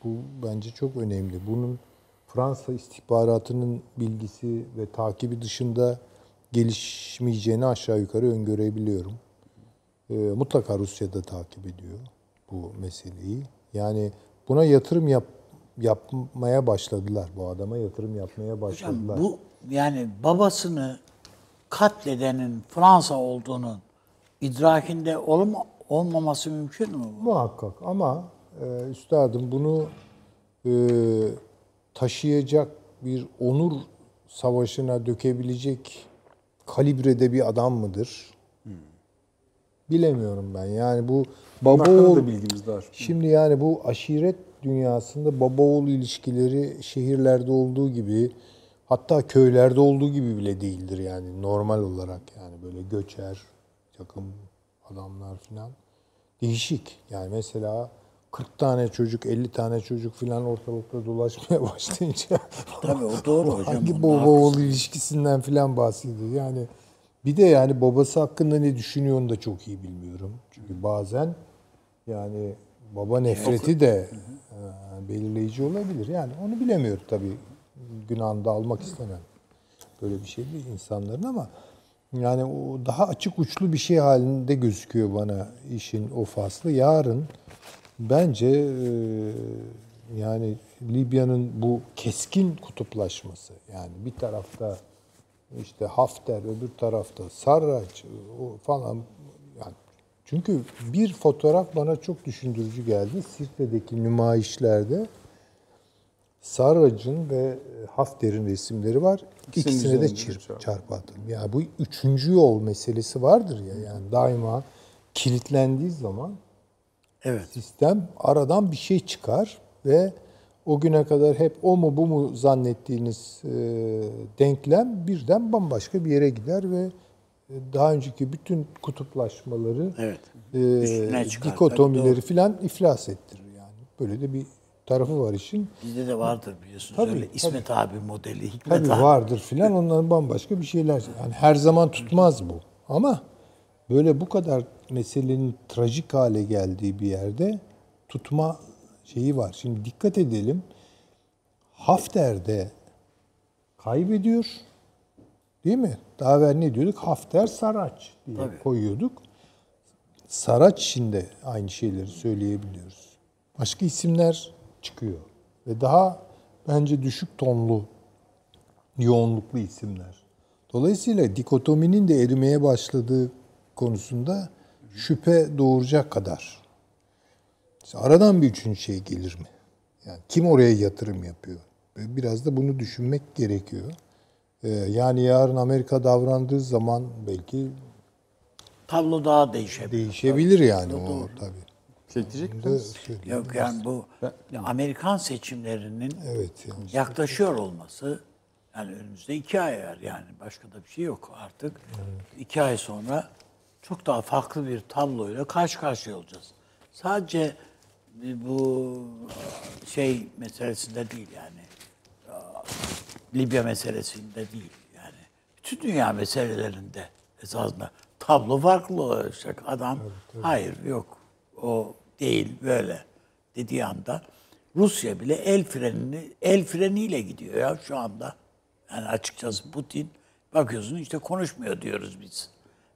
Bu bence çok önemli. Bunun Fransa istihbaratının bilgisi ve takibi dışında gelişmeyeceğini aşağı yukarı öngörebiliyorum. Ee, mutlaka Rusya'da takip ediyor bu meseleyi. Yani buna yatırım yap, yapmaya başladılar. Bu adama yatırım yapmaya başladılar. Bu yani babasını katledenin Fransa olduğunun idrakinde olma, olmaması mümkün mü? Muhakkak ama e, üstadım bunu e, taşıyacak bir onur savaşına dökebilecek kalibrede bir adam mıdır? Bilemiyorum ben. Yani bu baba oğul bilgimiz var. Şimdi yani bu aşiret dünyasında baba oğul ilişkileri şehirlerde olduğu gibi hatta köylerde olduğu gibi bile değildir yani normal olarak yani böyle göçer takım adamlar filan değişik. Yani mesela 40 tane çocuk, 50 tane çocuk filan ortalıkta dolaşmaya <laughs> başlayınca Tabii o doğru hocam. hangi baba oğul ilişkisinden filan bahsediyor. Yani bir de yani babası hakkında ne düşünüyor onu da çok iyi bilmiyorum. Çünkü bazen yani baba nefreti de e, belirleyici olabilir. Yani onu bilemiyorum tabii. Günahını da almak istemem. Böyle bir şey değil insanların ama yani o daha açık uçlu bir şey halinde gözüküyor bana işin o faslı. Yarın bence e, yani Libya'nın bu keskin kutuplaşması yani bir tarafta işte Hafter öbür tarafta Sarraç falan yani çünkü bir fotoğraf bana çok düşündürücü geldi. Sirte'deki nümayişlerde Sarrac'ın ve Hafter'in resimleri var. İkisine de çirp, çarpı. çarpı atın. Ya bu üçüncü yol meselesi vardır ya yani daima kilitlendiği zaman Evet. sistem aradan bir şey çıkar ve o güne kadar hep o mu bu mu zannettiğiniz e, denklem birden bambaşka bir yere gider ve e, daha önceki bütün kutuplaşmaları, Evet. e, çıkar. dikotomileri Tabii filan iflas ettirir yani. Böyle de bir tarafı var işin. Bizde de vardır biliyorsunuz. Tabii, Öyle tabii. İsmet abi modeli, Hikmet Tabii abi. vardır filan onların bambaşka bir şeyler. Yani her zaman tutmaz bu. Ama böyle bu kadar meselenin trajik hale geldiği bir yerde tutma şeyi var. Şimdi dikkat edelim. Hafter'de kaybediyor. Değil mi? Daha evvel ne diyorduk? Hafter Saraç diye koyuyorduk. Saraç için de aynı şeyleri söyleyebiliyoruz. Başka isimler çıkıyor. Ve daha bence düşük tonlu, yoğunluklu isimler. Dolayısıyla dikotominin de erimeye başladığı konusunda şüphe doğuracak kadar. İşte aradan bir üçüncü şey gelir mi? Yani kim oraya yatırım yapıyor? Ve Biraz da bunu düşünmek gerekiyor. Ee, yani yarın Amerika davrandığı zaman belki Tablo daha değişebilir. değişebilir yani o tabii. Diyecek Bunu da misiniz? Yok yani bu Amerikan seçimlerinin Evet yani. yaklaşıyor olması yani önümüzde iki ay var yani başka da bir şey yok artık. iki ay sonra çok daha farklı bir tabloyla karşı karşıya olacağız. Sadece bu şey meselesinde değil yani Libya meselesinde değil yani bütün dünya meselelerinde esasında tablo farklı olacak. Adam hayır yok o değil böyle dediği anda Rusya bile el frenini el freniyle gidiyor ya şu anda. Yani açıkçası Putin bakıyorsun işte konuşmuyor diyoruz biz.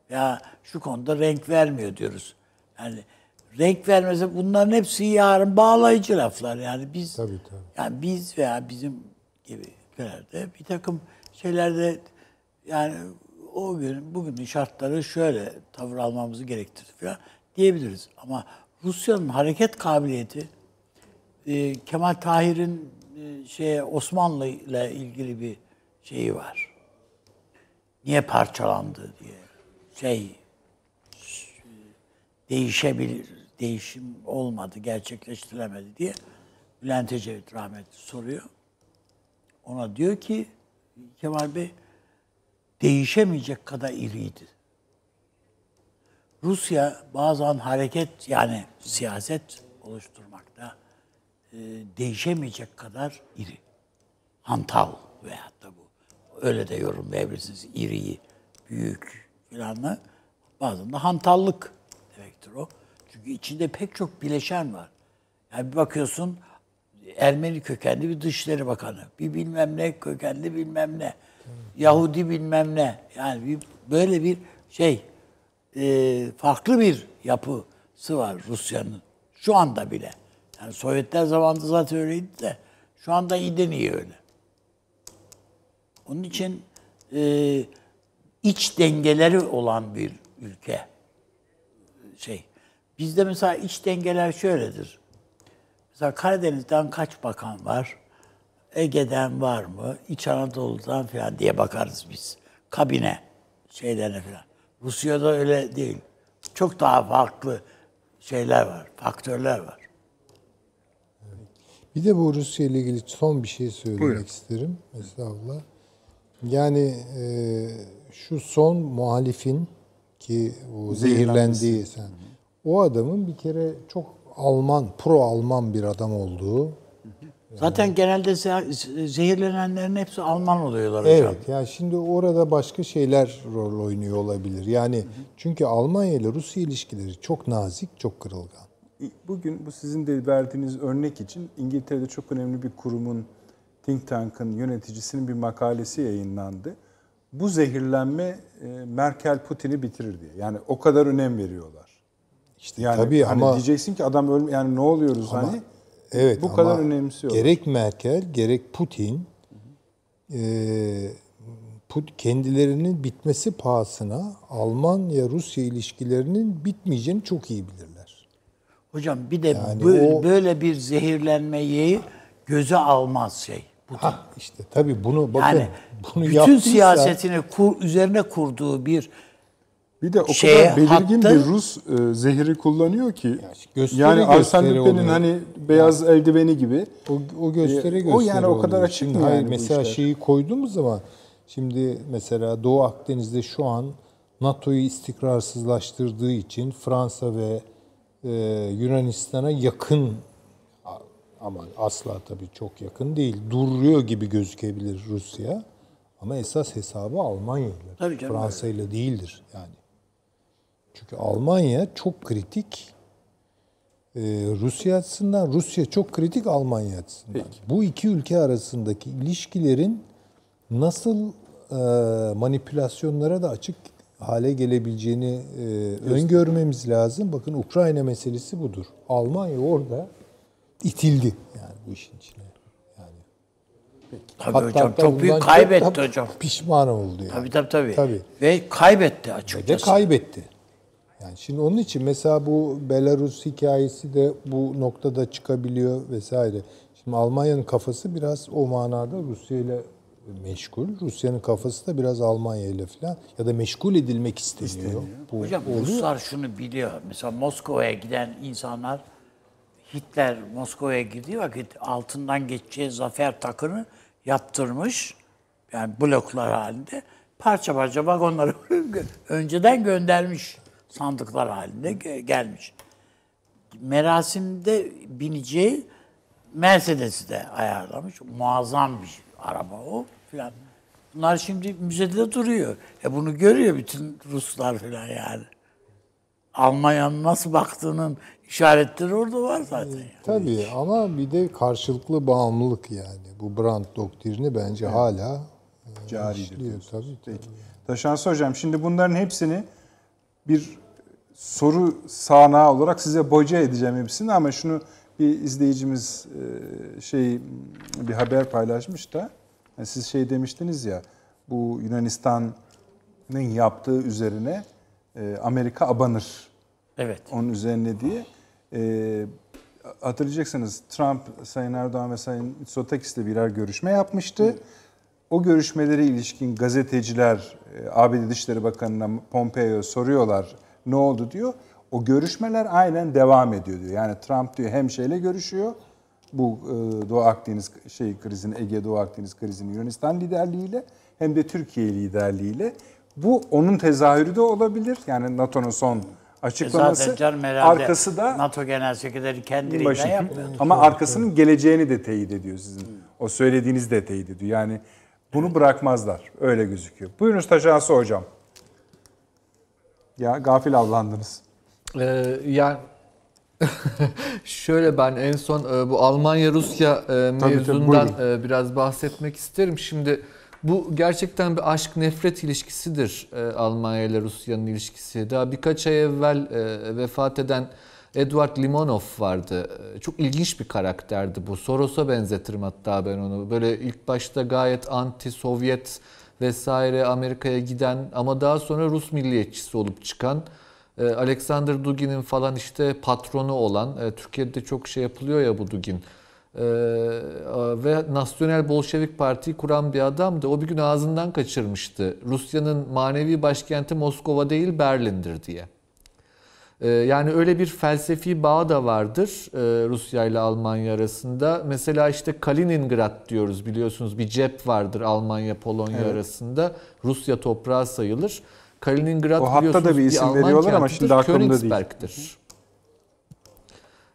Ya şu konuda renk vermiyor diyoruz. Yani renk vermese bunların hepsi yarın bağlayıcı laflar. Yani biz Tabii, tabii. yani biz veya bizim gibi ülkelerde bir takım şeylerde yani o gün bugünün şartları şöyle tavır almamızı gerektirdi falan diyebiliriz. Ama Rusya'nın hareket kabiliyeti e, Kemal Tahir'in e, şeye Osmanlı ile ilgili bir şeyi var. Niye parçalandı diye. Şey değişebilir, değişim olmadı, gerçekleştiremedi diye Bülent Ecevit rahmetli soruyor. Ona diyor ki Kemal Bey değişemeyecek kadar iriydi. Rusya bazen hareket yani siyaset oluşturmakta e, değişemeyecek kadar iri. Hantal veyahut da bu. Öyle de yorumlayabilirsiniz. İriyi, büyük filanla. Bazen de hantallık demektir o. Çünkü içinde pek çok bileşen var. Yani bir bakıyorsun Ermeni kökenli bir dışişleri bakanı. Bir bilmem ne kökenli bilmem ne. Yahudi bilmem ne. Yani bir, böyle bir şey e, farklı bir yapısı var Rusya'nın. Şu anda bile. Yani Sovyetler zamanında zaten öyleydi de şu anda iyiden iyi öyle. Onun için e, iç dengeleri olan bir ülke şey. Bizde mesela iç dengeler şöyledir. Mesela Karadeniz'den kaç bakan var? Ege'den var mı? İç Anadolu'dan falan diye bakarız biz. Kabine şeylerine falan. Rusya'da öyle değil. Çok daha farklı şeyler var, faktörler var. Bir de bu Rusya ile ilgili son bir şey söylemek isterim. Estağfurullah. Yani e, şu son muhalifin ki o zehirlendiği sen. O adamın bir kere çok Alman, pro Alman bir adam olduğu. Zaten genelde ze- zehirlenenlerin hepsi Alman oluyorlar hocam. Evet. Yani şimdi orada başka şeyler rol oynuyor olabilir. Yani çünkü Almanya ile Rusya ilişkileri çok nazik, çok kırılgan. Bugün bu sizin de verdiğiniz örnek için İngiltere'de çok önemli bir kurumun think tank'ın yöneticisinin bir makalesi yayınlandı. Bu zehirlenme e, Merkel Putin'i bitirir diye. Yani o kadar önem veriyorlar. İşte Yani tabii hani ama diyeceksin ki adam ölme yani ne oluyoruz hani? Evet Bu ama kadar önemsiyor. Gerek Merkel gerek Putin e, Put- kendilerinin bitmesi pahasına Almanya-Rusya ilişkilerinin bitmeyeceğini çok iyi bilirler. Hocam bir de Yani böyle, o- böyle bir zehirlenmeyi göze almaz şey. Bu Ha işte tabii bunu bakın yani bunu bütün yaptıysa- siyasetini kur, üzerine kurduğu bir Bir de o şeye, kadar belirgin hattı- bir Rus e, zehri kullanıyor ki. gösteri yani Arsene Lupin'in hani beyaz eldiveni gibi. O, o gösteri E, gösteri o yani o kadar açık Şimdi mı hayır, yani mesela işler? şeyi koyduğumuz zaman şimdi mesela Doğu Akdeniz'de şu an NATO'yu istikrarsızlaştırdığı için Fransa ve e, Yunanistan'a yakın ama asla tabii çok yakın değil. Duruyor gibi gözükebilir Rusya. Ama esas hesabı Almanya ile. Fransa ile değildir yani. Çünkü Almanya çok kritik. Ee, Rusya açısından Rusya çok kritik Almanya açısından. Bu iki ülke arasındaki ilişkilerin nasıl e, manipülasyonlara da açık hale gelebileceğini e, öngörmemiz lazım. Bakın Ukrayna meselesi budur. Almanya orada itildi yani bu işin içine. Yani tabii hocam hatta çok büyük kaybetti da hocam. Pişman oldu yani. Tabii tabii tabii. Tabii. Ve kaybetti Ve de açıkçası. kaybetti. Yani şimdi onun için mesela bu Belarus hikayesi de bu noktada çıkabiliyor vesaire. Şimdi Almanya'nın kafası biraz o manada Rusya ile meşgul. Rusya'nın kafası da biraz Almanya ile falan ya da meşgul edilmek isteniyor. Bu Hocam oluyor. Ruslar şunu biliyor. Mesela Moskova'ya giden insanlar Hitler Moskova'ya girdiği vakit altından geçeceği zafer takını yaptırmış. Yani bloklar halinde parça parça vagonları <laughs> önceden göndermiş sandıklar halinde ge- gelmiş. Merasimde bineceği Mercedes'i de ayarlamış. Muazzam bir araba o filan. Bunlar şimdi müzede duruyor. E bunu görüyor bütün Ruslar filan yani. Almanya'nın nasıl baktığının işaretleri orada var zaten. yani. Tabii ama bir de karşılıklı bağımlılık yani. Bu Brandt doktrini bence hala e, Caridir işliyor. Tabii, tabii. Peki. Taşansı Hocam şimdi bunların hepsini bir soru sahnağı olarak size boca edeceğim hepsini ama şunu bir izleyicimiz e, şey bir haber paylaşmış da yani siz şey demiştiniz ya bu Yunanistan'ın yaptığı üzerine e, Amerika abanır Evet. onun üzerine diye. E, hatırlayacaksınız Trump, Sayın Erdoğan ve Sayın Mitsotakis'le birer görüşme yapmıştı. O görüşmelere ilişkin gazeteciler ABD Dışişleri Bakanı'na Pompeo soruyorlar ne oldu diyor. O görüşmeler aynen devam ediyor diyor. Yani Trump diyor hem şeyle görüşüyor bu e, Doğu Akdeniz şey krizini Ege Doğu Akdeniz krizini Yunanistan liderliğiyle hem de Türkiye liderliğiyle. Bu onun tezahürü de olabilir. Yani NATO'nun son açıklaması. E Zaten canım arkası da NATO Genel Sekreteri kendiliğinden başı. yaptı. Ama arkasının geleceğini de teyit ediyor sizin. O söylediğiniz de teyit ediyor. Yani bunu bırakmazlar. Öyle gözüküyor. Buyurunuz Taşansı Hocam. Ya gafil avlandınız. Ee, yani <laughs> şöyle ben en son e, bu Almanya-Rusya e, tabii, mevzundan buyurun. e, biraz bahsetmek isterim. Şimdi bu gerçekten bir aşk nefret ilişkisidir e, Almanya ile Rusya'nın ilişkisi. Daha birkaç ay evvel vefat eden Edward Limonov vardı. Çok ilginç bir karakterdi bu. Soros'a benzetirim hatta ben onu. Böyle ilk başta gayet anti-Sovyet vesaire Amerika'ya giden ama daha sonra Rus milliyetçisi olup çıkan e, Alexander Dugin'in falan işte patronu olan, e, Türkiye'de çok şey yapılıyor ya bu Dugin. E, ve Nasyonel Bolşevik Parti'yi kuran bir adamdı. O bir gün ağzından kaçırmıştı. Rusya'nın manevi başkenti Moskova değil Berlin'dir diye. E, yani öyle bir felsefi bağ da vardır e, Rusya ile Almanya arasında. Mesela işte Kaliningrad diyoruz biliyorsunuz bir cep vardır Almanya Polonya arasında. Rusya toprağı sayılır. Kaliningrad O hatta da bir isim Alman veriyorlar ama şimdi aklımda değil.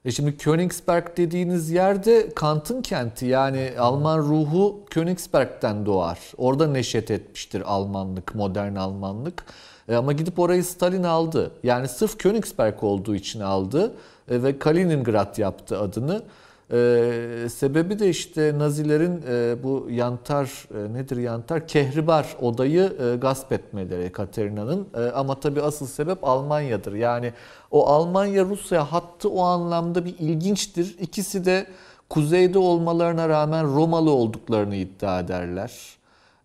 E şimdi Königsberg dediğiniz yerde Kant'ın kenti yani Alman ruhu Königsberg'den doğar. Orada neşet etmiştir Almanlık, modern Almanlık. E ama gidip orayı Stalin aldı. Yani sırf Königsberg olduğu için aldı e, ve Kaliningrad yaptı adını. E, sebebi de işte Nazilerin bu yantar nedir yantar kehribar odayı e, gasp etmeleri Katerina'nın ama tabii asıl sebep Almanya'dır. Yani o Almanya-Rusya hattı o anlamda bir ilginçtir. İkisi de kuzeyde olmalarına rağmen Romalı olduklarını iddia ederler.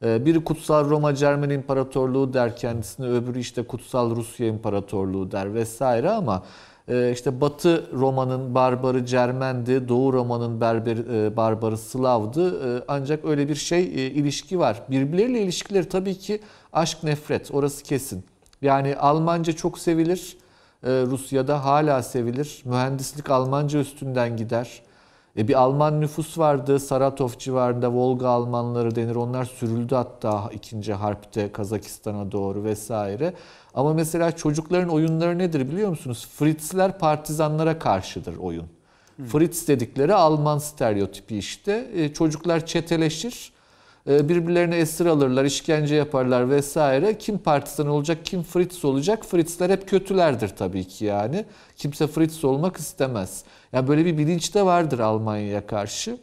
E, Biri Kutsal Roma Cermen İmparatorluğu der kendisine, öbürü işte Kutsal Rusya İmparatorluğu der vesaire ama e, işte Batı Roma'nın barbarı Cermendi, Doğu Roma'nın berber, e, barbarı Slav'dı. E, ancak öyle bir şey ilişki var. Birbirleriyle ilişkileri tabii ki aşk nefret orası kesin. Yani Almanca çok sevilir. Rusya'da hala sevilir. Mühendislik Almanca üstünden gider. E bir Alman nüfus vardı Saratov civarında Volga Almanları denir. Onlar sürüldü hatta ikinci harpte Kazakistan'a doğru vesaire. Ama mesela çocukların oyunları nedir biliyor musunuz? Fritzler partizanlara karşıdır oyun. Fritz dedikleri Alman stereotipi işte. E, çocuklar çeteleşir. E, birbirlerine esir alırlar, işkence yaparlar vesaire. Kim partizan olacak, kim Fritz olacak? Fritzler hep kötülerdir tabii ki yani. Kimse Fritz olmak istemez. Yani böyle bir bilinç de vardır Almanya'ya karşı.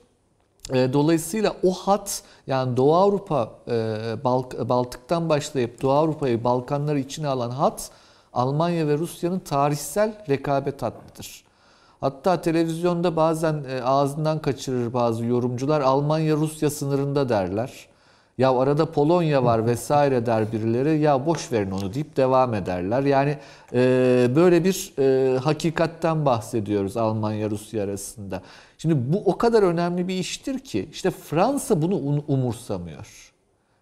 E, Dolayısıyla o hat yani Doğu Avrupa, e, Baltık'tan başlayıp Doğu Avrupa'yı Balkanları içine alan hat Almanya ve Rusya'nın tarihsel rekabet hattıdır. Hatta televizyonda bazen e, ağzından kaçırır bazı yorumcular Almanya-Rusya sınırında derler. Ya arada Polonya var vesaire der birileri. Ya boş verin onu deyip devam ederler. Yani e, böyle bir e, hakikatten bahsediyoruz Almanya-Rusya arasında. Şimdi bu o kadar önemli bir iştir ki işte Fransa bunu un- umursamıyor.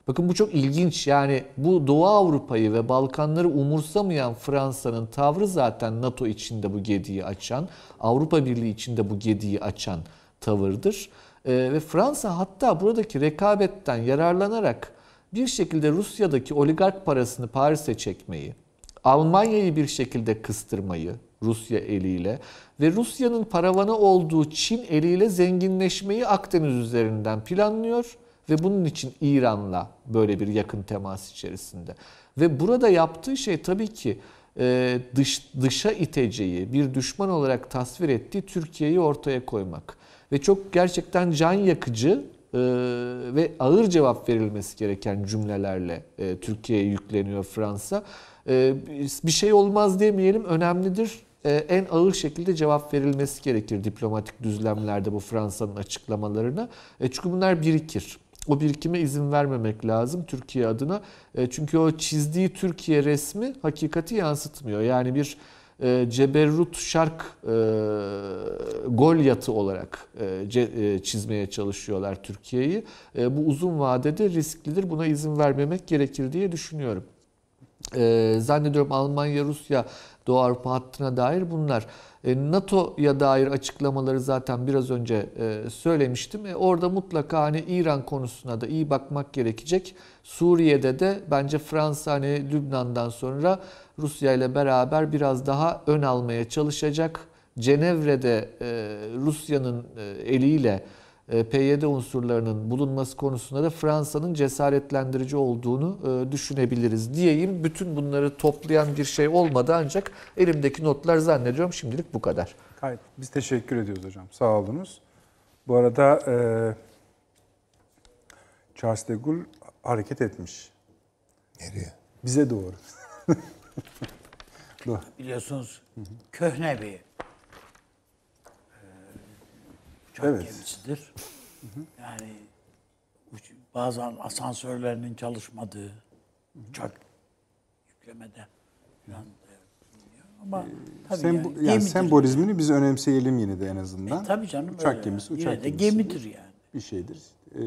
Bakın bu çok ilginç. Yani bu Doğu Avrupa'yı ve Balkanları umursamayan Fransa'nın tavrı zaten NATO içinde bu gediği açan, Avrupa Birliği içinde bu gediği açan tavırdır. Ee, ve Fransa hatta buradaki rekabetten yararlanarak bir şekilde Rusya'daki oligark parasını Paris'e çekmeyi, Almanya'yı bir şekilde kıstırmayı Rusya eliyle ve Rusya'nın paravanı olduğu Çin eliyle zenginleşmeyi Akdeniz üzerinden planlıyor ve bunun için İran'la böyle bir yakın temas içerisinde. Ve burada yaptığı şey tabii ki e, dış dışa iteceği, bir düşman olarak tasvir ettiği Türkiye'yi ortaya koymak. Ve çok gerçekten can yakıcı e, ve ağır cevap verilmesi gereken cümlelerle e, Türkiye'ye yükleniyor Fransa. E, bir şey olmaz demeyelim, önemlidir. E, en ağır şekilde cevap verilmesi gerekir diplomatik düzlemlerde bu Fransa'nın açıklamalarına. Çünkü bunlar birikir. O birikime izin vermemek lazım Türkiye adına. Çünkü o çizdiği Türkiye resmi hakikati yansıtmıyor. Yani bir e, Ceberrut Şark e, gol yatı olarak e, ce- e, çizmeye çalışıyorlar Türkiye'yi. E, bu uzun vadede risklidir. Buna izin vermemek gerekir diye düşünüyorum. E, zannediyorum Almanya, Rusya, Doğu Avrupa hattına dair bunlar. E, NATO'ya dair açıklamaları zaten biraz önce e, söylemiştim. E, orada mutlaka hani İran konusuna da iyi bakmak gerekecek. Suriye'de de bence Fransa hani Lübnan'dan sonra Rusya ile beraber biraz daha ön almaya çalışacak. Cenevre'de Rusya'nın eliyle PYD unsurlarının bulunması konusunda da Fransa'nın cesaretlendirici olduğunu e, düşünebiliriz diyeyim. Bütün bunları toplayan bir şey olmadı ancak elimdeki notlar zannediyorum şimdilik bu kadar. Gayet. Biz teşekkür ediyoruz hocam. Sağ olunuz. Bu arada e, Charles de Gaulle hareket etmiş. Nereye? Bize doğru. <laughs> Doğru. Biliyorsunuz köhne bir e, uçak Evet. gemisidir. Yani bazen asansörlerinin çalışmadığı uçak yüklemede falan. Ama tabii Sembo- yani, yani gemidir. sembolizmini biz önemseyelim yine de en azından. E, tabii canım Uçak öyle. gemisi, Yine uçak de gemisi. gemidir yani. Bir şeydir. Ee,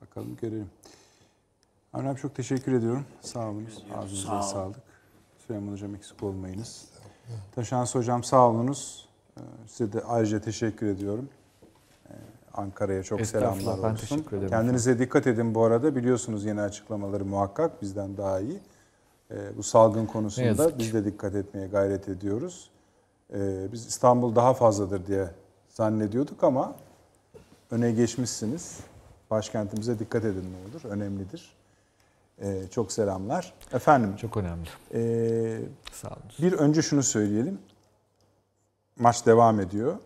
bakalım görelim. Abi çok teşekkür ediyorum. Sağ olunuz. Ağzınıza Sağ ol. sağlık. Süleyman hocam eksik olmayınız. Taşans hocam sağ olunuz. Ee, Size de ayrıca teşekkür ediyorum. Ee, Ankara'ya çok selamlar ben olsun. teşekkür ederim. Kendinize dikkat edin bu arada. Biliyorsunuz yeni açıklamaları muhakkak bizden daha iyi. Ee, bu salgın konusunda biz de dikkat etmeye gayret ediyoruz. Biz İstanbul daha fazladır diye zannediyorduk ama öne geçmişsiniz. Başkentimize dikkat edin ne olur. Önemlidir. Ee, çok selamlar. Efendim, Çok önemli. ee, Sağ olun. bir önce şunu söyleyelim. Maç devam ediyor.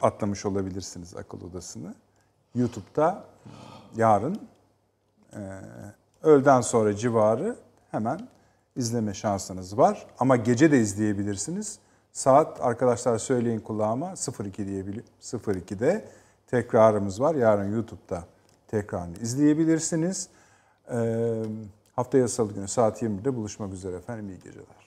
Atlamış olabilirsiniz akıl odasını. YouTube'da yarın e, öğleden sonra civarı hemen izleme şansınız var. Ama gece de izleyebilirsiniz. Saat arkadaşlar söyleyin kulağıma 02 diyebiliyor. 02'de tekrarımız var. Yarın YouTube'da tekrarını izleyebilirsiniz. Ee, haftaya salı günü saat 20'de buluşmak üzere efendim. İyi geceler.